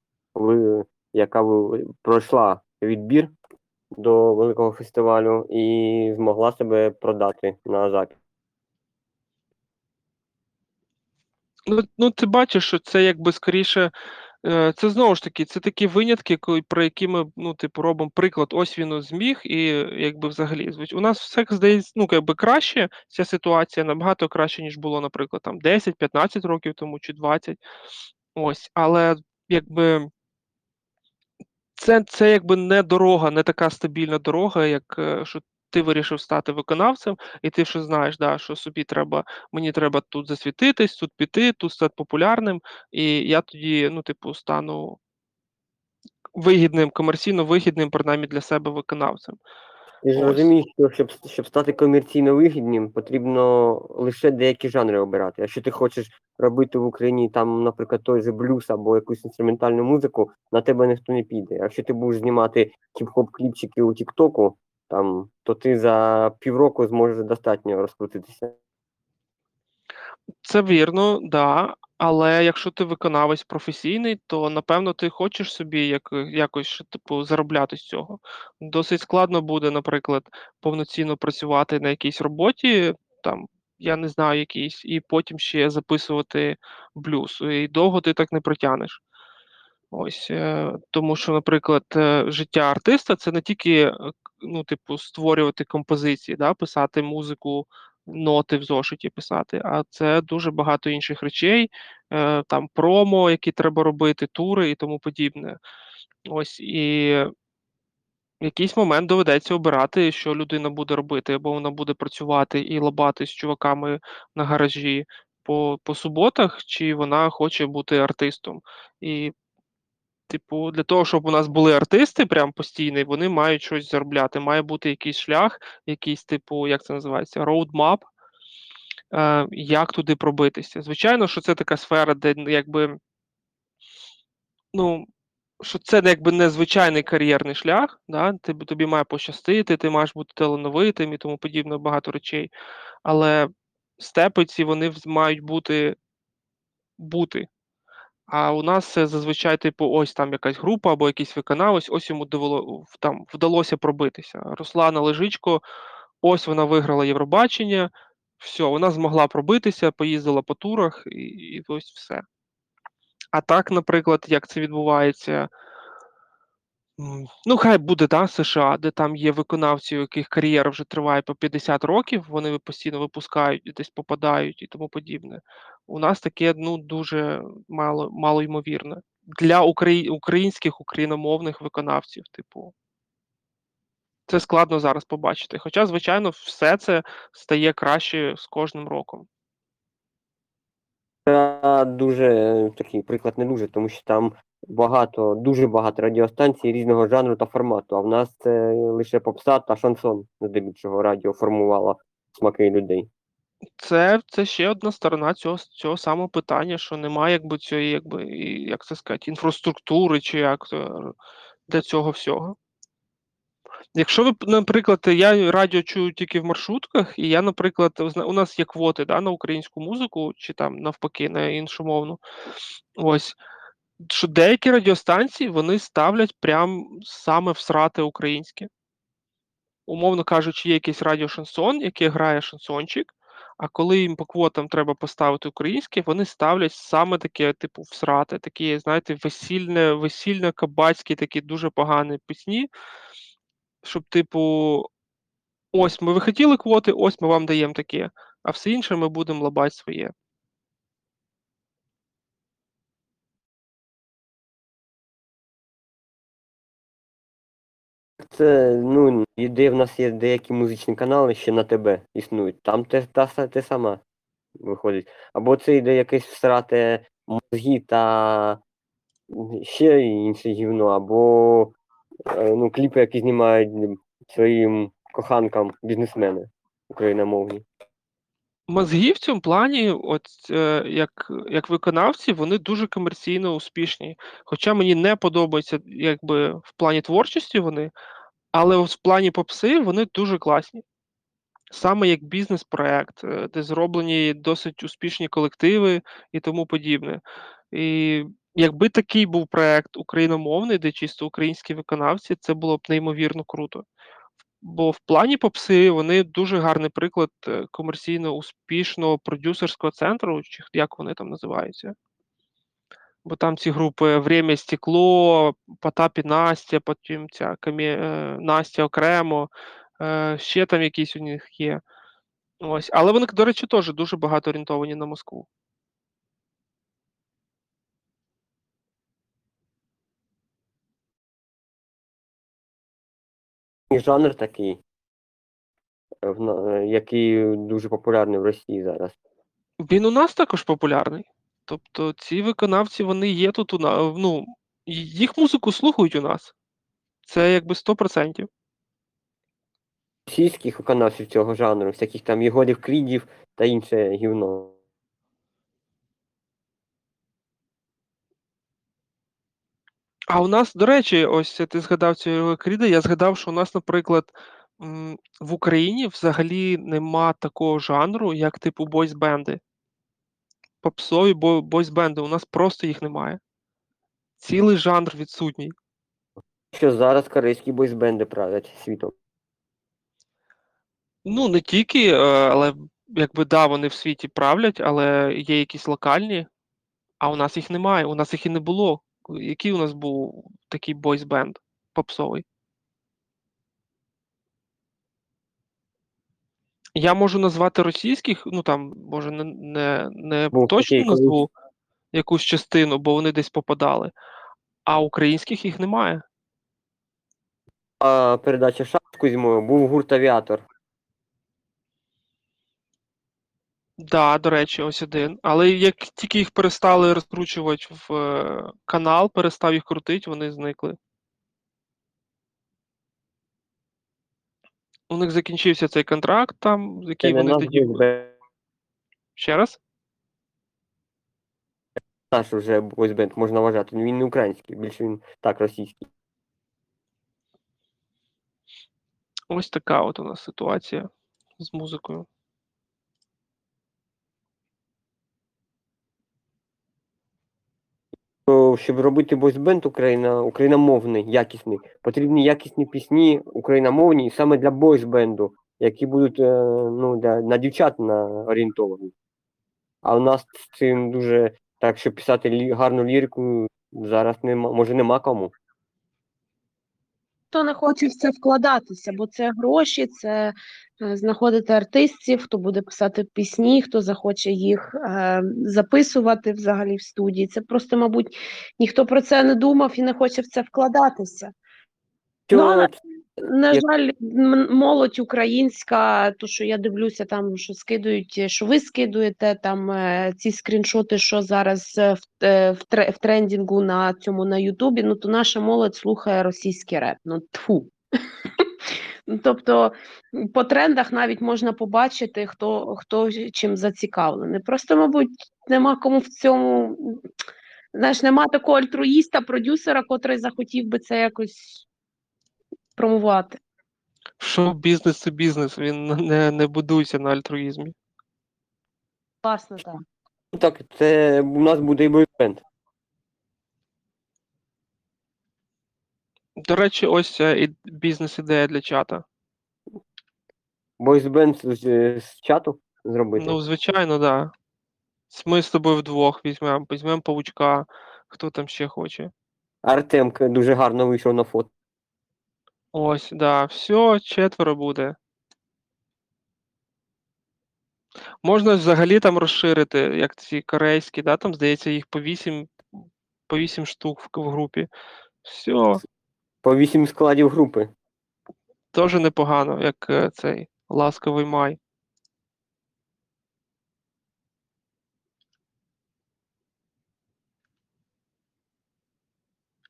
[SPEAKER 4] яка ви- пройшла відбір до великого фестивалю і змогла себе продати на захід.
[SPEAKER 2] Ну, ну ти бачиш, що це якби скоріше. е, Це знову ж таки, це такі винятки, про які ми ну, типу, робимо приклад, ось він зміг, і якби взагалі. У нас все здається, ну якби краще ця ситуація набагато краще, ніж було, наприклад, там 10-15 років тому чи 20. Ось, але якби це, це якби не дорога, не така стабільна дорога, як е, що ти вирішив стати виконавцем, і ти вже знаєш, да, що собі треба, мені треба тут засвітитись, тут піти, тут стати популярним, і я тоді, ну, типу, стану вигідним, комерційно вигідним, принаймні для себе виконавцем.
[SPEAKER 4] Ти ж
[SPEAKER 2] розумію,
[SPEAKER 4] розумієш, що щоб, щоб стати комерційно вигідним, потрібно лише деякі жанри обирати. Якщо ти хочеш робити в Україні там, наприклад, той же блюз або якусь інструментальну музику, на тебе ніхто не піде. Якщо ти будеш знімати хіп-хоп кліпчики у Тіктоку, там, то ти за півроку зможеш достатньо розкрутитися.
[SPEAKER 2] Це вірно, да. Але якщо ти виконавець професійний, то напевно ти хочеш собі як, якось типу заробляти з цього. Досить складно буде, наприклад, повноцінно працювати на якійсь роботі, там, я не знаю, якійсь, і потім ще записувати блюз. І довго ти так не протягнеш. Ось, е, тому що, наприклад, е, життя артиста це не тільки е, ну, типу, створювати композиції, да, писати музику, ноти в зошиті писати, а це дуже багато інших речей, е, там промо, які треба робити, тури і тому подібне. Ось і в якийсь момент доведеться обирати, що людина буде робити, або вона буде працювати і лабати з чуваками на гаражі по, по суботах, чи вона хоче бути артистом. І Типу, для того, щоб у нас були артисти прям постійні, вони мають щось заробляти. Має бути якийсь шлях, якийсь, типу, як це називається, roadmap, е, як туди пробитися. Звичайно, що це така сфера, де ну, якби, ну, що це якби не звичайний кар'єрний шлях, да? ти, тобі має пощастити, ти маєш бути талановитим і тому подібне багато речей. Але степиці вони мають бути бути. А у нас це зазвичай, типу, ось там якась група або якийсь виконавець, ось йому довело там вдалося пробитися. Руслана Лежичко, ось вона виграла Євробачення, все, вона змогла пробитися, поїздила по турах, і, і ось все. А так, наприклад, як це відбувається. Ну, хай буде да, США, де там є виконавці, у яких кар'єра вже триває по 50 років, вони постійно випускають, і десь попадають і тому подібне. У нас таке ну дуже мало, мало ймовірне для украї... українських україномовних виконавців. Типу, це складно зараз побачити. Хоча, звичайно, все це стає краще з кожним роком.
[SPEAKER 4] Це дуже такий приклад не дуже, тому що там багато, дуже багато радіостанцій різного жанру та формату. А в нас це лише попса та шансон, здебільшого радіо формувало смаки людей.
[SPEAKER 2] Це, це ще одна сторона цього, цього самого питання, що немає якби цієї, якби, як це сказати, інфраструктури чи як для цього всього. Якщо ви, наприклад, я радіо чую тільки в маршрутках, і я, наприклад, у нас є квоти да, на українську музику, чи там навпаки на іншомовну. Ось. Що деякі радіостанції вони ставлять прям саме всрати українське. Умовно кажучи, є якийсь радіошансон, який грає шансончик, а коли їм по квотам треба поставити українське, вони ставлять саме таке, типу, всрати, такі, знаєте, весільне, весільне кабацькі, такі дуже погані пісні, щоб, типу, ось ми ви хотіли квоти, ось ми вам даємо таке, а все інше ми будемо лабать своє.
[SPEAKER 4] Це, ну, і де в нас є деякі музичні канали ще на ТБ існують. Там те, та, те саме виходить. Або це йде якесь всрате мозги та ще інше гівно, або е, ну, кліпи, які знімають своїм коханкам бізнесмени україномовні.
[SPEAKER 2] Мозги в цьому плані, от е, як, як виконавці, вони дуже комерційно успішні. Хоча мені не подобається, якби в плані творчості вони, але в плані попси вони дуже класні. Саме як бізнес-проект, е, де зроблені досить успішні колективи і тому подібне. І якби такий був проект україномовний, де чисто українські виконавці, це було б неймовірно круто. Бо в плані попси вони дуже гарний приклад е, комерційно успішного продюсерського центру, чи як вони там називаються. Бо там ці групи Время Стекло, Потап і Настя, потім ця Камі... е, Настя окремо, е, ще там якісь у них є. Ось. Але вони, до речі, теж дуже багато орієнтовані на Москву.
[SPEAKER 4] І жанр такий, е, який дуже популярний в Росії зараз.
[SPEAKER 2] Він у нас також популярний. Тобто ці виконавці вони є тут у нас. Ну, їх музику слухають у нас. Це якби 100%.
[SPEAKER 4] Російських виконавців цього жанру, всяких там Єгорів Крідів та інше гівно.
[SPEAKER 2] А у нас, до речі, ось ти згадав цього Кріда, я згадав, що у нас, наприклад, в Україні взагалі нема такого жанру, як типу бойсбенди. Попсові бо- бойсбенди, у нас просто їх немає. Цілий жанр відсутній.
[SPEAKER 4] Що зараз корейські бойсбенди правлять світом.
[SPEAKER 2] Ну, не тільки, е, але якби да, вони в світі правлять, але є якісь локальні, а у нас їх немає, у нас їх і не було. Який у нас був такий бойсбенд попсовий? Я можу назвати російських, ну там, може, не, не, не
[SPEAKER 4] Був
[SPEAKER 2] точно
[SPEAKER 4] такий колись.
[SPEAKER 2] назву якусь частину, бо вони десь попадали, а українських їх немає.
[SPEAKER 4] А передача шапку зимою був гурт авіатор.
[SPEAKER 2] Да, до речі, ось один. Але як тільки їх перестали розкручувати в е, канал, перестав їх крутити, вони зникли. У них закінчився цей контракт, там, який вони тоді. Ще раз?
[SPEAKER 4] наш вже бойсбенд можна вважати. Він не український, більше він так російський.
[SPEAKER 2] Ось така от у нас ситуація з музикою.
[SPEAKER 4] Щоб робити бойсбенд Україна, україномовний, якісний, потрібні якісні пісні україномовні саме для бойсбенду, які будуть е, ну, для, на дівчат на, орієнтовані. А у нас з цим дуже так, щоб писати гарну лірику, зараз нема, може нема кому.
[SPEAKER 7] Хто не хоче в це вкладатися, бо це гроші, це е, знаходити артистів, хто буде писати пісні, хто захоче їх е, записувати взагалі в студії. Це просто, мабуть, ніхто про це не думав і не хоче в це вкладатися.
[SPEAKER 4] Що,
[SPEAKER 7] Ну, але- На
[SPEAKER 4] Як-
[SPEAKER 7] жаль, молодь українська, то що я дивлюся, там що скидують, що ви скидуєте там е, ці скріншоти, що зараз е, в, е, в, в трендінгу на цьому на Ютубі. Ну то наша молодь слухає російський реп. Ну тфу. Ну, Тобто по трендах навіть можна побачити, хто, хто чим зацікавлений. Просто, мабуть, нема кому в цьому. Знаєш, нема такого альтруїста, продюсера, котрий захотів би це якось промувати.
[SPEAKER 2] Шоу-бізнес це бізнес, він не, не будується на альтруїзмі.
[SPEAKER 7] Власне, так.
[SPEAKER 4] Ну так, це у нас буде і бойбенд.
[SPEAKER 2] До речі, ось е, і бізнес-ідея для чата.
[SPEAKER 4] Бойсбенд з, з чату зробити.
[SPEAKER 2] Ну, звичайно, да. Ми з тобою вдвох візьмемо, візьмемо павучка, хто там ще хоче.
[SPEAKER 4] Артем к- дуже гарно вийшов на фото.
[SPEAKER 2] Ось, да, все, четверо буде. Можна взагалі там розширити, як ці корейські, да, там, здається, їх по 8, по 8 штук в, в групі. Все,
[SPEAKER 4] По вісім складів групи.
[SPEAKER 2] теж непогано, як е, цей ласковий май.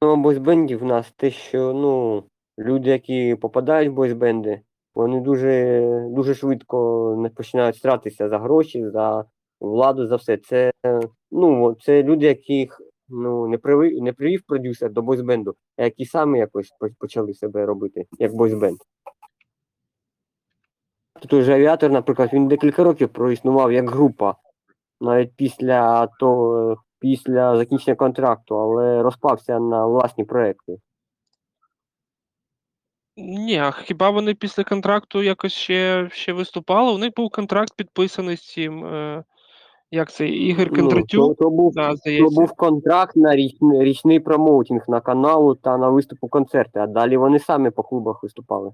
[SPEAKER 4] Ну, бойсбендів в нас те, що ну, люди, які попадають в бойсбенди, вони дуже, дуже швидко починають стратися за гроші, за владу, за все. Це, ну, це люди, яких ну, не, привив, не привів продюсер до бойсбенду, а які самі якось почали себе робити, як бойсбенд. Тут уже авіатор, наприклад, він декілька років проіснував як група, навіть після того, після закінчення контракту, але розпався на власні проекти.
[SPEAKER 2] Ні, а хіба вони після контракту якось ще, ще виступали? У них був контракт підписаний з цим. Е, як це, Ігор
[SPEAKER 4] Ну, то, то був
[SPEAKER 2] да,
[SPEAKER 4] То був контракт на річний, річний промоутинг на каналу та на виступу концерти, а далі вони самі по клубах виступали.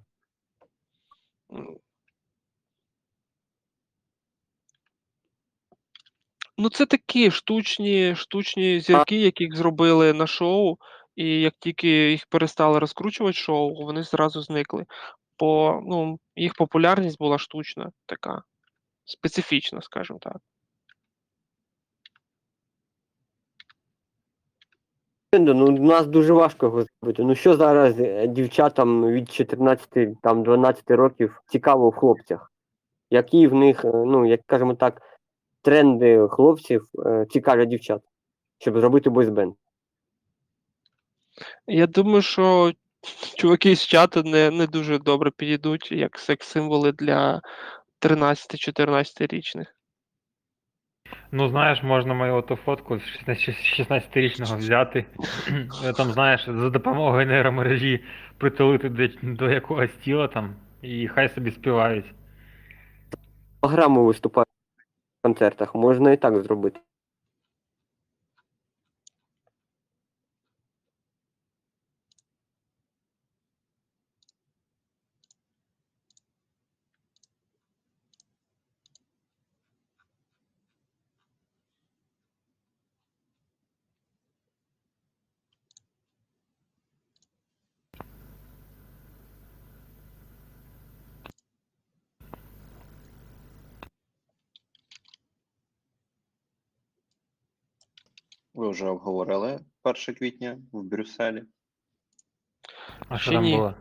[SPEAKER 2] Ну, це такі штучні, штучні зірки, яких зробили на шоу, і як тільки їх перестали розкручувати шоу, вони зразу зникли. Бо ну, їх популярність була штучна, така специфічна, скажімо так.
[SPEAKER 4] Ну, у нас дуже важко його зробити. Ну що зараз е, дівчатам від 14 там 12 років цікаво в хлопцях? Які в них, е, ну, як кажемо так, тренди хлопців е, цікавлять дівчат, щоб зробити бойсбенд?
[SPEAKER 2] Я думаю, що чуваки з чату не, не дуже добре підійдуть як секс-символи для 13-14 річних.
[SPEAKER 1] Ну, знаєш, можна мою оту фотку з 16-річного взяти, там, знаєш, за допомогою нейромережі притулити до, до якогось тіла там, і хай собі співають.
[SPEAKER 4] Програму виступають в концертах, можна і так зробити.
[SPEAKER 3] Вже обговорили 1 квітня в Брюсселі.
[SPEAKER 1] А що там
[SPEAKER 2] ні.
[SPEAKER 1] було?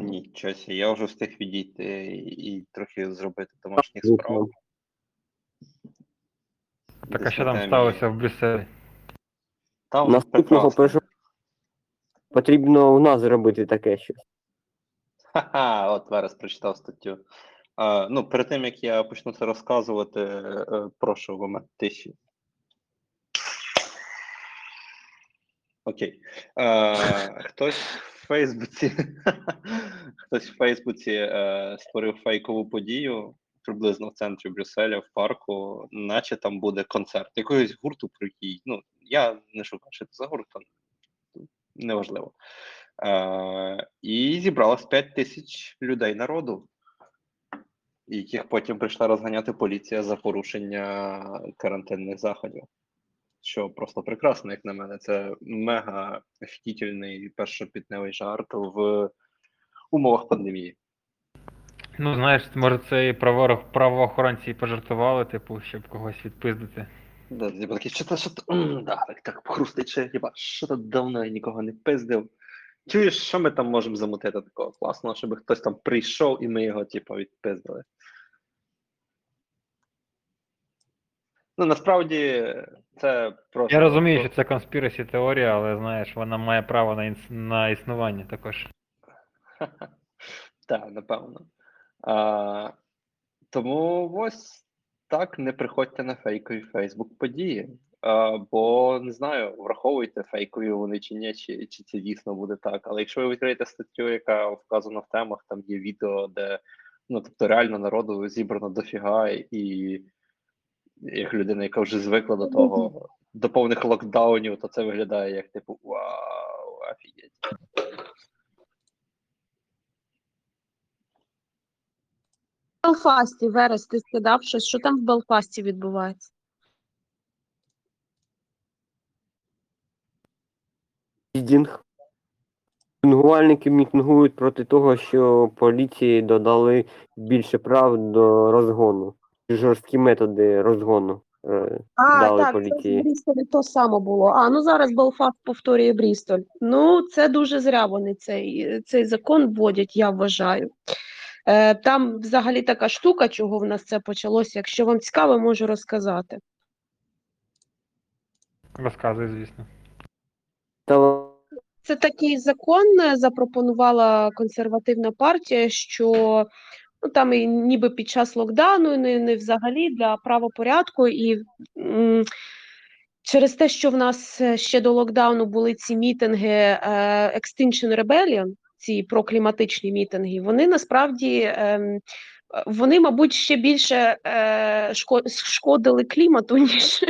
[SPEAKER 3] Нічого, сі, я вже встиг відійти і, і трохи зробити домашніх справ.
[SPEAKER 1] Так а
[SPEAKER 3] Десь
[SPEAKER 1] що
[SPEAKER 3] на
[SPEAKER 1] там
[SPEAKER 3] темі.
[SPEAKER 1] сталося в Брюсселі?
[SPEAKER 3] Там
[SPEAKER 4] Наступного
[SPEAKER 3] прекрасно.
[SPEAKER 4] першого потрібно у нас зробити таке щось.
[SPEAKER 3] Ха-ха, от зараз прочитав статтю. А, ну, перед тим як я почну це розказувати, е, прошу в мене тиші. Окей. Е, хтось в Фейсбуці, хтось в Фейсбуці е, створив фейкову подію приблизно в центрі Брюсселя, в парку, наче там буде концерт якогось гурту, про який, ну, я не шукав, що це за гурт, неважливо. Е, і зібралось 5 тисяч людей народу, яких потім прийшла розганяти поліція за порушення карантинних заходів. Що просто прекрасно, як на мене. Це мега офігітельний першопітневий жарт в умовах пандемії.
[SPEAKER 1] Ну, знаєш, може це і право- правоохоронці пожартували, типу, щоб когось відпиздити.
[SPEAKER 3] Да, типу такі, що то, що то, так, так хрустить, що я, типа, що то давно я нікого не пиздив. Чуєш, що ми там можемо замутити такого класного, щоб хтось там прийшов і ми його, типу, відпиздили. Ну, насправді, це просто.
[SPEAKER 1] Я розумію, що це конспірасі теорія, але знаєш, вона має право на, інс... на існування також.
[SPEAKER 3] Так, напевно. А, тому ось так не приходьте на фейкові Фейсбук події. А, бо не знаю, враховуйте фейкові вони чи ні, чи, чи це дійсно буде так. Але якщо ви відкриєте статтю, яка вказана в темах, там є відео, де ну тобто реально народу зібрано дофіга, і як людина, яка вже звикла до того, до повних локдаунів, то це виглядає як типу вау, офігеть.
[SPEAKER 7] Белфасті, Верес, ти скидав щось, що там в Белфасті відбувається?
[SPEAKER 4] Мітинг. Мітингувальники мітингують проти того, що поліції додали більше прав до розгону. Жорсткі методи розгону. е,
[SPEAKER 7] А,
[SPEAKER 4] Дали
[SPEAKER 7] так, це
[SPEAKER 4] поліції.
[SPEAKER 7] в Брістолі то само було. А, ну зараз Белфаст повторює Брістоль. Ну, це дуже зря вони цей, цей закон вводять, я вважаю. Е, там взагалі така штука, чого в нас це почалося. Якщо вам цікаво, можу розказати.
[SPEAKER 1] Розказуй, звісно.
[SPEAKER 4] Та
[SPEAKER 7] Це такий закон е, запропонувала консервативна партія, що ну там і ніби під час локдауну, і не, не взагалі для правопорядку, і м, через те, що в нас е, ще до локдауну були ці мітинги е, Extinction Rebellion, ці прокліматичні мітинги, вони насправді. ем, вони, мабуть, ще більше шко- шкодили клімату, ніж,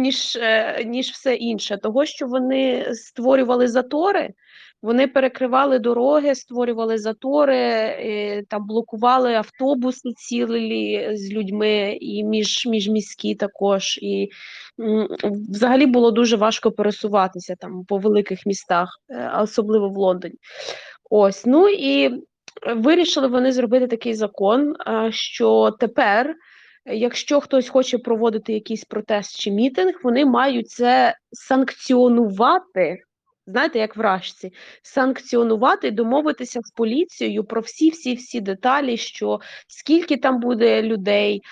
[SPEAKER 7] ніж, е, ніж все інше, того що вони створювали затори, вони перекривали дороги, створювали затори, е, там блокували автобуси цілі з людьми, і між, міжміські також. І взагалі було дуже важко пересуватися там по великих містах, е, особливо в Лондоні. Ось, ну і вирішили вони зробити такий закон, що тепер, якщо хтось хоче проводити якийсь протест чи мітинг, вони мають це санкціонувати. Знаєте, як в Рашці, санкціонувати і домовитися з поліцією про всі всі всі деталі, що скільки там буде людей,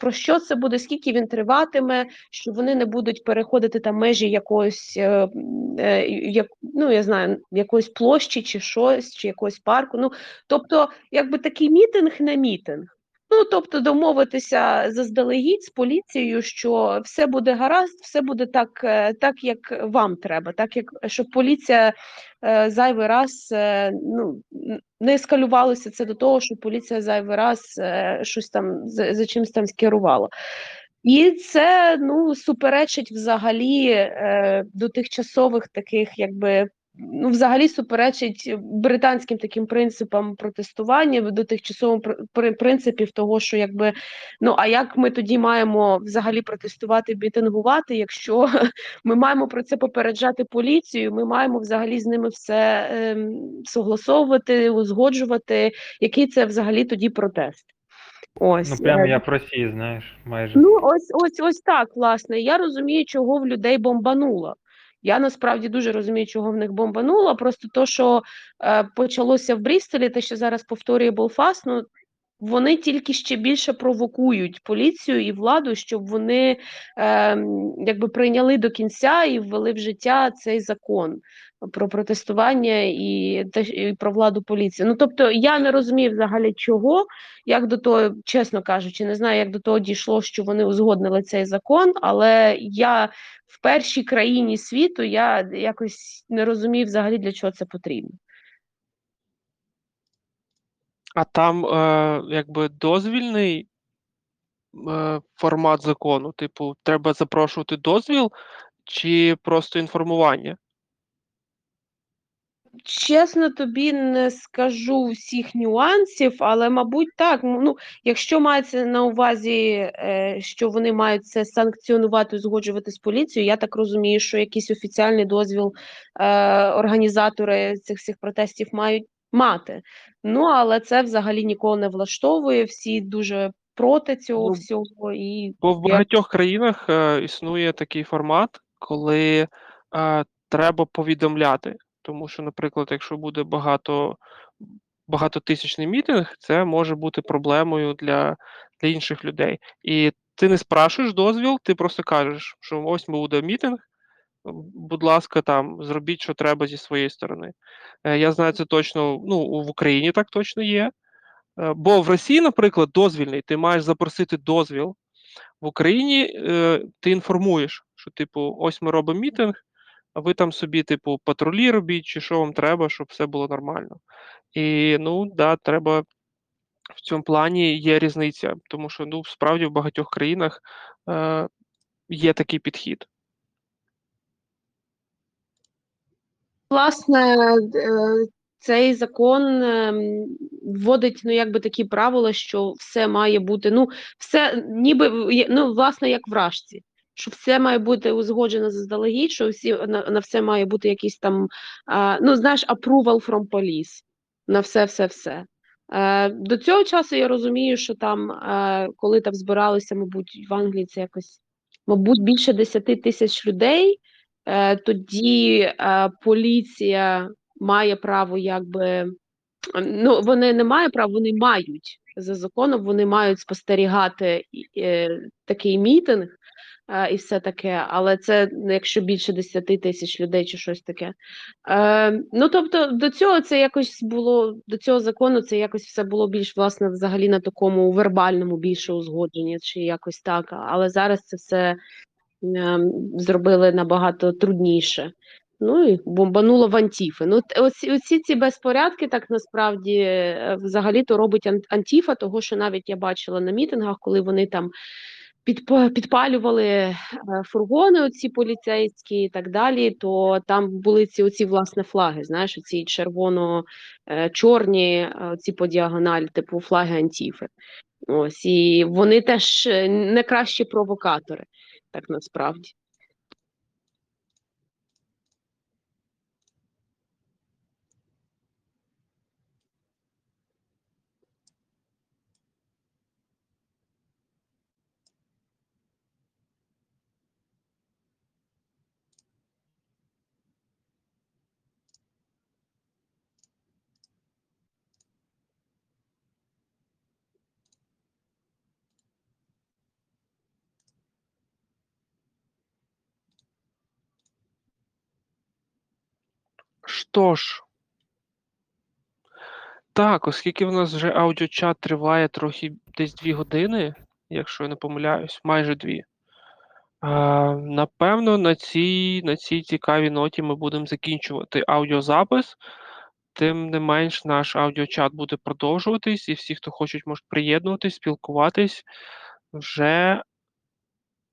[SPEAKER 7] про що це буде, скільки він триватиме, що вони не будуть переходити там межі якогось, е, е, ну я знаю, якоїсь площі чи щось, чи якогось парку. Ну тобто, якби такий мітинг не мітинг. Ну, тобто, домовитися заздалегідь з поліцією, що все буде гаразд, все буде так, е, так як вам треба, так як щоб поліція е, зайвий раз е, ну, не ескалювалося це до того, що поліція зайвий раз щось там за, чимось там скерувала. І це ну суперечить взагалі е, до тимчасових таких, якби ну, взагалі суперечить британським таким принципам протестування до тимчасових принципів того, що якби ну а як ми тоді маємо взагалі протестувати, мітингувати, якщо ми маємо про це попереджати поліцію, ми маємо взагалі з ними все ем, согласовувати, узгоджувати, який це взагалі тоді протест. Ось
[SPEAKER 1] Ну, прямо
[SPEAKER 7] е,
[SPEAKER 1] як Росії, знаєш, майже.
[SPEAKER 7] Ну, ось, ось, ось так, власне. Я розумію, чого в людей бомбануло. Я насправді дуже розумію, чого в них бомбануло. Просто то, що е, почалося в Брістолі, те, що зараз повторює Белфаст, ну вони тільки ще більше провокують поліцію і владу, щоб вони е, якби прийняли до кінця і ввели в життя цей закон про протестування і, і про владу поліції. Ну тобто я не розумію взагалі чого, як до того, чесно кажучи, не знаю, як до того дійшло, що вони узгоднили цей закон, але я в першій країні світу я якось не розумію взагалі для чого це потрібно.
[SPEAKER 2] А там е, якби дозвільний е, формат закону, типу, треба запрошувати дозвіл чи просто інформування?
[SPEAKER 7] Чесно, тобі не скажу всіх нюансів, але, мабуть, так. Ну, якщо мається на увазі, е, що вони мають це санкціонувати, узгоджувати з поліцією, я так розумію, що якийсь офіціальний дозвіл е, організатори цих всіх протестів мають мати. Ну, але це взагалі нікого не влаштовує. Всі дуже проти цього
[SPEAKER 2] Ну,
[SPEAKER 7] всього. І
[SPEAKER 2] Бо в
[SPEAKER 7] Я-
[SPEAKER 2] багатьох країнах е, існує такий формат, коли е, треба повідомляти Тому що, наприклад, якщо буде багато багатотисячний мітинг, це може бути проблемою для, для інших людей. І ти не спрашуєш дозвіл, ти просто кажеш, що ось ми буде мітинг. Будь ласка, там зробіть, що треба зі своєї сторони. Е, Я знаю це точно. Ну, в Україні так точно є. Е, Бо в Росії, наприклад, дозвільний, ти маєш запросити дозвіл. В Україні е, ти інформуєш, що, типу, ось ми робимо мітинг, а ви там собі, типу, патрулі робіть, чи що вам треба, щоб все було нормально. І ну, да, треба в цьому плані є різниця, тому що ну, справді в багатьох країнах е, є такий підхід.
[SPEAKER 7] Власне, е, цей закон ем, вводить ну, якби такі правила, що все має бути, ну, все ніби ну, власне, як в рашці. Що все має бути узгоджено заздалегідь, що всі на, на все має бути якийсь там, а, ну знаєш, approval from police на все, все, все. Е, до цього часу я розумію, що там, е, коли там збиралися, мабуть, в Англії це якось, мабуть, більше 10 тисяч людей. Е, тоді е, поліція має право, якби ну вони не мають права, вони мають за законом, вони мають спостерігати е, такий мітинг і все таке, але це ну, якщо більше 10 тисяч людей чи щось таке. Е, ну тобто до цього це якось було до цього закону, це якось все було більш власне взагалі на такому вербальному більше узгодженні, чи якось так. Але зараз це все ем, зробили набагато трудніше. Ну і бомбануло в Антіфи. Ну, оці, оці ці безпорядки, так насправді е, взагалі-то робить Антіфа, того що навіть я бачила на мітингах, коли вони там підпалювали е, фургони, оці поліцейські і так далі, то там були ці оці власне флаги, знаєш, оці червоно-чорні, ці по діагоналі, типу флаги Антіфи. Ось, і вони теж е, не кращі провокатори, так насправді.
[SPEAKER 2] Що ж, так, оскільки в нас вже аудіочат триває трохи десь дві години, якщо я не помиляюсь, майже дві. Напевно, на цій, на цій цікавій ноті ми будемо закінчувати аудіозапис. Тим не менш, наш аудіочат буде продовжуватись, і всі, хто хочуть, можуть приєднуватись, спілкуватись вже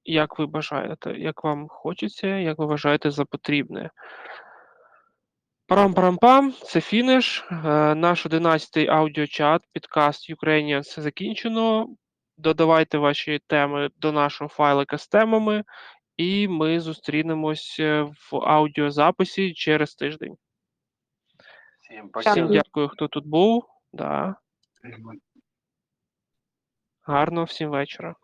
[SPEAKER 2] як ви бажаєте, як вам хочеться, як ви вважаєте за потрібне. Парам-парам-пам, це фініш. Е, Наш 11-й аудіочат, підкаст Ukrainians закінчено. Додавайте ваші теми до нашого файлика з темами, і ми зустрінемось е, в аудіозаписі через тиждень.
[SPEAKER 3] Всім
[SPEAKER 2] Всім
[SPEAKER 7] Дякую.
[SPEAKER 2] хто тут був. Да. Гарного всім вечора.